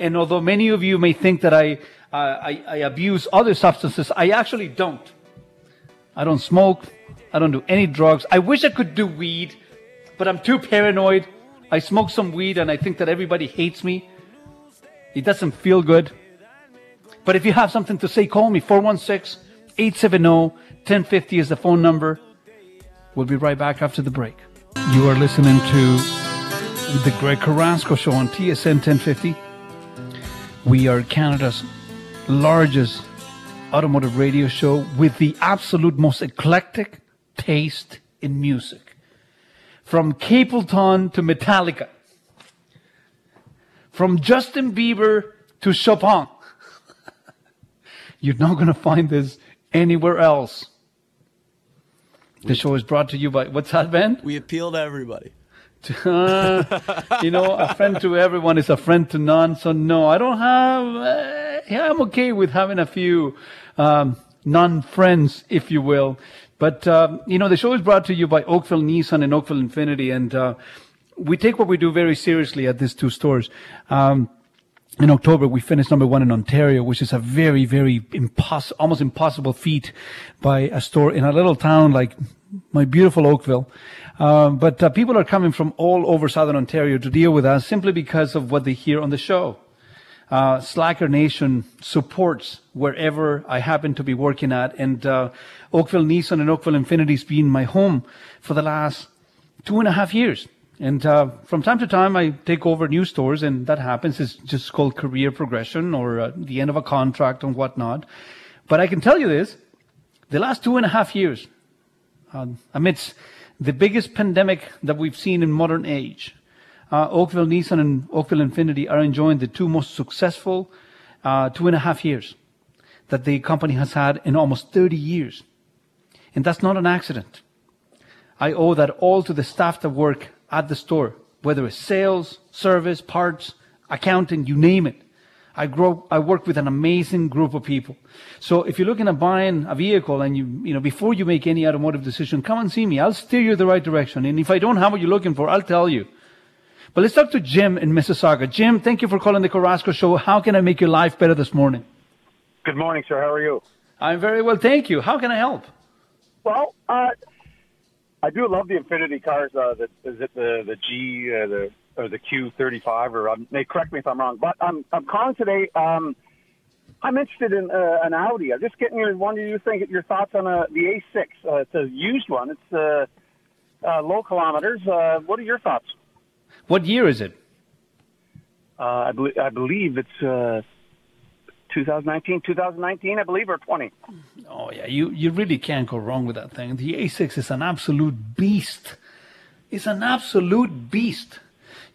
And although many of you may think that I, uh, I, I abuse other substances, I actually don't. I don't smoke. I don't do any drugs. I wish I could do weed, but I'm too paranoid. I smoke some weed and I think that everybody hates me. It doesn't feel good. But if you have something to say, call me 416 870-1050 is the phone number. We'll be right back after the break. You are listening to the Greg Carrasco Show on TSN 1050. We are Canada's largest automotive radio show with the absolute most eclectic taste in music. From Capleton to Metallica. From Justin Bieber to Chopin. You're not going to find this anywhere else. The show is brought to you by, what's that, Ben? We appeal to everybody. You know, a friend to everyone is a friend to none. So no, I don't have. Uh, yeah, I'm okay with having a few um, non-friends, if you will. But um, you know, the show is brought to you by Oakville Nissan and Oakville Infiniti, and uh, we take what we do very seriously at these two stores. Um, in October, we finished number one in Ontario, which is a very, very impos- almost impossible feat by a store in a little town like my beautiful Oakville. Um, but uh, people are coming from all over Southern Ontario to deal with us simply because of what they hear on the show. Uh, Slacker Nation supports wherever I happen to be working at, and uh, Oakville Nissan and Oakville Infiniti's been my home for the last two and a half years. And uh, from time to time, I take over new stores, and that happens. It's just called career progression or uh, the end of a contract and whatnot. But I can tell you this: the last two and a half years, um, amidst the biggest pandemic that we've seen in modern age. Uh, Oakville Nissan and Oakville Infiniti are enjoying the two most successful uh, two and a half years that the company has had in almost 30 years. And that's not an accident. I owe that all to the staff that work at the store, whether it's sales, service, parts, accounting, you name it. I grow, I work with an amazing group of people. So if you're looking at buying a vehicle and you, you know, before you make any automotive decision, come and see me. I'll steer you the right direction. And if I don't have what you're looking for, I'll tell you. But let's talk to Jim in Mississauga. Jim, thank you for calling the Carrasco Show. How can I make your life better this morning? Good morning, sir. How are you? I'm very well, thank you. How can I help? Well, uh, I do love the Infiniti cars. Uh, the, is it the the G uh, the or the Q35 or um, they correct me if I'm wrong. But I'm I'm calling today. Um, I'm interested in uh, an Audi. I'm just getting your wonder do you think your thoughts on uh, the A6. Uh, it's a used one. It's uh, uh, low kilometers. Uh, what are your thoughts? What year is it? Uh, I, believe I believe it's uh, 2019, 2019, I believe, or 20. Oh yeah, you you really can't go wrong with that thing. The A6 is an absolute beast. It's an absolute beast.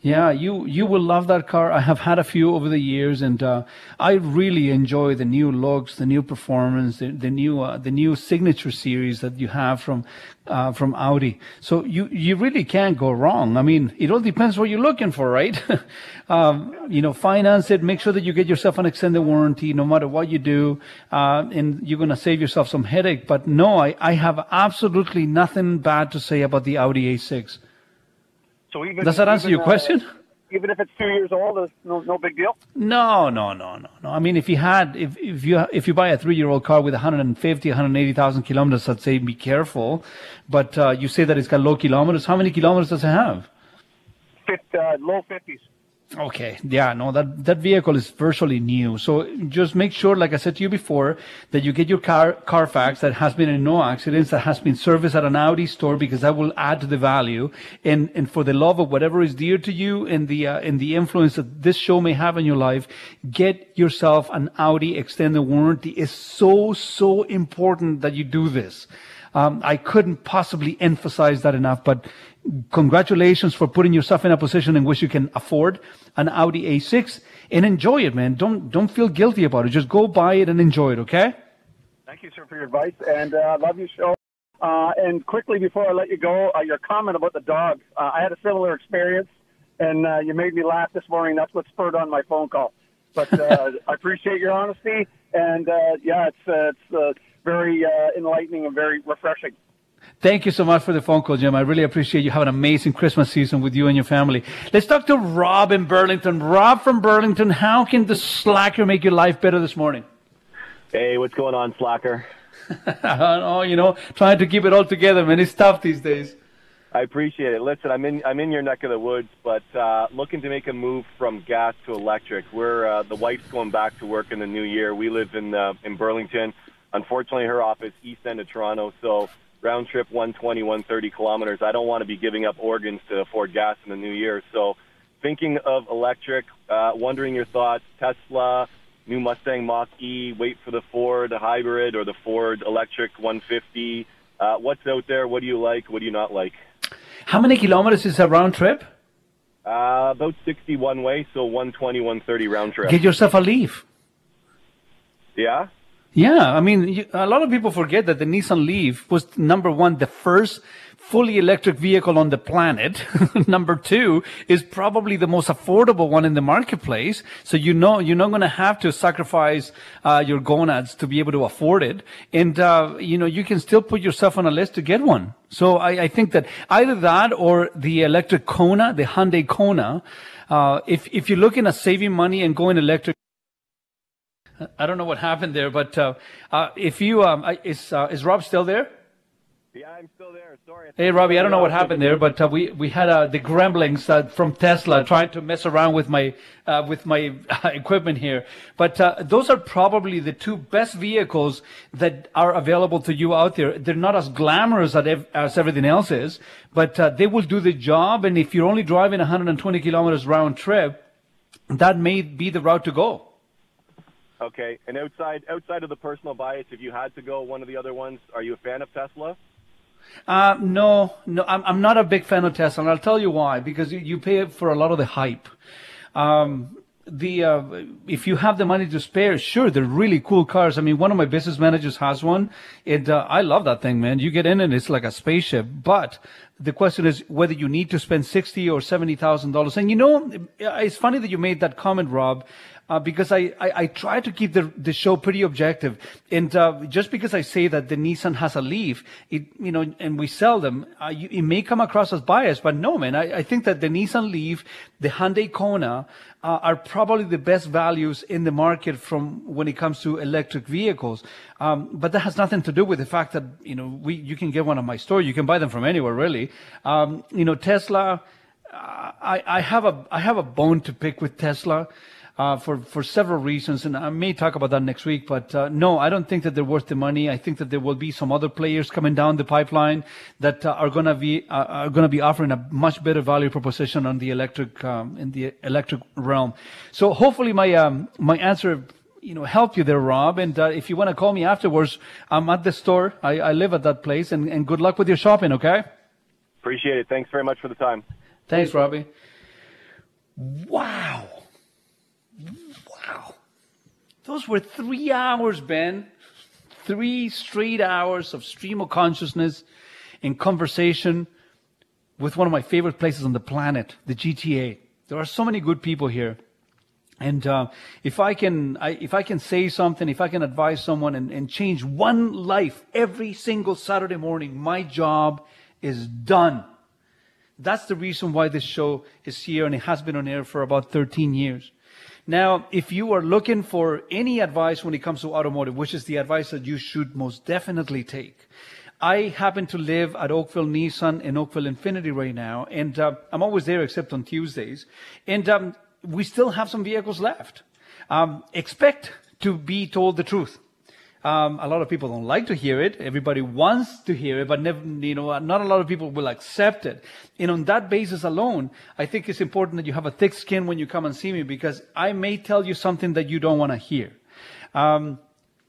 Yeah, you you will love that car. I have had a few over the years, and uh, I really enjoy the new looks, the new performance, the, the new uh, the new signature series that you have from uh, from Audi. So you you really can't go wrong. I mean, it all depends what you're looking for, right? um, you know, finance it. Make sure that you get yourself an extended warranty, no matter what you do, uh, and you're gonna save yourself some headache. But no, I I have absolutely nothing bad to say about the Audi A6. So even Does that answer even, your question? Uh, even if it's two years old, it's no no big deal. No, no, no, no, no. I mean, if you had, if, if you, if you buy a three-year-old car with 150, 180,000 kilometers, I'd say be careful. But, uh, you say that it's got low kilometers. How many kilometers does it have? Fit, uh, low 50s. Okay. Yeah, no, that, that vehicle is virtually new. So just make sure, like I said to you before, that you get your car, Carfax that has been in no accidents, that has been serviced at an Audi store because that will add to the value. And, and for the love of whatever is dear to you and the, uh, and the influence that this show may have in your life, get yourself an Audi extended warranty. It's so, so important that you do this. Um, I couldn't possibly emphasize that enough, but congratulations for putting yourself in a position in which you can afford an Audi A6 and enjoy it, man. Don't don't feel guilty about it. Just go buy it and enjoy it, okay? Thank you, sir, for your advice, and uh, love your show. Uh, and quickly before I let you go, uh, your comment about the dogs. Uh, I had a similar experience, and uh, you made me laugh this morning. That's what spurred on my phone call. But uh, I appreciate your honesty, and uh, yeah, it's uh, it's uh, very uh, enlightening and very refreshing. Thank you so much for the phone call, Jim. I really appreciate you. Have an amazing Christmas season with you and your family. Let's talk to Rob in Burlington. Rob from Burlington, how can the slacker make your life better this morning? Hey, what's going on, Slacker? oh, you know, trying to keep it all together, man. It's tough these days. I appreciate it. Listen, I'm in I'm in your neck of the woods, but uh, looking to make a move from gas to electric. We're uh, the wife's going back to work in the new year. We live in uh, in Burlington. Unfortunately, her office east end of Toronto, so round trip 120, 130 kilometers. I don't want to be giving up organs to afford gas in the new year. So, thinking of electric, uh, wondering your thoughts. Tesla, new Mustang Mach E, wait for the Ford hybrid or the Ford electric 150. Uh, what's out there? What do you like? What do you not like? How many kilometers is a round trip? Uh, about 60 one way, so 120, 130 round trip. Get yourself a Leaf. Yeah? Yeah, I mean, a lot of people forget that the Nissan Leaf was number one, the first fully electric vehicle on the planet. number two is probably the most affordable one in the marketplace. So you know you're not going to have to sacrifice uh, your gonads to be able to afford it, and uh, you know you can still put yourself on a list to get one. So I, I think that either that or the electric Kona, the Hyundai Kona. Uh, if if you're looking at saving money and going electric. I don't know what happened there, but uh, uh, if you um, is uh, is Rob still there? Yeah, I'm still there. Sorry. Hey Robbie, I don't know what happened there, but uh, we we had uh, the gremlins uh, from Tesla trying to mess around with my uh, with my equipment here. But uh, those are probably the two best vehicles that are available to you out there. They're not as glamorous as, as everything else is, but uh, they will do the job. And if you're only driving 120 kilometers round trip, that may be the route to go. Okay, and outside outside of the personal bias, if you had to go one of the other ones, are you a fan of Tesla? Uh, no, no, I'm, I'm not a big fan of Tesla, and I'll tell you why. Because you, pay for a lot of the hype. Um, the uh, if you have the money to spare, sure, they're really cool cars. I mean, one of my business managers has one, and uh, I love that thing, man. You get in and it's like a spaceship. But the question is whether you need to spend sixty or seventy thousand dollars. And you know, it's funny that you made that comment, Rob uh, because I, I, I try to keep the, the show pretty objective. And uh, just because I say that the Nissan has a Leaf, it, you know, and we sell them, uh, you, it may come across as biased, but no, man, I, I think that the Nissan Leaf, the Hyundai Kona, uh, are probably the best values in the market from when it comes to electric vehicles. Um, but that has nothing to do with the fact that, you know, we, you can get one at my store. You can buy them from anywhere, really. Um, you know, Tesla, uh, I, I have a, I have a bone to pick with Tesla uh, for for several reasons, and I may talk about that next week. But uh, no, I don't think that they're worth the money. I think that there will be some other players coming down the pipeline that uh, are going to be uh, are going to be offering a much better value proposition on the electric um, in the electric realm. So hopefully my um, my answer. You know, help you there, Rob. And uh, if you want to call me afterwards, I'm at the store. I, I live at that place. And, and good luck with your shopping. Okay. Appreciate it. Thanks very much for the time. Thanks, Robbie. Wow. Those were three hours, Ben. Three straight hours of stream of consciousness in conversation with one of my favorite places on the planet, the GTA. There are so many good people here. And uh, if I can, I, if I can say something, if I can advise someone and, and change one life every single Saturday morning, my job is done. That's the reason why this show is here and it has been on air for about 13 years. Now, if you are looking for any advice when it comes to automotive, which is the advice that you should most definitely take, I happen to live at Oakville Nissan and Oakville Infiniti right now, and uh, I'm always there except on Tuesdays. And um, we still have some vehicles left. Um, expect to be told the truth. Um, a lot of people don't like to hear it. Everybody wants to hear it, but never, you know, not a lot of people will accept it. And on that basis alone, I think it's important that you have a thick skin when you come and see me because I may tell you something that you don't want to hear. Um,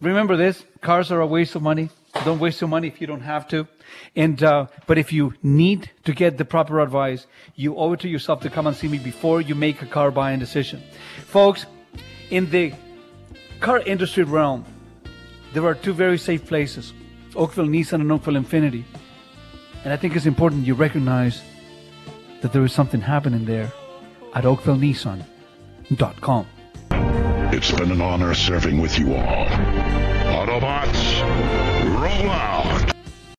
remember this: cars are a waste of money. Don't waste your money if you don't have to. And uh, but if you need to get the proper advice, you owe it to yourself to come and see me before you make a car buying decision, folks. In the car industry realm, there are two very safe places Oakville Nissan and Oakville Infiniti. And I think it's important you recognize that there is something happening there at OakvilleNissan.com. It's been an honor serving with you all. Autobots, roll out!